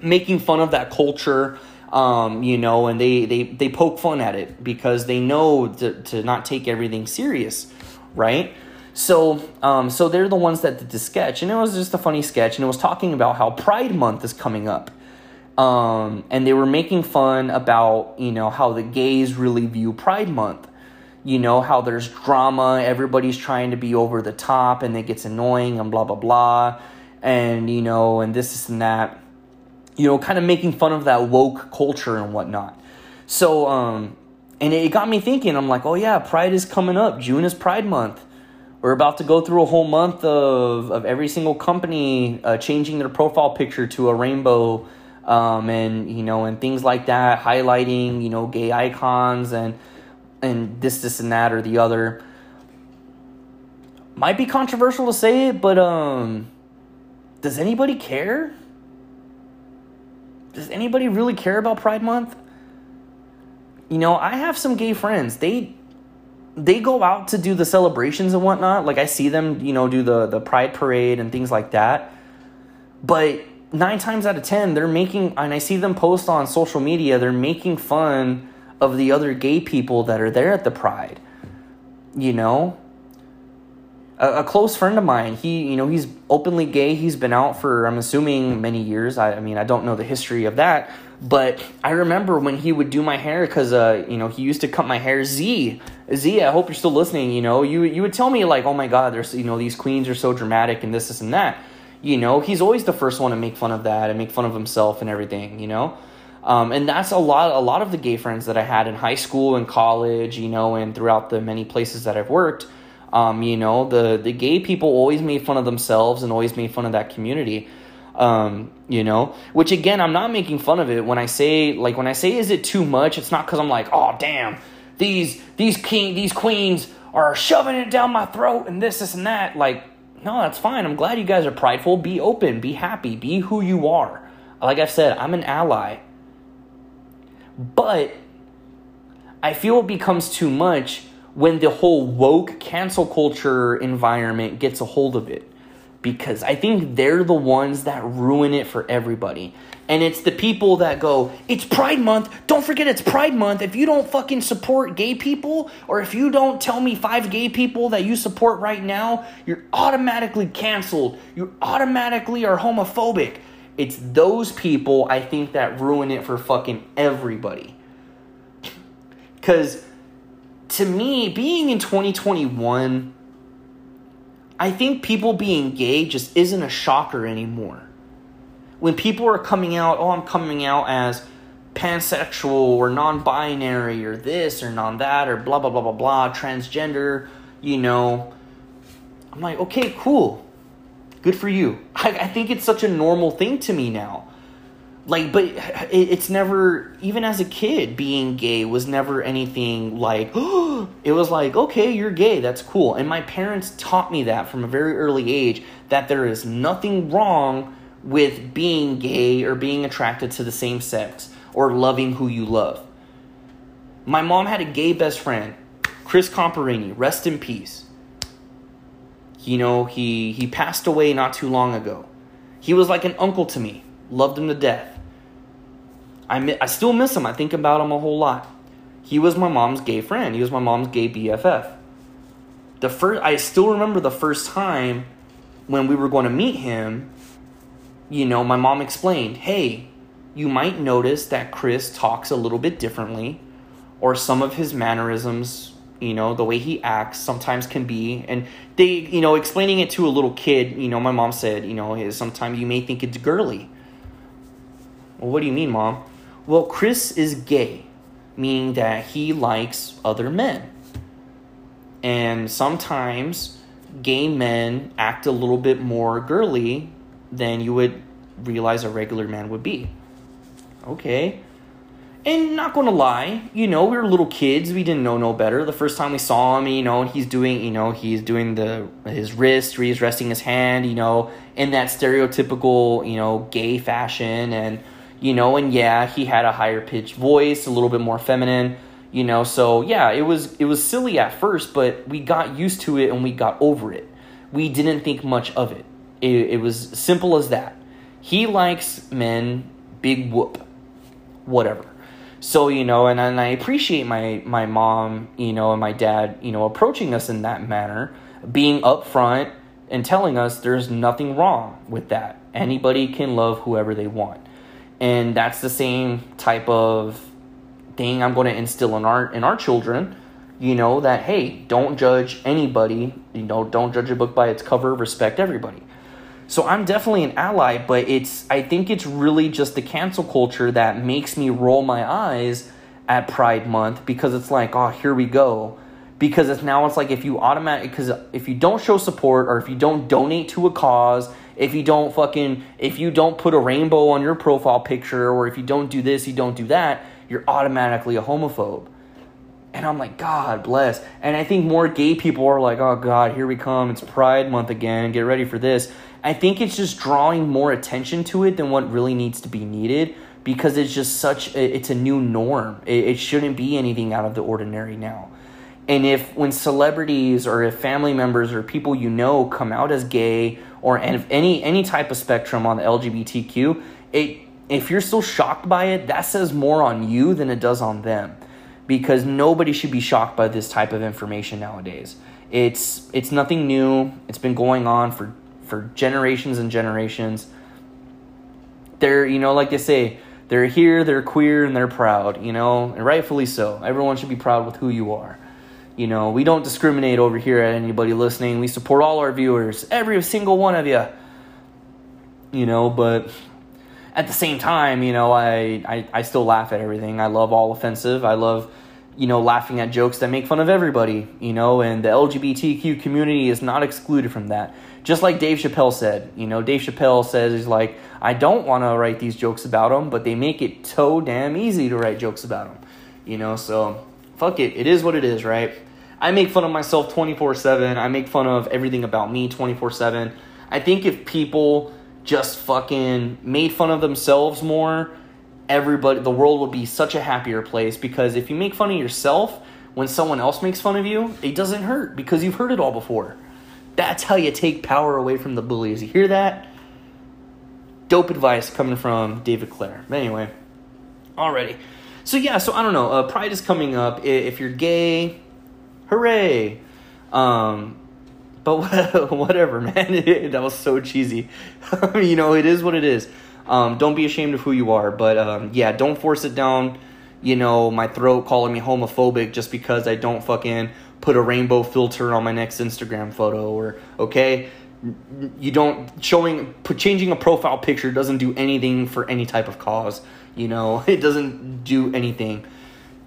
making fun of that culture, um, you know, and they, they, they poke fun at it because they know to, to not take everything serious, right? So, um, so they're the ones that did the sketch, and it was just a funny sketch, and it was talking about how Pride Month is coming up, um, and they were making fun about you know how the gays really view Pride Month, you know how there's drama, everybody's trying to be over the top, and it gets annoying, and blah blah blah, and you know, and this, this and that you know, kind of making fun of that woke culture and whatnot. So, um, and it got me thinking, I'm like, oh yeah, Pride is coming up. June is Pride Month. We're about to go through a whole month of, of every single company uh, changing their profile picture to a rainbow um, and, you know, and things like that, highlighting, you know, gay icons and, and this, this, and that or the other. Might be controversial to say it, but um, does anybody care? does anybody really care about Pride Month? You know, I have some gay friends. They they go out to do the celebrations and whatnot. Like I see them, you know, do the the Pride parade and things like that. But nine times out of ten, they're making, and I see them post on social media. They're making fun of the other gay people that are there at the Pride. You know, a, a, close friend of mine he you know he's openly gay. He's been out for i'm assuming many years. I, I mean i don't know the history of that but i remember when he would do my hair because uh, you know he used to cut my hair. Z z i hope you're still listening you know? You you would tell me like oh my god there's you know these queens are so dramatic and this this and that. You know he's always the first one to make fun of that and make fun of himself and everything you know um, and that's a lot a lot of the gay friends that i had in high school and college you know and throughout the many places that i've worked um, you know, the the gay people always made fun of themselves and always made fun of that community. Um, you know, which again, I'm not making fun of it when I say like when I say is it too much? It's not because I'm like, oh damn, these these king these queens are shoving it down my throat and this this and that. Like, no, that's fine. I'm glad you guys are prideful. Be open. Be happy. Be who you are. Like I've said, I'm an ally. But I feel it becomes too much when the whole woke cancel culture environment gets a hold of it because I think they're the ones that ruin it for everybody. And it's the people that go, it's Pride Month. Don't forget it's Pride Month. If you don't fucking support gay people, or if you don't tell me five gay people that you support right now, you're automatically canceled. You automatically are homophobic. It's those people, I think, that ruin it for fucking everybody. Because to me, being in 2021, I think people being gay just isn't a shocker anymore. When people are coming out, oh, I'm coming out as pansexual or non binary or this or non that or blah, blah, blah, blah, blah, transgender, you know, I'm like, okay, cool. Good for you. I, I think it's such a normal thing to me now. Like but it's never even as a kid being gay was never anything like it was like okay you're gay that's cool. And my parents taught me that from a very early age that there is nothing wrong with being gay or being attracted to the same sex or loving who you love. My mom had a gay best friend chris comparini rest in peace you know he he passed away not too long ago he was like an uncle to me loved him to death I, I still miss him. I think about him a whole lot. He was my mom's gay friend. He was my mom's gay BFF. The first, I still remember the first time when we were going to meet him. You know, my mom explained, "Hey, you might notice that Chris talks a little bit differently, or some of his mannerisms, you know, the way he acts sometimes can be." And they, you know, explaining it to a little kid, you know, my mom said, you know, sometimes you may think it's girly. Well, what do you mean, mom? Well, Chris is gay, meaning that he likes other men. And sometimes gay men act a little bit more girly than you would realize a regular man would be. okay. And not gonna lie, you know, we were little kids. We didn't know no better. The first time we saw him, you know, he's doing, you know, he's doing the his wrist, he's resting his hand, you know, in that stereotypical, you know, gay fashion, and you know, and yeah, he had a higher pitched voice, a little bit more feminine, you know. So yeah, it was it was silly at first, but we got used to it and we got over it. We didn't think much of it. It, it was simple as that. He likes men, big whoop, whatever so you know and, and i appreciate my my mom you know and my dad you know approaching us in that manner being upfront and telling us there's nothing wrong with that. Anybody can love whoever they want. And that's the same type of thing i'm going to instill in our in our children you know that hey don't judge anybody you know don't judge a book by its cover respect everybody so I'm definitely an ally, but it's I think it's really just the cancel culture that makes me roll my eyes at Pride Month because it's like, oh, here we go. Because it's now it's like if you automatic because if you don't show support or if you don't donate to a cause, if you don't fucking if you don't put a rainbow on your profile picture or if you don't do this, you don't do that, you're automatically a homophobe. And I'm like, God bless. And I think more gay people are like, oh God, here we come. It's Pride Month again. Get ready for this. I think it's just drawing more attention to it than what really needs to be needed because it's just such a, it's a new norm. It, it shouldn't be anything out of the ordinary now. And if when celebrities or if family members or people you know come out as gay or any any type of spectrum on the LGBTQ, it if you're still shocked by it, that says more on you than it does on them. Because nobody should be shocked by this type of information nowadays. It's it's nothing new. It's been going on for for generations and generations. They're, you know, like they say, they're here, they're queer, and they're proud, you know, and rightfully so. Everyone should be proud with who you are. You know, we don't discriminate over here at anybody listening. We support all our viewers, every single one of you. You know, but at the same time, you know, I, I, I still laugh at everything. I love all offensive. I love, you know, laughing at jokes that make fun of everybody, you know, and the LGBTQ community is not excluded from that just like Dave Chappelle said, you know, Dave Chappelle says he's like, I don't want to write these jokes about them, but they make it so damn easy to write jokes about them, you know. So fuck it, it is what it is, right? I make fun of myself twenty four seven. I make fun of everything about me twenty four seven. I think if people just fucking made fun of themselves more, everybody, the world would be such a happier place. Because if you make fun of yourself when someone else makes fun of you, it doesn't hurt because you've heard it all before. That's how you take power away from the bullies. You hear that? Dope advice coming from David Clare. But anyway, already. So yeah, so I don't know. Uh, Pride is coming up. If you're gay, hooray! Um, but whatever, man. that was so cheesy. you know, it is what it is. Um, don't be ashamed of who you are. But um, yeah, don't force it down. You know, my throat calling me homophobic just because I don't fucking put a rainbow filter on my next Instagram photo or okay you don't showing changing a profile picture doesn't do anything for any type of cause you know? It doesn't do anything.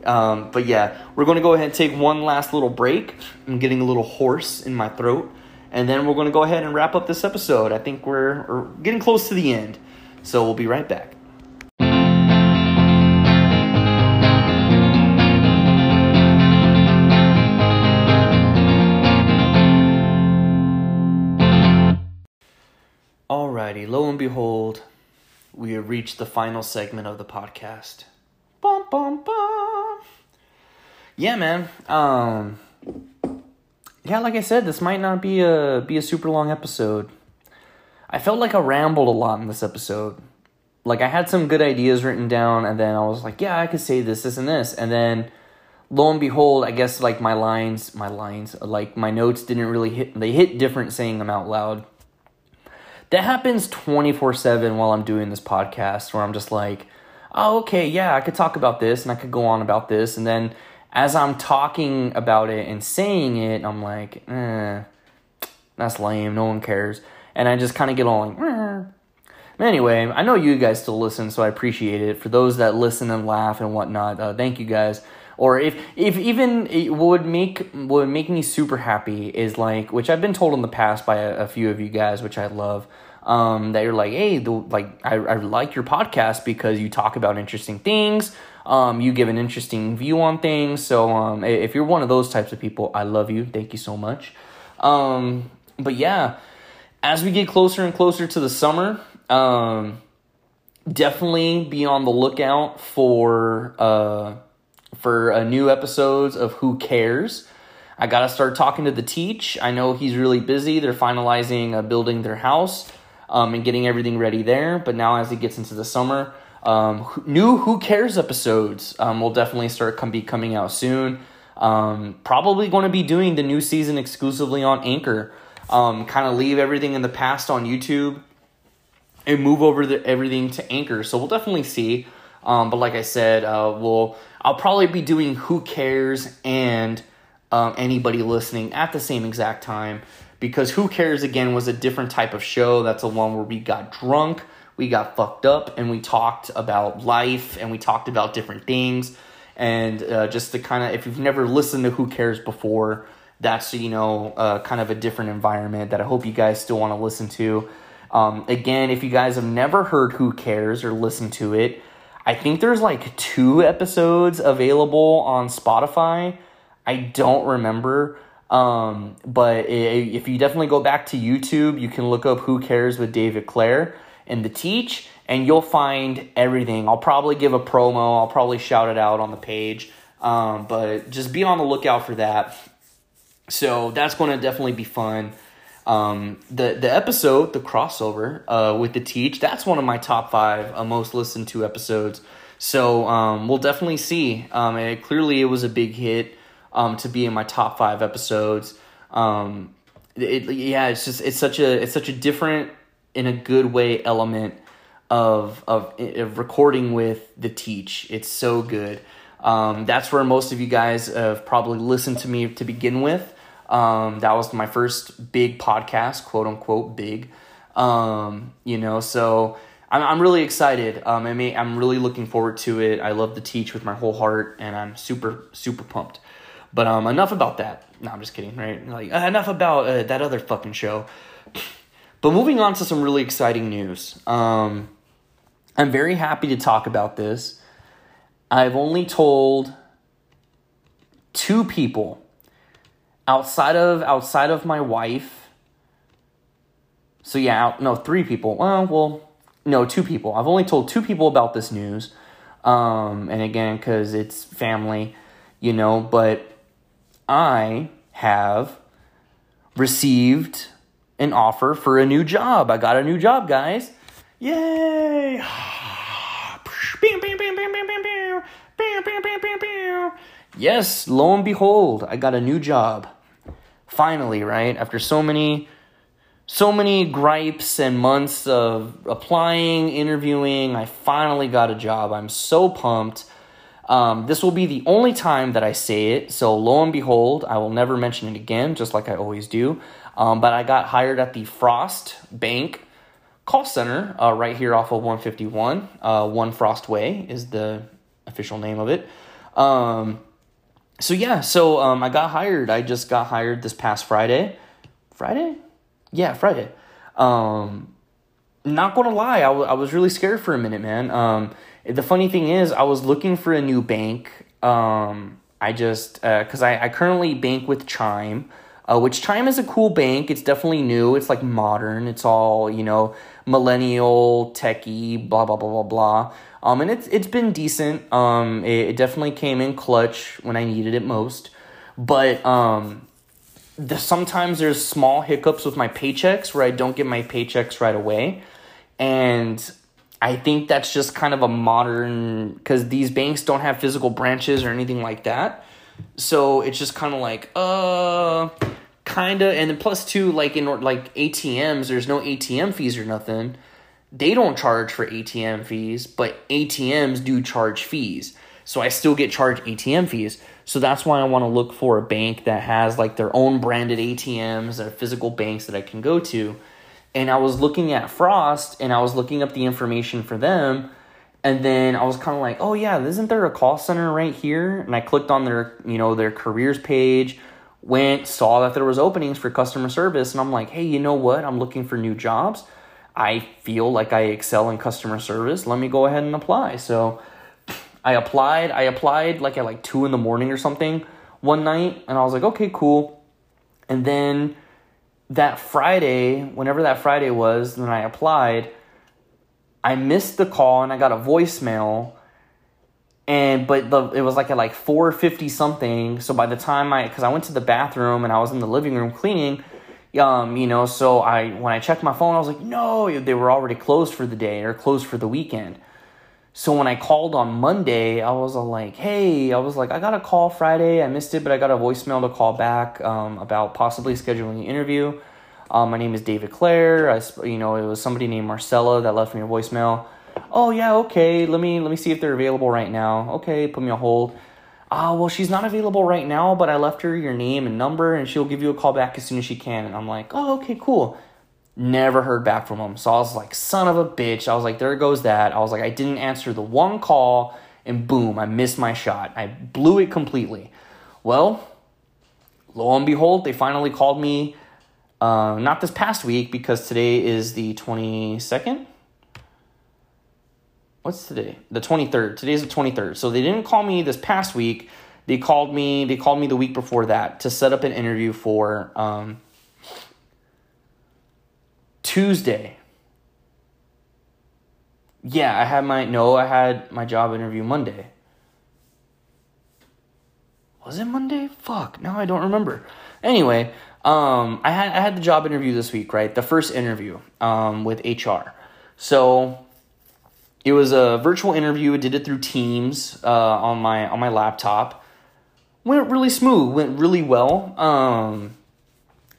Um, but yeah we're to go ahead and take one last little break. I'm getting a little hoarse in my throat. And then we're to go ahead and wrap up this episode. I think we're, we're getting close to the end. So we'll be right back Alrighty, lo and behold, we have reached the final segment of the podcast. Bum bum bum. Yeah, man. Um Yeah, like I said, this might not be a be a super long episode. I felt like I rambled a lot in this episode. Like I had some good ideas written down and then I was like, yeah, I could say this, this and this. And then lo and behold, I guess like my lines, my lines, like my notes didn't really hit they hit different saying them out loud that happens 24 7 while I'm doing this podcast where I'm just like, oh, okay, yeah, I could talk about this and I could go on about this. And then as I'm talking about it and saying it, I'm like, eh, that's lame. No one cares. And I just kind of get all like, eh. Anyway, I know you guys still listen, so I appreciate it. For those that listen and laugh and whatnot, uh, thank you guys or if if even what would make would make me super happy is like which I've been told in the past by a, a few of you guys, which I love. um, that you're like, hey, the, like I, I like your podcast because you talk about interesting things. Um, you give an interesting view on things. So um, if you're one of those types of people, I love you. Thank you so much. Um, but yeah, as we get closer and closer to the summer, um, definitely be on the lookout for uh, for uh, new episodes of Who Cares. I gotta start talking to the teach. I know he's really busy. They're finalizing uh, building their house um, and getting everything ready there. But now, as it gets into the summer, um, new Who Cares episodes um, will definitely start come be coming out soon. Um, probably going to be doing the new season exclusively on Anchor. Um, kind of leave everything in the past on YouTube and move over the, everything to Anchor. So we'll definitely see. Um, but like I said, uh, we'll I'll probably be doing Who Cares and um, anybody listening at the same exact time because Who Cares again was a different type of show. That's the one where we got drunk, we got fucked up, and we talked about life and we talked about different things. And uh, just to kind of, if you've never listened to Who Cares before, that's you know uh, kind of a different environment that I hope you guys still want to listen to. Um, again, if you guys have never heard Who Cares or listened to it, I think there's like two episodes available on Spotify. I don't remember. Um, but if you definitely go back to YouTube, you can look up Who Cares with David Clare and the Teach, and you'll find everything. I'll probably give a promo, I'll probably shout it out on the page. Um, but just be on the lookout for that. So that's going to definitely be fun. Um, the the episode, the crossover uh, with the teach, that's one of my top five uh, most listened to episodes. So um, we'll definitely see. Um, it, clearly, it was a big hit um, to be in my top five episodes. Um, it, yeah, it's just it's such a it's such a different in a good way element of of, of recording with the teach. It's so good. Um, that's where most of you guys have probably listened to me to begin with. Um, that was my first big podcast, quote unquote big. Um, you know, so I'm I'm really excited. Um, I mean, I'm really looking forward to it. I love to teach with my whole heart, and I'm super super pumped. But um, enough about that. No, I'm just kidding. Right? Like uh, enough about uh, that other fucking show. But moving on to some really exciting news. Um, I'm very happy to talk about this. I've only told two people outside of outside of my wife. So yeah, no, three people. Well, well, no, two people. I've only told two people about this news. Um, and again, because it's family, you know, but I have received an offer for a new job. I got a new job, guys. Yay! Yes, lo and behold, I got a new job. Finally, right? After so many so many gripes and months of applying, interviewing, I finally got a job. I'm so pumped. Um, this will be the only time that I say it, so lo and behold, I will never mention it again, just like I always do. Um, but I got hired at the Frost Bank call center uh, right here off of 151. Uh, One Frost Way is the official name of it. Um, so yeah, so um, I got hired. I just got hired this past Friday. Friday? Yeah, Friday. Um, not gonna lie, I, w- I was really scared for a minute, man. Um, the funny thing is, I was looking for a new bank. Um, I just because uh, I, I currently bank with Chime, uh, which Chime is a cool bank. It's definitely new. It's like modern. It's all you know, millennial, techie, blah blah blah blah blah. Um, and it's it's been decent. Um, it, it definitely came in clutch when I needed it most. But um, the, sometimes there's small hiccups with my paychecks where I don't get my paychecks right away, and I think that's just kind of a modern because these banks don't have physical branches or anything like that. So it's just kind of like, uh, kind of. And then plus two, like in like ATMs, there's no ATM fees or nothing. They don't charge for ATM fees, but ATMs do charge fees. So I still get charged ATM fees. So that's why I want to look for a bank that has like their own branded ATMs or physical banks that I can go to and I was looking at Frost and I was looking up the information for them. And then I was kind of like, oh yeah, isn't there a call center right here? And I clicked on their, you know, their careers page, went, saw that there was openings for customer service, and I'm like, hey, you know what? I'm looking for new jobs. I feel like I excel in customer service. Let me go ahead and apply. So I applied. I applied like at like two in the morning or something one night, and I was like, okay, cool. And then that Friday, whenever that Friday was, when I applied, I missed the call and I got a voicemail. And but the it was like at like four fifty something. So by the time I, because I went to the bathroom and I was in the living room cleaning, um, you know, so I when I checked my phone, I was like, no, they were already closed for the day or closed for the weekend. So when I called on Monday, I was like, hey, I was like, I got a call Friday. I missed it, but I got a voicemail to call back um, about possibly scheduling an interview. Um, my name is David Clare. I, you know, it was somebody named Marcella that left me a voicemail. Oh yeah, okay. Let me let me see if they're available right now. Okay, put me on hold. Uh, well, she's not available right now, but I left her your name and number, and she'll give you a call back as soon as she can. And I'm like, oh, okay, cool. Never heard back from him. So I was like, son of a bitch. I was like, there goes that. I was like, I didn't answer the one call, and boom, I missed my shot. I blew it completely. Well, lo and behold, they finally called me. Uh, not this past week because today is the 22nd. What's today? The 23rd. Today's the 23rd. So they didn't call me this past week. They called me. They called me the week before that to set up an interview for um, Tuesday. Yeah, I had my no, I had my job interview Monday. Was it Monday? Fuck, now I don't remember. Anyway, um, I had I had the job interview this week, right? The first interview um, with HR. So it was a virtual interview. I did it through Teams uh, on my on my laptop. Went really smooth. Went really well. Um,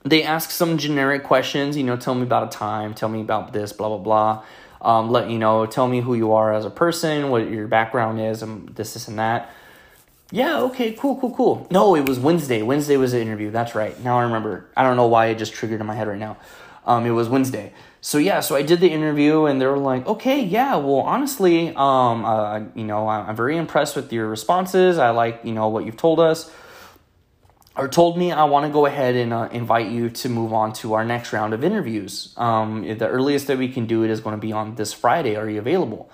they asked some generic questions, you know, tell me about a time, tell me about this, blah, blah, blah. Um, let you know, tell me who you are as a person, what your background is, and this, this, and that. Yeah, okay, cool, cool, cool. No, it was Wednesday. Wednesday was the interview. That's right. Now I remember. I don't know why it just triggered in my head right now. Um, it was Wednesday. So yeah, so I did the interview, and they were like, "Okay, yeah, well, honestly, um, uh, you know, I'm very impressed with your responses. I like, you know, what you've told us or told me I want to go ahead and uh, invite you to move on to our next round of interviews. Um, the earliest that we can do it is going to be on this Friday. Are you available?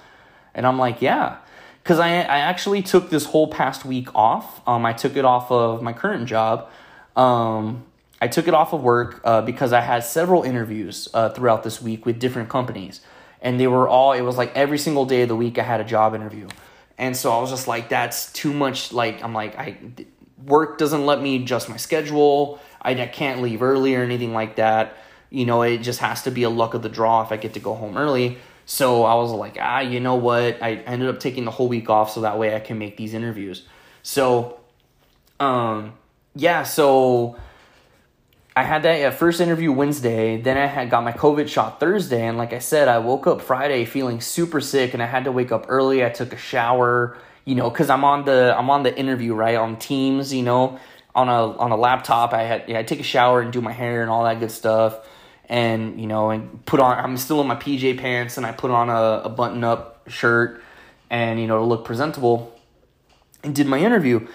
And I'm like, yeah. Because I, I actually took this whole past week off. Um, I took it off of my current job. Um, I took it off of work uh, because I had several interviews uh, throughout this week with different companies. And they were all, it was like every single day of the week I had a job interview. And so I was just like, that's too much. Like, I'm like, I work doesn't let me adjust my schedule. I, I can't leave early or anything like that. You know, it just has to be a luck of the draw if I get to go home early. So I was like, ah, you know what? I ended up taking the whole week off so that way I can make these interviews. So, um, yeah, so I had that uh, first interview Wednesday. Then I had got my COVID shot Thursday, and like I said, I woke up Friday feeling super sick, and I had to wake up early. I took a shower you know, because I'm on the I'm on the interview right on Teams, you know, on a on a laptop. I had yeah, I take a shower and do my hair and all that good stuff, and you know, and put on. I'm still in my PJ pants, and I put on a, a button up shirt, and you know, to look presentable, and did my interview.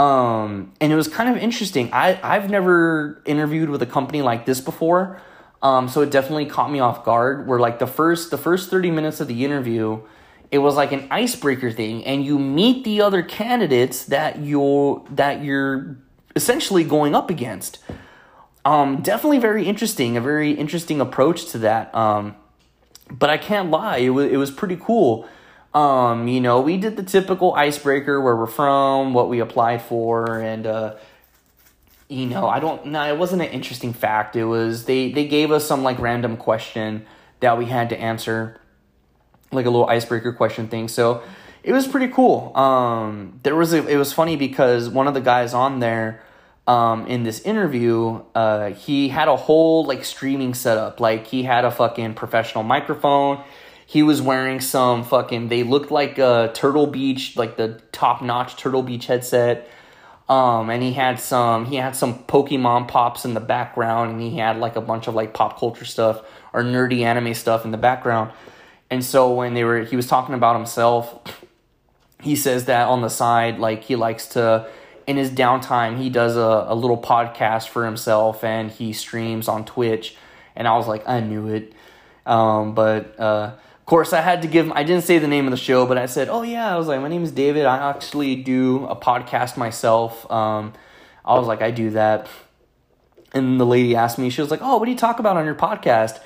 Um, and it was kind of interesting. I I've never interviewed with a company like this before. Um, so it definitely caught me off guard. Where like the first the first thirty minutes of the interview it was like an icebreaker thing and you meet the other candidates that you're that you're essentially going up against um definitely very interesting a very interesting approach to that um but i can't lie it was, it was pretty cool um you know we did the typical icebreaker where we're from what we applied for and uh you know i don't no it wasn't an interesting fact it was they they gave us some like random question that we had to answer like a little icebreaker question thing. So it was pretty cool. Um, there was a, it was funny because one of the guys on there um, in this interview, uh, he had a whole like streaming setup. Like he had a fucking professional microphone. He was wearing some fucking. They looked like a Turtle Beach, like the top notch Turtle Beach headset. Um, and he had some he had some Pokemon pops in the background, and he had like a bunch of like pop culture stuff or nerdy anime stuff in the background. And so when they were, he was talking about himself. He says that on the side, like he likes to, in his downtime, he does a, a little podcast for himself and he streams on Twitch. And I was like, I knew it. Um, but uh, course, I had to give. I didn't say the name of the show, but I said, "Oh yeah." I was like, "My name is David. I actually do a podcast myself." Um, I was like, "I do that." And the lady asked me, she was like, "Oh, what do you talk about on your podcast?"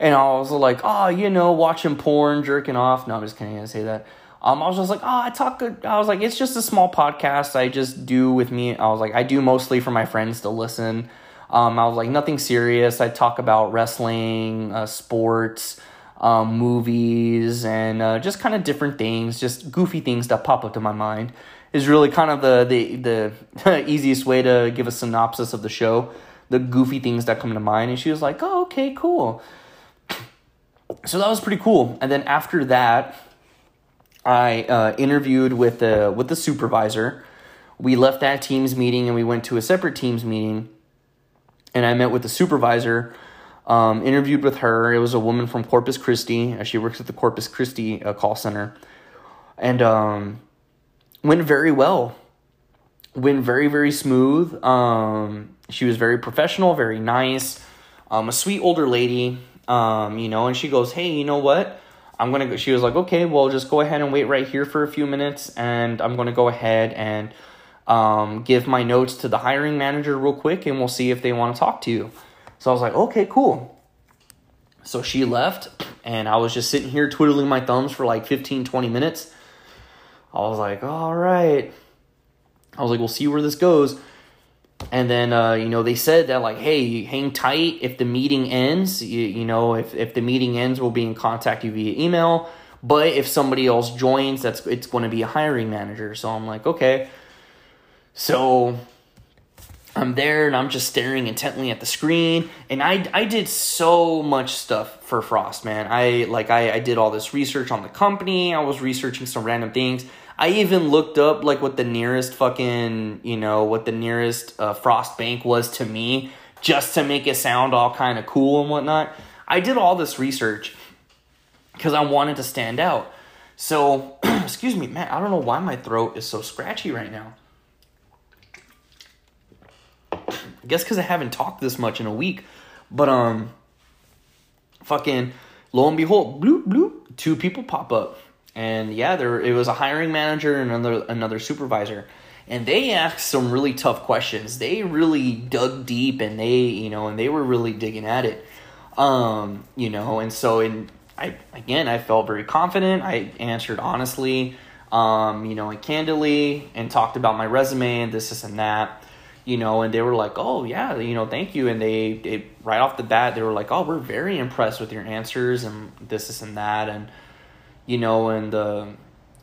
And I was like, "Oh, you know, watching porn, jerking off." No, I'm just kidding. I say that. Um, I was just like, oh, I talk. I was like, it's just a small podcast I just do with me. I was like, I do mostly for my friends to listen. Um, I was like, nothing serious. I talk about wrestling, uh, sports, um, movies, and uh, just kind of different things, just goofy things that pop up to my mind. Is really kind of the the the easiest way to give a synopsis of the show. The goofy things that come to mind, and she was like, "Oh, okay, cool." So that was pretty cool. And then after that, I uh, interviewed with the with the supervisor. We left that team's meeting and we went to a separate team's meeting. And I met with the supervisor. Um, interviewed with her. It was a woman from Corpus Christi. She works at the Corpus Christi uh, call center, and um, went very well. Went very very smooth. Um, she was very professional, very nice. Um, a sweet older lady. Um, you know, and she goes, "Hey, you know what? I'm gonna go. She was like, okay, well, just go ahead and wait right here for a few minutes, and I'm gonna go ahead and um, give my notes to the hiring manager real quick, and we'll see if they want to talk to you. So I was like, okay, cool. So she left, and I was just sitting here twiddling my thumbs for like 15, 20 minutes. I was like, all right. I was like, we'll see where this goes. And then, uh, you know, they said that, like, hey, hang tight. If the meeting ends, you, you know, if, if the meeting ends, we'll be in contact you via email. But if somebody else joins, that's it's going to be a hiring manager. So I'm like, okay. So I'm there and I'm just staring intently at the screen. And I, I did so much stuff for Frost, man. I like I, I did all this research on the company. I was researching some random things. I even looked up like what the nearest fucking, you know, what the nearest uh, Frost Bank was to me, just to make it sound all kind of cool and whatnot. I did all this research because I wanted to stand out. So, excuse me, man, I don't know why my throat is so scratchy right now. I guess because I haven't talked this much in a week. But, um, fucking, lo and behold, bloop, bloop, two people pop up and yeah, there it was a hiring manager and another another supervisor, and they asked some really tough questions. They really dug deep, and they you know, and they were really digging at it, um, you know, and so and I again I felt very confident. I answered honestly, um, you know, and candidly, and talked about my resume and this, this, and that. You know, and they were like, "Oh yeah, you know, thank you." And they, they right off the bat, they were like, "Oh, we're very impressed with your answers and this, this, and that." And you know, and the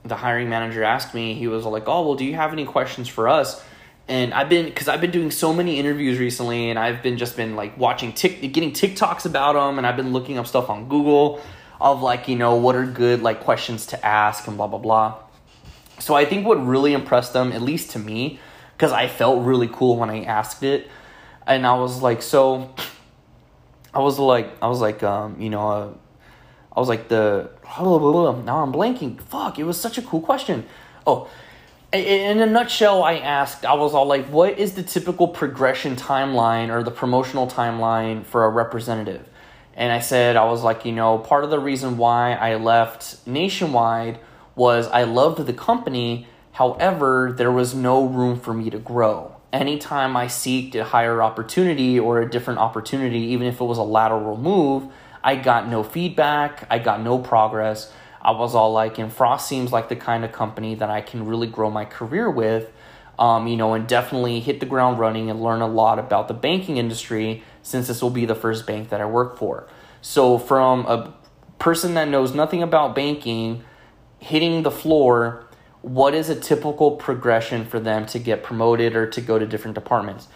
the hiring manager asked me, he was like, "Oh, well, do you have any questions for us?" And I've been because I've been doing so many interviews recently, and I've been just been like watching tick, getting TikToks about them, and I've been looking up stuff on Google of like you know what are good like questions to ask and blah blah blah. So I think what really impressed them, at least to me, because I felt really cool when I asked it, and I was like, so I was like, I was like, um, you know, uh, I was like the now I'm blanking. Fuck, it was such a cool question. Oh, in a nutshell, I asked, I was all like, what is the typical progression timeline or the promotional timeline for a representative? And I said, I was like, you know, part of the reason why I left Nationwide was I loved the company. However, there was no room for me to grow. Anytime I seeked a higher opportunity or a different opportunity, even if it was a lateral move, I got no feedback, I got no progress. I was all like, and Frost seems like the kind of company that I can really grow my career with, um, you know, and definitely hit the ground running and learn a lot about the banking industry since this will be the first bank that I work for. So, from a person that knows nothing about banking, hitting the floor, what is a typical progression for them to get promoted or to go to different departments?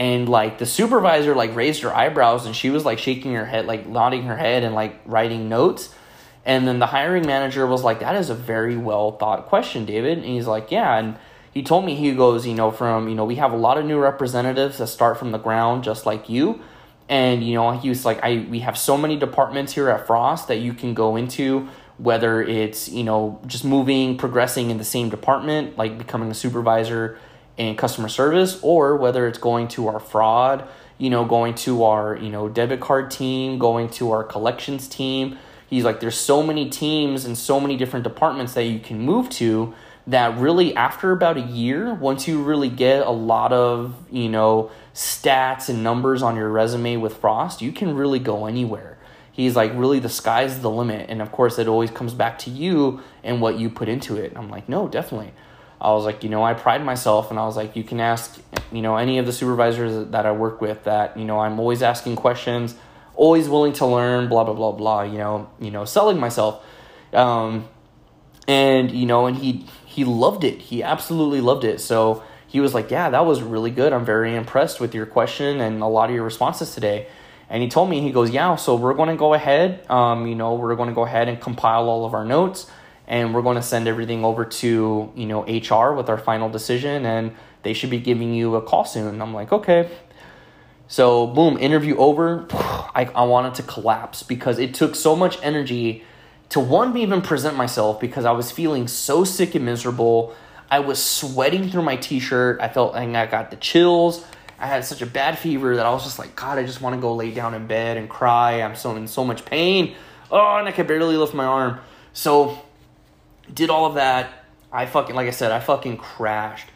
and like the supervisor like raised her eyebrows and she was like shaking her head like nodding her head and like writing notes. And then the hiring manager was like that is a very well thought question david. And he's like yeah. And he told me he goes you know from you know we have a lot of new representatives that start from the ground just like you. And you know he was like i we have so many departments here at frost that you can go into whether it's you know just moving progressing in the same department like becoming a supervisor in customer service or whether it's going to our fraud, you know, going to our, you know, debit card team, going to our collections team. He's like, there's so many teams and so many different departments that you can move to that really after about a year, once you really get a lot of, you know, stats and numbers on your resume with Frost, you can really go anywhere. He's like, really, the sky's the limit. And of course, it always comes back to you and what you put into it. I'm like, no, definitely. I was like, you know, I pride myself, and I was like, you can ask, you know, any of the supervisors that I work with that, you know, I'm always asking questions, always willing to learn, blah blah blah blah. You know, you know, selling myself, um, and you know, and he he loved it. He absolutely loved it. So he was like, yeah, that was really good. I'm very impressed with your question and a lot of your responses today. And he told me, he goes, yeah, so we're going to go ahead, um, you know, we're going to go ahead and compile all of our notes and we're going to send everything over to you know HR with our final decision, and they should be giving you a call soon. I'm like, okay. So boom, interview over. I, I wanted to collapse because it took so much energy to one even present myself because I was feeling so sick and miserable. I was sweating through my t-shirt. I felt like I got the chills. I had such a bad fever that I was just like, God, I just want to go lay down in bed and cry. I'm so in so much pain. Oh, and I could barely lift my arm. So did all of that. I fucking, like I said, I fucking crashed.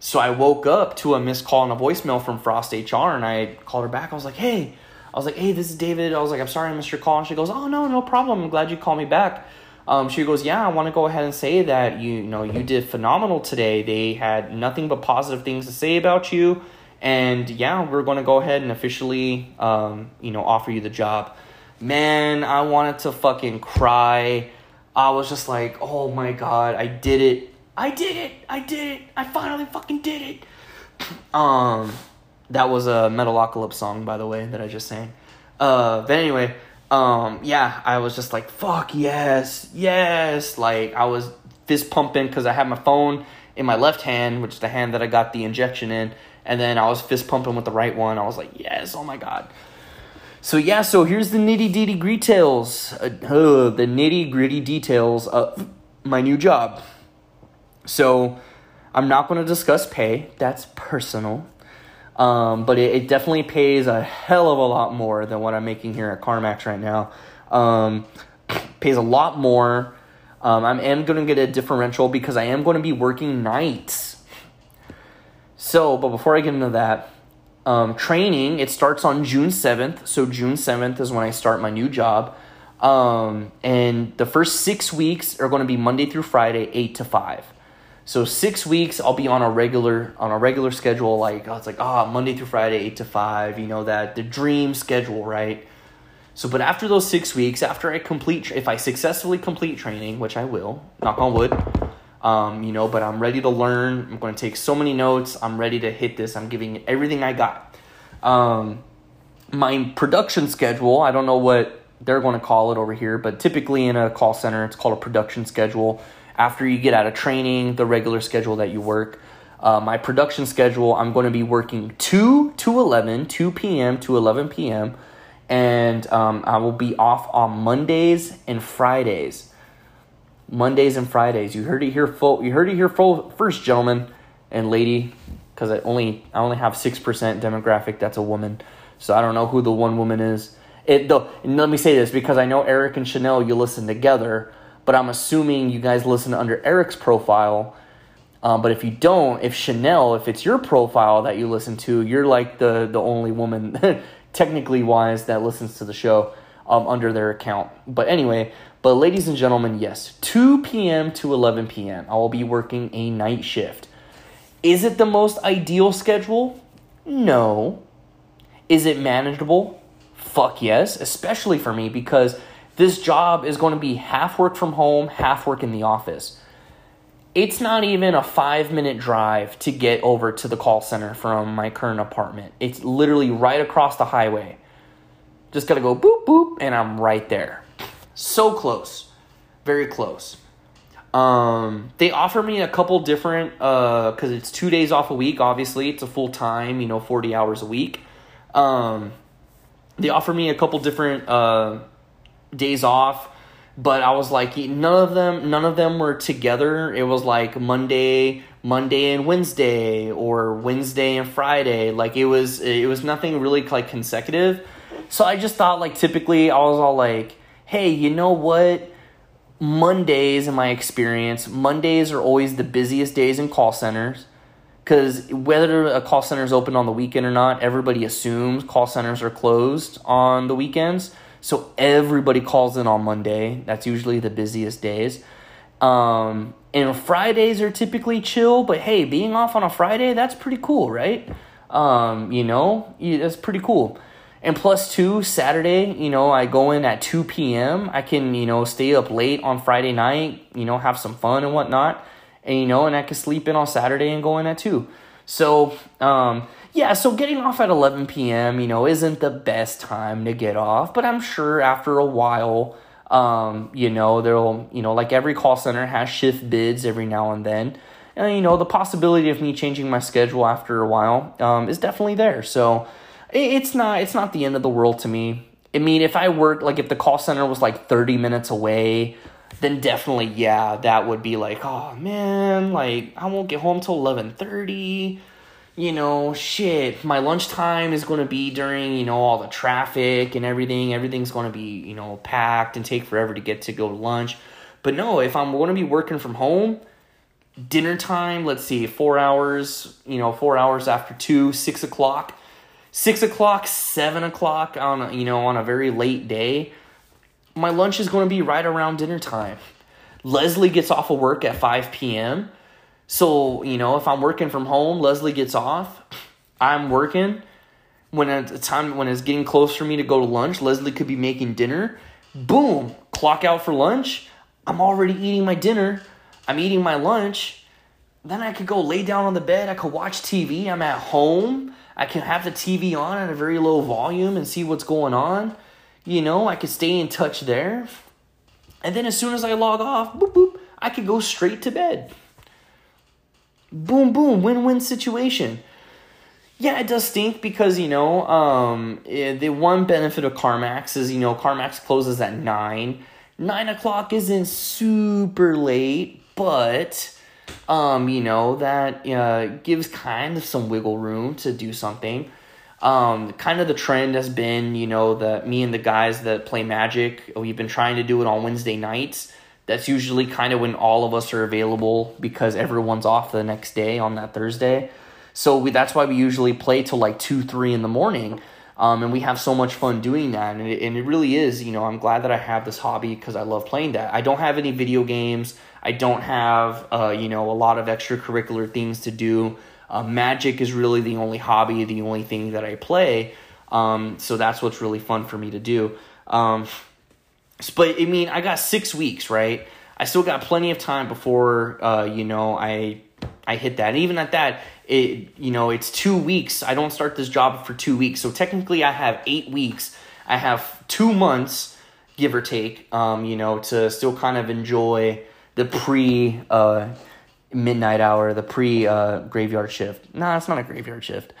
So I woke up to a missed call and a voicemail from Frost HR, and I called her back. I was like, hey, I was like, hey, this is David. I was like, I'm sorry I missed your call. And she goes, oh, no, no problem. I'm glad you called me back. Um, she goes, yeah, I want to go ahead and say that you, you know you did phenomenal today. They had nothing but positive things to say about you, and yeah, we're going to go ahead and officially, um, you know, offer you the job. Man, I wanted to fucking cry. I was just like, oh my god, I did it. I did it. I did it. I finally fucking did it. Um, that was a Metalocalypse song, by the way, that I just sang. Uh, but anyway, um, yeah, I was just like, fuck yes, yes. Like, I was fist pumping because I had my phone in my left hand, which is the hand that I got the injection in, and then I was fist pumping with the right one. I was like, yes, oh my god. So yeah, so here's the nitty gritty details, uh, uh, the nitty gritty details of my new job. So I'm not going to discuss pay. That's personal. Um, but it, it, definitely pays a hell of a lot more than what I'm making here at CarMax right now. Um, pays a lot more. Um, I am going to get a differential because I am going to be working nights. So, but before I get into that, um, training, it starts on June 7th. So, June 7th is when I start my new job. Um, and the first six weeks are going to be Monday through Friday, 8 to 5. So six weeks, I'll be on a regular on a regular schedule. Like oh, it's like ah, oh, Monday through Friday, eight to five. You know that the dream schedule, right? So, but after those six weeks, after I complete, if I successfully complete training, which I will, knock on wood, um, you know, but I'm ready to learn. I'm going to take so many notes. I'm ready to hit this. I'm giving everything I got. Um, my production schedule, I don't know what they're going to call it over here, but typically in a call center, it's called a production schedule. After you get out of training, the regular schedule that you work. Uh, my production schedule, I'm going to be working 2 to 11, 2 p.m. to 11 p.m., and um, I will be off on Mondays and Fridays. Mondays and Fridays. You heard it here, full. You heard it here, full, first, gentlemen and lady, because I only I only have six percent demographic. That's a woman, so I don't know who the one woman is. It though. let me say this because I know Eric and Chanel. You listen together, but I'm assuming you guys listen under Eric's profile. Um, but if you don't, if Chanel, if it's your profile that you listen to, you're like the the only woman, technically wise, that listens to the show um, under their account. But anyway, but ladies and gentlemen, yes, 2 p.m. to 11 p.m. I will be working a night shift. Is it the most ideal schedule? No. Is it manageable? Fuck yes, especially for me because this job is going to be half work from home, half work in the office. It's not even a five minute drive to get over to the call center from my current apartment. It's literally right across the highway. Just gotta go boop boop, and I'm right there. So close, very close. Um, they offer me a couple different uh, because it's two days off a week. Obviously, it's a full time, you know, forty hours a week. Um, they offer me a couple different uh, days off but I was like none of them none of them were together. It was like Monday, Monday and Wednesday or Wednesday and Friday. Like it was it was nothing really like consecutive. So I just thought like typically I was all like, "Hey, you know what? Mondays in my experience, Mondays are always the busiest days in call centers." because whether a call center is open on the weekend or not, everybody assumes call centers are closed on the weekends. So everybody calls in on Monday. That's usually the busiest days. Um, and Fridays are typically chill, but hey, being off on a Friday, that's pretty cool, right? Um, you know, that's pretty cool. And plus two, Saturday, you know, I go in at 2 p.m. I can, you know, stay up late on Friday night, you know, have some fun and whatnot and you know, and I can sleep in on Saturday and go in at two. So, um, yeah, so getting off at 11 p.m., you know, isn't the best time to get off, but I'm sure after a while, um, you know, there'll, you know, like every call center has shift bids every now and then. And, you know, the possibility of me changing my schedule after a while um, is definitely there. So it's not, it's not the end of the world to me. I mean, if I worked, like if the call center was like 30 minutes away, then definitely yeah that would be like oh man like i won't get home till 11.30 you know shit my lunchtime is going to be during you know all the traffic and everything. Everything's going to be you know packed and take forever to get to go to lunch. But no if i'm going to be working from home dinner time let's see four hours you know four hours after two six o'clock six o'clock seven o'clock on a, you know on a very late day my lunch is going to be right around dinner time. Leslie gets off of work at 5 p.m. So, you know, if I'm working from home, Leslie gets off. I'm working. When it's time when it's getting close for me to go to lunch, Leslie could be making dinner. Boom, clock out for lunch. I'm already eating my dinner. I'm eating my lunch. Then I could go lay down on the bed. I could watch TV. I'm at home. I can have the TV on at a very low volume and see what's going on. You know, I could stay in touch there. And then as soon as I log off, boop, boop, I could go straight to bed. Boom, boom, win win situation. Yeah, it does stink because, you know, um, eh, the one benefit of CarMax is, you know, CarMax closes at 9. 9 o'clock isn't super late, but, um, you know, that uh, gives kind of some wiggle room to do something. Um, kind of the trend has been, you know, that me and the guys that play Magic, we've been trying to do it on Wednesday nights. That's usually kind of when all of us are available because everyone's off the next day on that Thursday. So we, that's why we usually play till like two, three in the morning. Um, and we have so much fun doing that. And it, and it really is, you know, I'm glad that I have this hobby because I love playing that. I don't have any video games. I don't have, uh, you know, a lot of extracurricular things to do. Uh, magic is really the only hobby, the only thing that I play. Um, so that's what's really fun for me to do. Um, but I mean, I got six weeks, right? I still got plenty of time before, uh, you know, I I hit that. And even at that, it you know, it's two weeks. I don't start this job for two weeks, so technically, I have eight weeks. I have two months, give or take, um, you know, to still kind of enjoy the pre. Uh, midnight hour, the pre uh, graveyard shift. Nah, it's not a graveyard shift.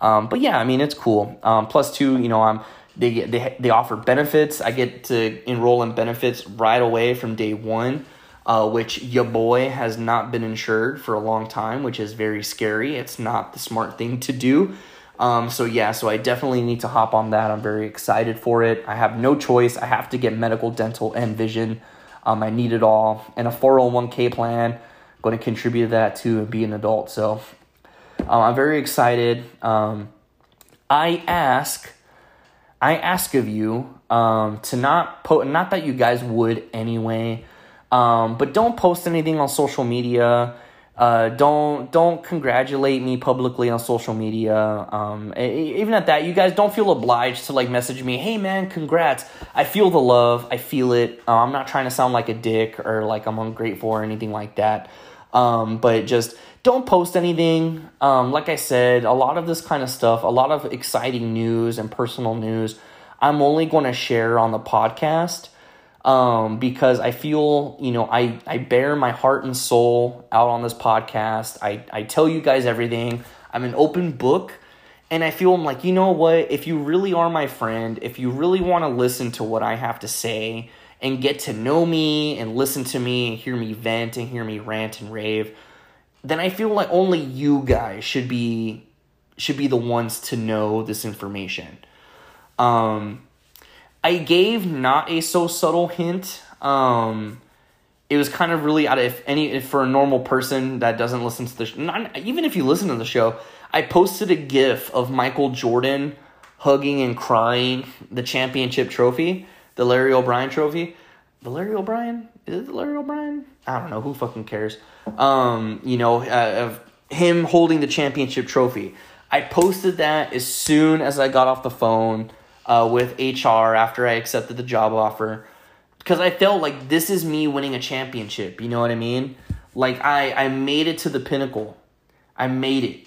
Um, but yeah, I mean it's cool. Um, plus two, you know, I'm they they they offer benefits. I get to enroll in benefits right away from day one. Uh, which your boy has not been insured for a long time, which is very scary. It's not the smart thing to do. Um, so yeah, so I definitely need to hop on that. I'm very excited for it. I have no choice. I have to get medical, dental, and vision. Um, I need it all, and a 401k plan going to contribute to that too and be an adult. So um, I'm very excited. Um, I ask, I ask of you um, to not post, not that you guys would anyway, um, but don't post anything on social media. Uh, don't don't congratulate me publicly on social media. Um, even at that, you guys don't feel obliged to like message me. Hey man, congrats! I feel the love. I feel it. Uh, I'm not trying to sound like a dick or like I'm ungrateful or anything like that. Um, but just don't post anything. Um, like I said, a lot of this kind of stuff, a lot of exciting news and personal news, I'm only going to share on the podcast um, because I feel, you know, I, I bear my heart and soul out on this podcast. I, I tell you guys everything. I'm an open book. And I feel I'm like, you know what? If you really are my friend, if you really want to listen to what I have to say, and get to know me and listen to me and hear me vent and hear me rant and rave, then I feel like only you guys should be should be the ones to know this information. Um, I gave not a so subtle hint. Um, it was kind of really out of if any if for a normal person that doesn't listen to the sh- not, even if you listen to the show, I posted a GIF of Michael Jordan hugging and crying the championship trophy, the Larry O'Brien trophy. The Larry O'Brien is it the Larry O'Brien? I don't know who fucking cares. Um, you know, uh, of him holding the championship trophy. I posted that as soon as I got off the phone uh, with HR after I accepted the job offer because I felt like this is me winning a championship. You know what I mean? Like I I made it to the pinnacle. I made it.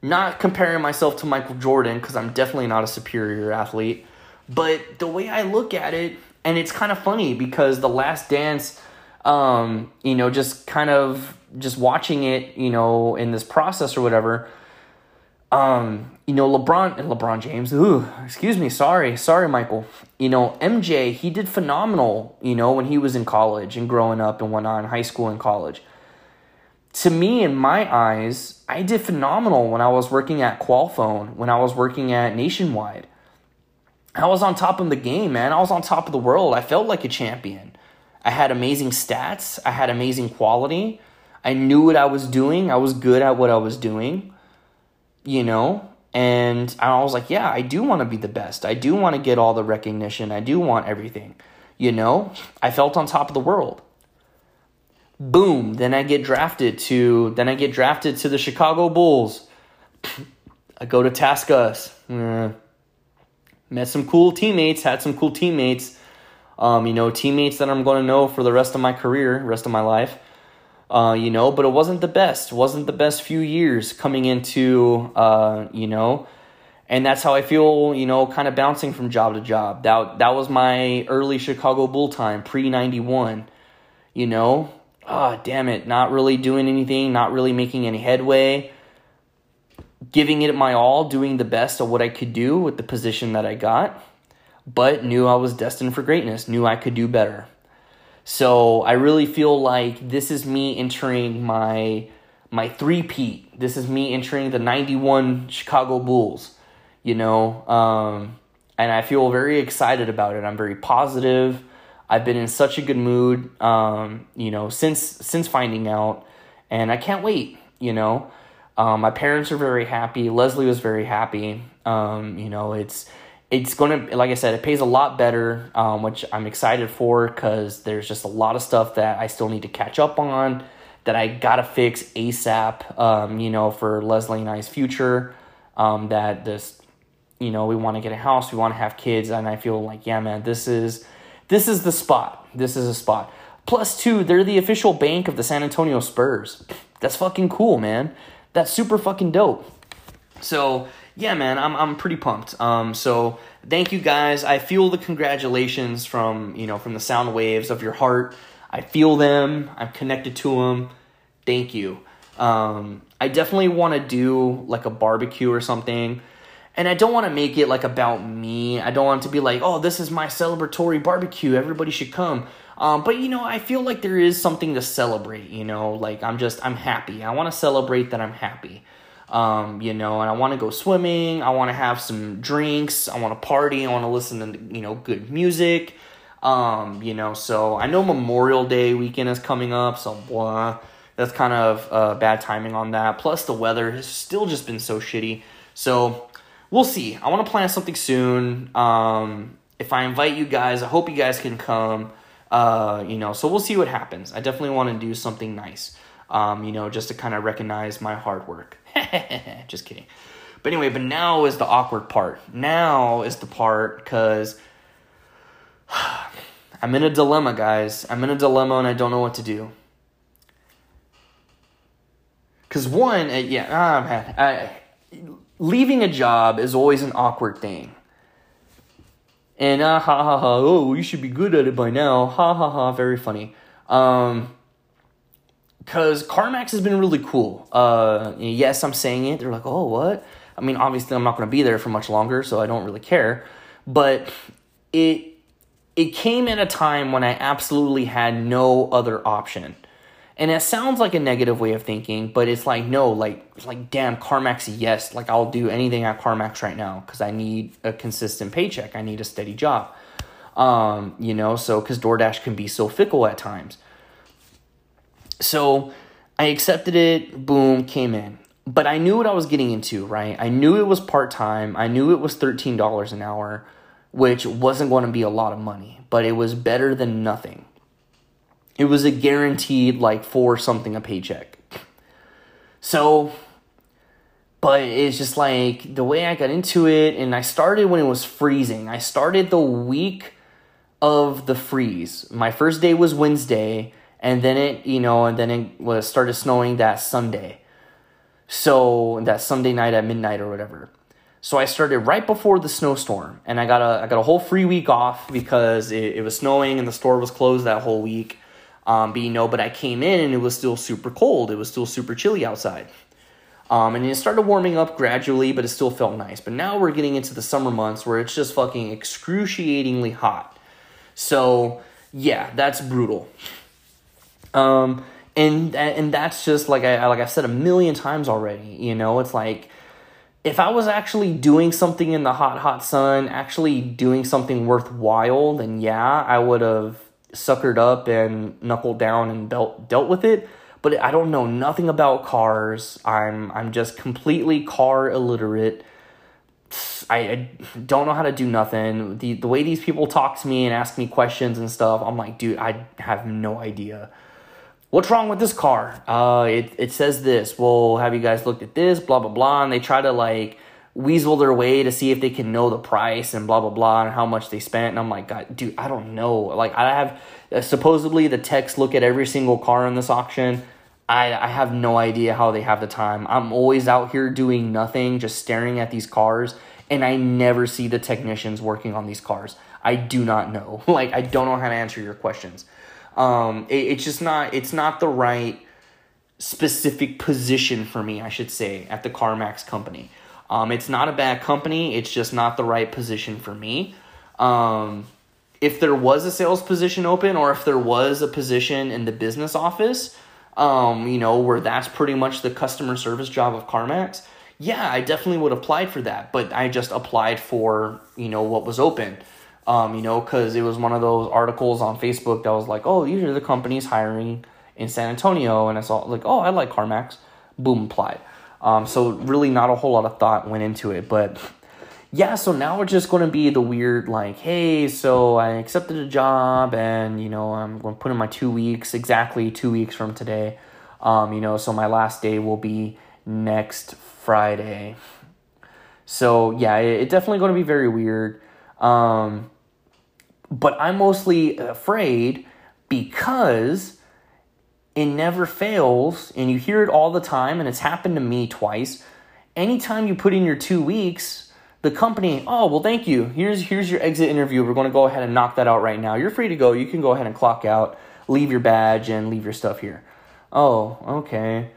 Not comparing myself to Michael Jordan because I'm definitely not a superior athlete, but the way I look at it, and it's kind of funny because the Last Dance, um, you know, just kind of just watching it, you know, in this process or whatever um, you know, LeBron and LeBron James, ooh, excuse me, sorry, sorry, Michael. You know, MJ, he did phenomenal, you know, when he was in college and growing up and whatnot in high school and college. To me, in my eyes, I did phenomenal when I was working at Qualfon, when I was working at Nationwide. I was on top of the game, man. I was on top of the world. I felt like a champion. I had amazing stats. I had amazing quality. I knew what I was doing. I was good at what I was doing you know? And I was like, yeah, I do want to be the best. I do want to get all the recognition. I do want everything. You know? I felt on top of the world. Boom, then I get drafted to then I get drafted to the Chicago Bulls. I go to TaskUs. Uh, met some cool teammates, had some cool teammates. Um, you know, teammates that I'm going to know for the rest of my career, rest of my life uh, you know, but it wasn't the best. It wasn't the best few years coming into, uh, you know, and that's how I feel, you know, kind of bouncing from job to job. That that was my early Chicago Bull time, pre ninety one. You know, ah, oh, damn it, not really doing anything, not really making any headway. Giving it my all, doing the best of what I could do with the position that I got, but knew I was destined for greatness. Knew I could do better. So I really feel like this is me entering my my three peat. This is me entering the '91 Chicago Bulls. You know, um, and I feel very excited about it. I'm very positive. I've been in such a good mood, um, you know, since since finding out, and I can't wait. You know, um, my parents are very happy. Leslie was very happy. Um, you know, it's it's going to like i said it pays a lot better um, which i'm excited for because there's just a lot of stuff that i still need to catch up on that i gotta fix asap um, you know for leslie and i's future um, that this you know we want to get a house we want to have kids and i feel like yeah man this is this is the spot. This is a spot. Plus two they're the official bank of the san antonio spurs. That's fucking cool man. That's super fucking dope so yeah, man, I'm I'm pretty pumped. Um, so thank you guys. I feel the congratulations from you know from the sound waves of your heart. I feel them. I'm connected to them. Thank you. Um, I definitely want to do like a barbecue or something. And I don't want to make it like about me. I don't want to be like, oh, this is my celebratory barbecue. Everybody should come. Um, but you know, I feel like there is something to celebrate. You know, like I'm just I'm happy. I want to celebrate that I'm happy um, you know, and I want to go swimming. I want to have some drinks. I want to party. I want to listen to, you know, good music. Um, you know, so I know Memorial Day weekend is coming up, so blah. That's kind of uh, bad timing on that. Plus, the weather has still just been so shitty. So we'll see. I want to plan something soon. Um, if I invite you guys, I hope you guys can come. Uh, you know, so we'll see what happens. I definitely want to do something nice. Um, you know, just to kind of recognize my hard work. Just kidding. But anyway, but now is the awkward part. Now is the part because I'm in a dilemma, guys. I'm in a dilemma and I don't know what to do. Because one, uh, yeah, ah, man, I, leaving a job is always an awkward thing. And ah, ha ha ha, oh, you should be good at it by now. Ha ha ha, very funny. Um, because CarMax has been really cool. Uh, yes, I'm saying it. They're like, oh, what? I mean, obviously, I'm not going to be there for much longer, so I don't really care. But it it came at a time when I absolutely had no other option. And it sounds like a negative way of thinking, but it's like no, like like damn CarMax, yes, like I'll do anything at CarMax right now because I need a consistent paycheck. I need a steady job. Um, you know, so because DoorDash can be so fickle at times. So I accepted it, boom, came in. But I knew what I was getting into, right? I knew it was part time. I knew it was $13 an hour, which wasn't going to be a lot of money, but it was better than nothing. It was a guaranteed, like, four something a paycheck. So, but it's just like the way I got into it, and I started when it was freezing. I started the week of the freeze. My first day was Wednesday and then it you know and then it was started snowing that sunday. So that sunday night at midnight or whatever. So i started right before the snowstorm and i got a i got a whole free week off because it, it was snowing and the store was closed that whole week. Um, but you know but i came in and it was still super cold. It was still super chilly outside. Um, and it started warming up gradually but it still felt nice. But now we're getting into the summer months where it's just fucking excruciatingly hot. So yeah that's brutal um, and and that's just like I like I've said a million times already. You know, it's like if I was actually doing something in the hot hot sun, actually doing something worthwhile, then yeah, I would have suckered up and knuckled down and dealt dealt with it. But I don't know nothing about cars. I'm I'm just completely car illiterate. I, I don't know how to do nothing. The the way these people talk to me and ask me questions and stuff, I'm like, dude, I have no idea what's wrong with this car? Uh, it, it says this. Well, have you guys looked at this? Blah, blah, blah. And they try to like weasel their way to see if they can know the price and blah, blah, blah, and how much they spent. And I'm like, God, dude, I don't know. Like, I have uh, supposedly the techs look at every single car in this auction. I, I have no idea how they have the time. I'm always out here doing nothing, just staring at these cars, and I never see the technicians working on these cars. I do not know. Like, I don't know how to answer your questions. Um, it, it's just not it's not the right specific position for me, I should say, at the CarMax company. Um, it's not a bad company. It's just not the right position for me. Um, if there was a sales position open, or if there was a position in the business office, um, you know, where that's pretty much the customer service job of CarMax, yeah, I definitely would apply for that. But I just applied for you know what was open. Um, you know, because it was one of those articles on Facebook that was like, oh, these are the companies hiring in San Antonio. And I saw, like, oh, I like CarMax. Boom, applied. Um, so really not a whole lot of thought went into it. But yeah, so now we're just going to be the weird, like, hey, so I accepted a job and, you know, I'm going to put in my two weeks, exactly two weeks from today. Um, you know, so my last day will be next Friday. So yeah, it, it definitely going to be very weird. Um, but I'm mostly afraid because it never fails, and you hear it all the time, and it's happened to me twice. Anytime you put in your two weeks, the company, oh well, thank you. Here's here's your exit interview. We're going to go ahead and knock that out right now. You're free to go. You can go ahead and clock out, leave your badge, and leave your stuff here. Oh, okay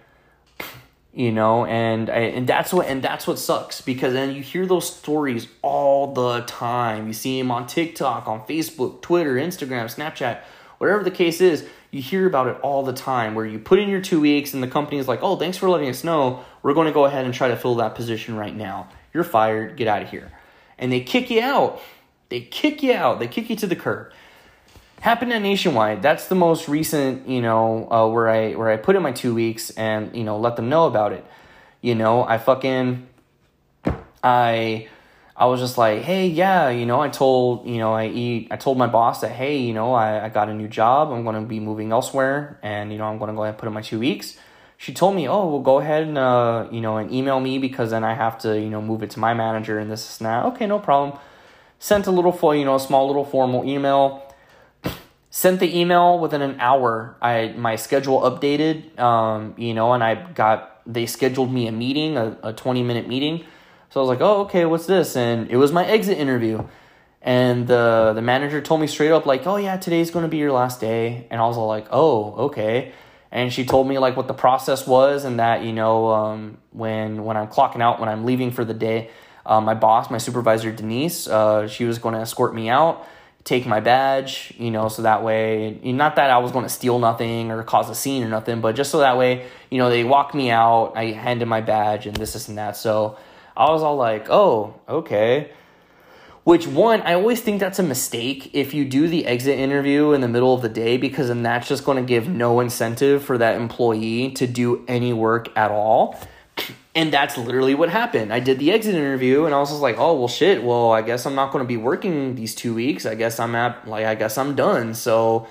you know and I, and that's what and that's what sucks because then you hear those stories all the time. You see them on tiktok on facebook twitter instagram snapchat whatever the case is you hear about it all the time where you put in your two weeks and the company is like oh thanks for letting us know. We're going to go ahead and try to fill that position right now. You're fired. Get out of here. And they kick you out. They kick you out. They kick you to the curb happened at Nationwide. That's the most recent, you know, uh, where I where I put in my two weeks and you know let them know about it. You know, I fucking I I was just like, hey, yeah, you know, I told you know I eat I told my boss that hey, you know, I, I got a new job. I'm gonna be moving elsewhere, and you know, I'm gonna go ahead and put in my two weeks. She told me, oh, well, go ahead and uh, you know, and email me because then I have to you know move it to my manager and this is now okay, no problem. Sent a little you know, a small little formal email sent the email within an hour. I my schedule updated um, you know and i got they scheduled me a meeting a, a 20 minute meeting. So i was like oh okay what's this? And it was my exit interview. And the the manager told me straight up like oh yeah today's to be your last day. And i was all like oh okay. And she told me like what the process was and that you know um, when when i'm clocking out when i'm leaving for the day uh, my boss my supervisor denise uh, she was to escort me out take my badge, you know, so that way, not that I was going to steal nothing or cause a scene or nothing, but just so that way, you know, they walk me out, I handed my badge and this, this, and that. So I was all like, oh, okay. Which one, I always think that's a mistake if you do the exit interview in the middle of the day because then that's just going to give no incentive for that employee to do any work at all. And that's literally what happened. I did the exit interview and I was just like, oh, well, shit. Well, I guess I'm not going to be working these two weeks. I guess I'm at, like, I guess I'm done. So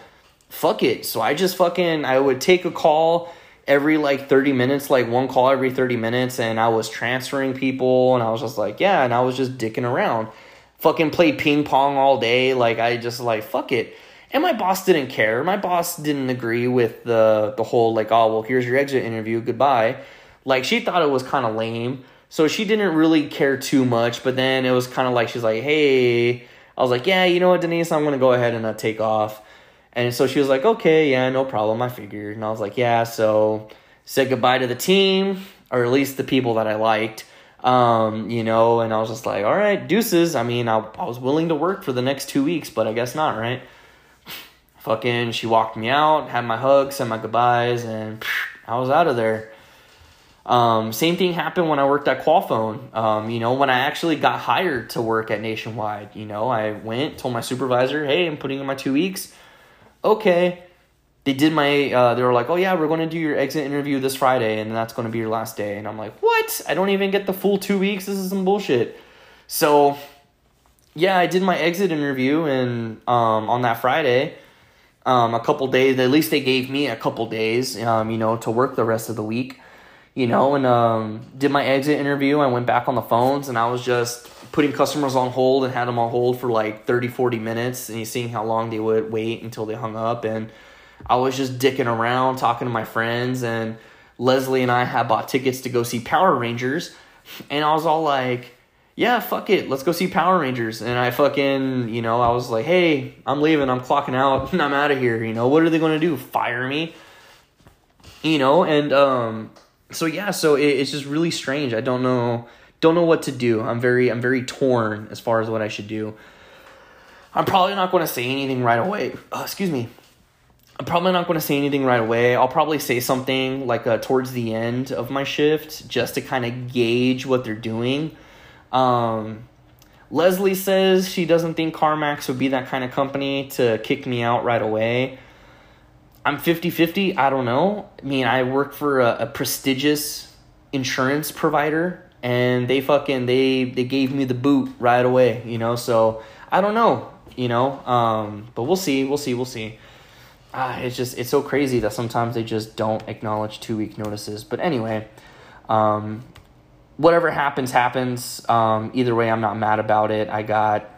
fuck it. So I just fucking, I would take a call every like 30 minutes, like one call every 30 minutes. And I was transferring people and I was just like, yeah. And I was just dicking around. Fucking played ping pong all day. Like, I just like, fuck it. And my boss didn't care. My boss didn't agree with the the whole like, oh well, here's your exit interview, goodbye. Like she thought it was kind of lame. So she didn't really care too much, but then it was kind of like she's like, "Hey," I was like, "Yeah, you know what, Denise, I'm gonna go ahead and uh, take off." And so she was like, "Okay, yeah, no problem." I figured, and I was like, "Yeah." So said goodbye to the team, or at least the people that I liked, um, you know. And I was just like, "All right, deuces." I mean, I, I was willing to work for the next two weeks, but I guess not, right? Fucking, she walked me out, had my hug, said my goodbyes, and I was out of there. Um, same thing happened when I worked at Qualfon. Um, you know, when I actually got hired to work at Nationwide, you know, I went, told my supervisor, hey, I'm putting in my two weeks. Okay. They did my, uh, they were like, oh yeah, we're going to do your exit interview this Friday and that's going to be your last day. And I'm like, what? I don't even get the full two weeks. This is some bullshit. So, yeah, I did my exit interview and um, on that Friday, um, a couple days, at least they gave me a couple days, um, you know, to work the rest of the week you know, and um, did my exit interview. I went back on the phones and I was just putting customers on hold and had them on hold for like 30, 40 minutes and seeing how long they would wait until they hung up. And I was just dicking around talking to my friends. And Leslie and I had bought tickets to go see Power Rangers. And I was all like, yeah, fuck it, let's go see Power Rangers. And I fucking, you know, I was like, hey, I'm leaving, I'm clocking out, I'm out of here. You know, what are they going to do? Fire me? You know, and um, so yeah, so it, it's just really strange. I don't know don't know what to do. I'm very I'm very torn as far as what I should do. I'm probably not going to say anything right away. Uh, excuse me. I'm probably not going to say anything right away. I'll probably say something like uh, towards the end of my shift just to kind of gauge what they're doing. Um, Leslie says she doesn't think CarMax would be that kind of company to kick me out right away. I'm 50 50. I don't know. I mean, I work for a, a, prestigious insurance provider and they fucking they they gave me the boot right away, you know. So I don't know, you know. Um, but we'll see, we'll see, we'll see. Ah, it's just it's so crazy that sometimes they just don't acknowledge two week notices. But anyway, um, whatever happens, happens. Um, either way, I'm not mad about it. I got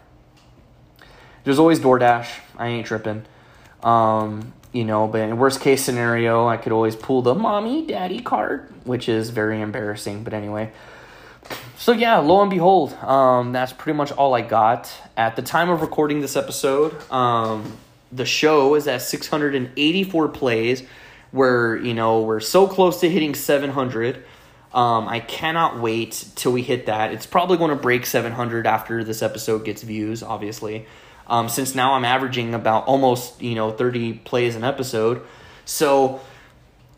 there's always DoorDash. I ain't tripping. Um, you know, but in worst case scenario, I could always pull the mommy daddy card, which is very embarrassing. But anyway, so yeah, lo and behold, um, that's pretty much all I got at the time of recording this episode. Um, the show is at 684 plays, where you know we're so close to hitting 700. Um, I cannot wait till we hit that. It's probably going to break 700 after this episode gets views, obviously um, since now I'm averaging about almost you know 30 plays an episode. So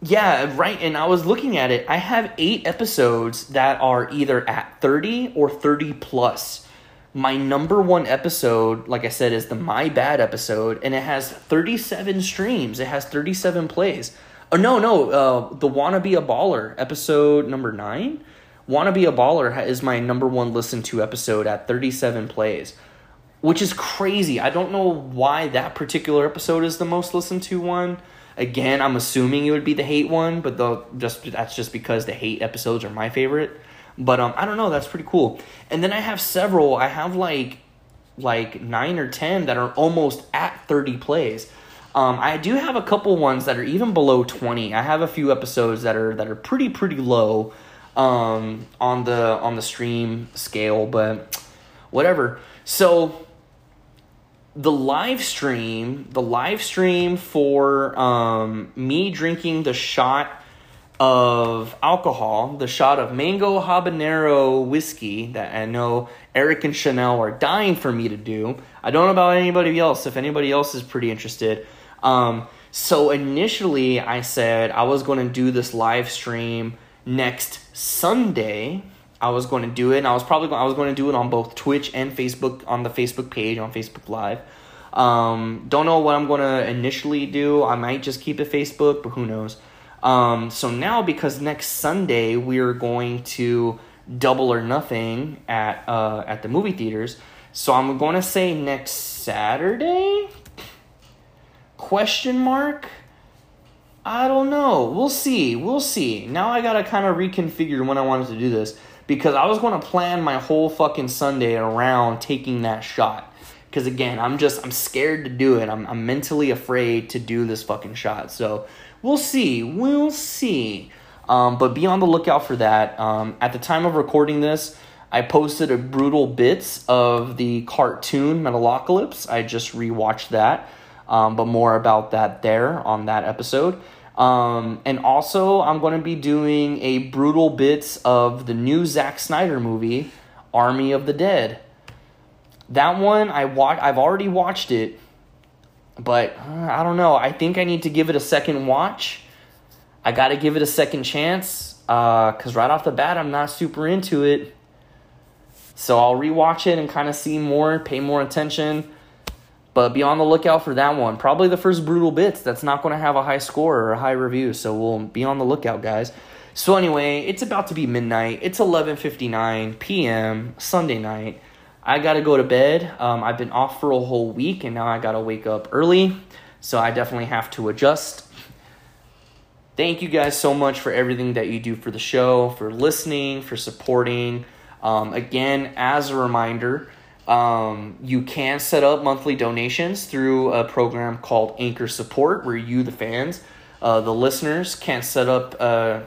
yeah, right. And I was looking at it. I have eight episodes that are either at 30 or 30 plus. My number one episode, like I said, is the My Bad episode, and it has 37 streams. It has 37 plays. Oh, no, no. Uh, the Wanna Be a Baller episode number nine. Wanna Be a Baller is my number one listen to episode at 37 plays which is crazy. I don't know why that particular episode is the most listened to one. Again, I'm assuming it would be the hate one, but the just that's just because the hate episodes are my favorite. But um, I don't know. That's pretty cool. And then I have several. I have like like nine or ten that are almost at thirty plays. Um, I do have a couple ones that are even below twenty. I have a few episodes that are that are pretty pretty low um, on the on the stream scale, but whatever. So the live stream, the live stream for um, me drinking the shot of alcohol, the shot of mango habanero whiskey that I know Eric and Chanel are dying for me to do. I don't know about anybody else. If anybody else is pretty interested, um, so initially I said I was going to do this live stream next Sunday. I was going to do it, and I was probably going, I was going to do it on both Twitch and Facebook on the Facebook page on Facebook Live. Um, don't know what I'm going to initially do. I might just keep it Facebook, but who knows. Um, so now because next Sunday we're going to double or nothing at uh, at the movie theaters. So I'm going to say next Saturday? Question mark? I don't know. We'll see. We'll see. Now I got to kind of reconfigure when I wanted to do this because I was going to plan my whole fucking Sunday around taking that shot. Because again, I'm just I'm scared to do it. I'm I'm mentally afraid to do this fucking shot. So we'll see. We'll see. Um, but be on the lookout for that. Um, at the time of recording this, I posted a brutal bits of the cartoon Metalocalypse. I just rewatched that, um, but more about that there on that episode. Um, and also, I'm going to be doing a brutal bits of the new Zack Snyder movie, Army of the Dead. That one I wa- I've already watched it, but uh, I don't know. I think I need to give it a second watch. I got to give it a second chance because uh, right off the bat, I'm not super into it. So I'll rewatch it and kind of see more, pay more attention. But be on the lookout for that one. Probably the first brutal bits that's not going to have a high score or a high review. So we'll be on the lookout, guys. So anyway, it's about to be midnight. It's 11:59 p.m. Sunday night. I got to go to bed. Um, I've been off for a whole week and now I got to wake up early. So I definitely have to adjust. Thank you guys so much for everything that you do for the show, for listening, for supporting. Um, again, as a reminder, um, you can set up monthly donations through a program called Anchor Support, where you, the fans, uh, the listeners, can set up uh,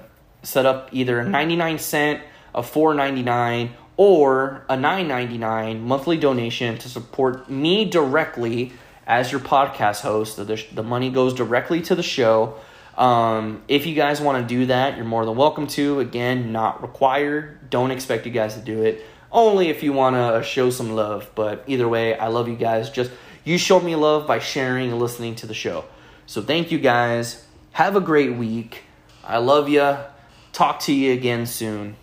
set up either a ninety nine cent, a four ninety nine, or a nine ninety nine monthly donation to support me directly as your podcast host. The, the money goes directly to the show. Um, if you guys want to do that, you're more than welcome to. Again, not required. Don't expect you guys to do it. Only if you want to uh, show some love. But either way, I love you guys. Just you showed me love by sharing and listening to the show. So thank you guys. Have a great week. I love you. Talk to you again soon.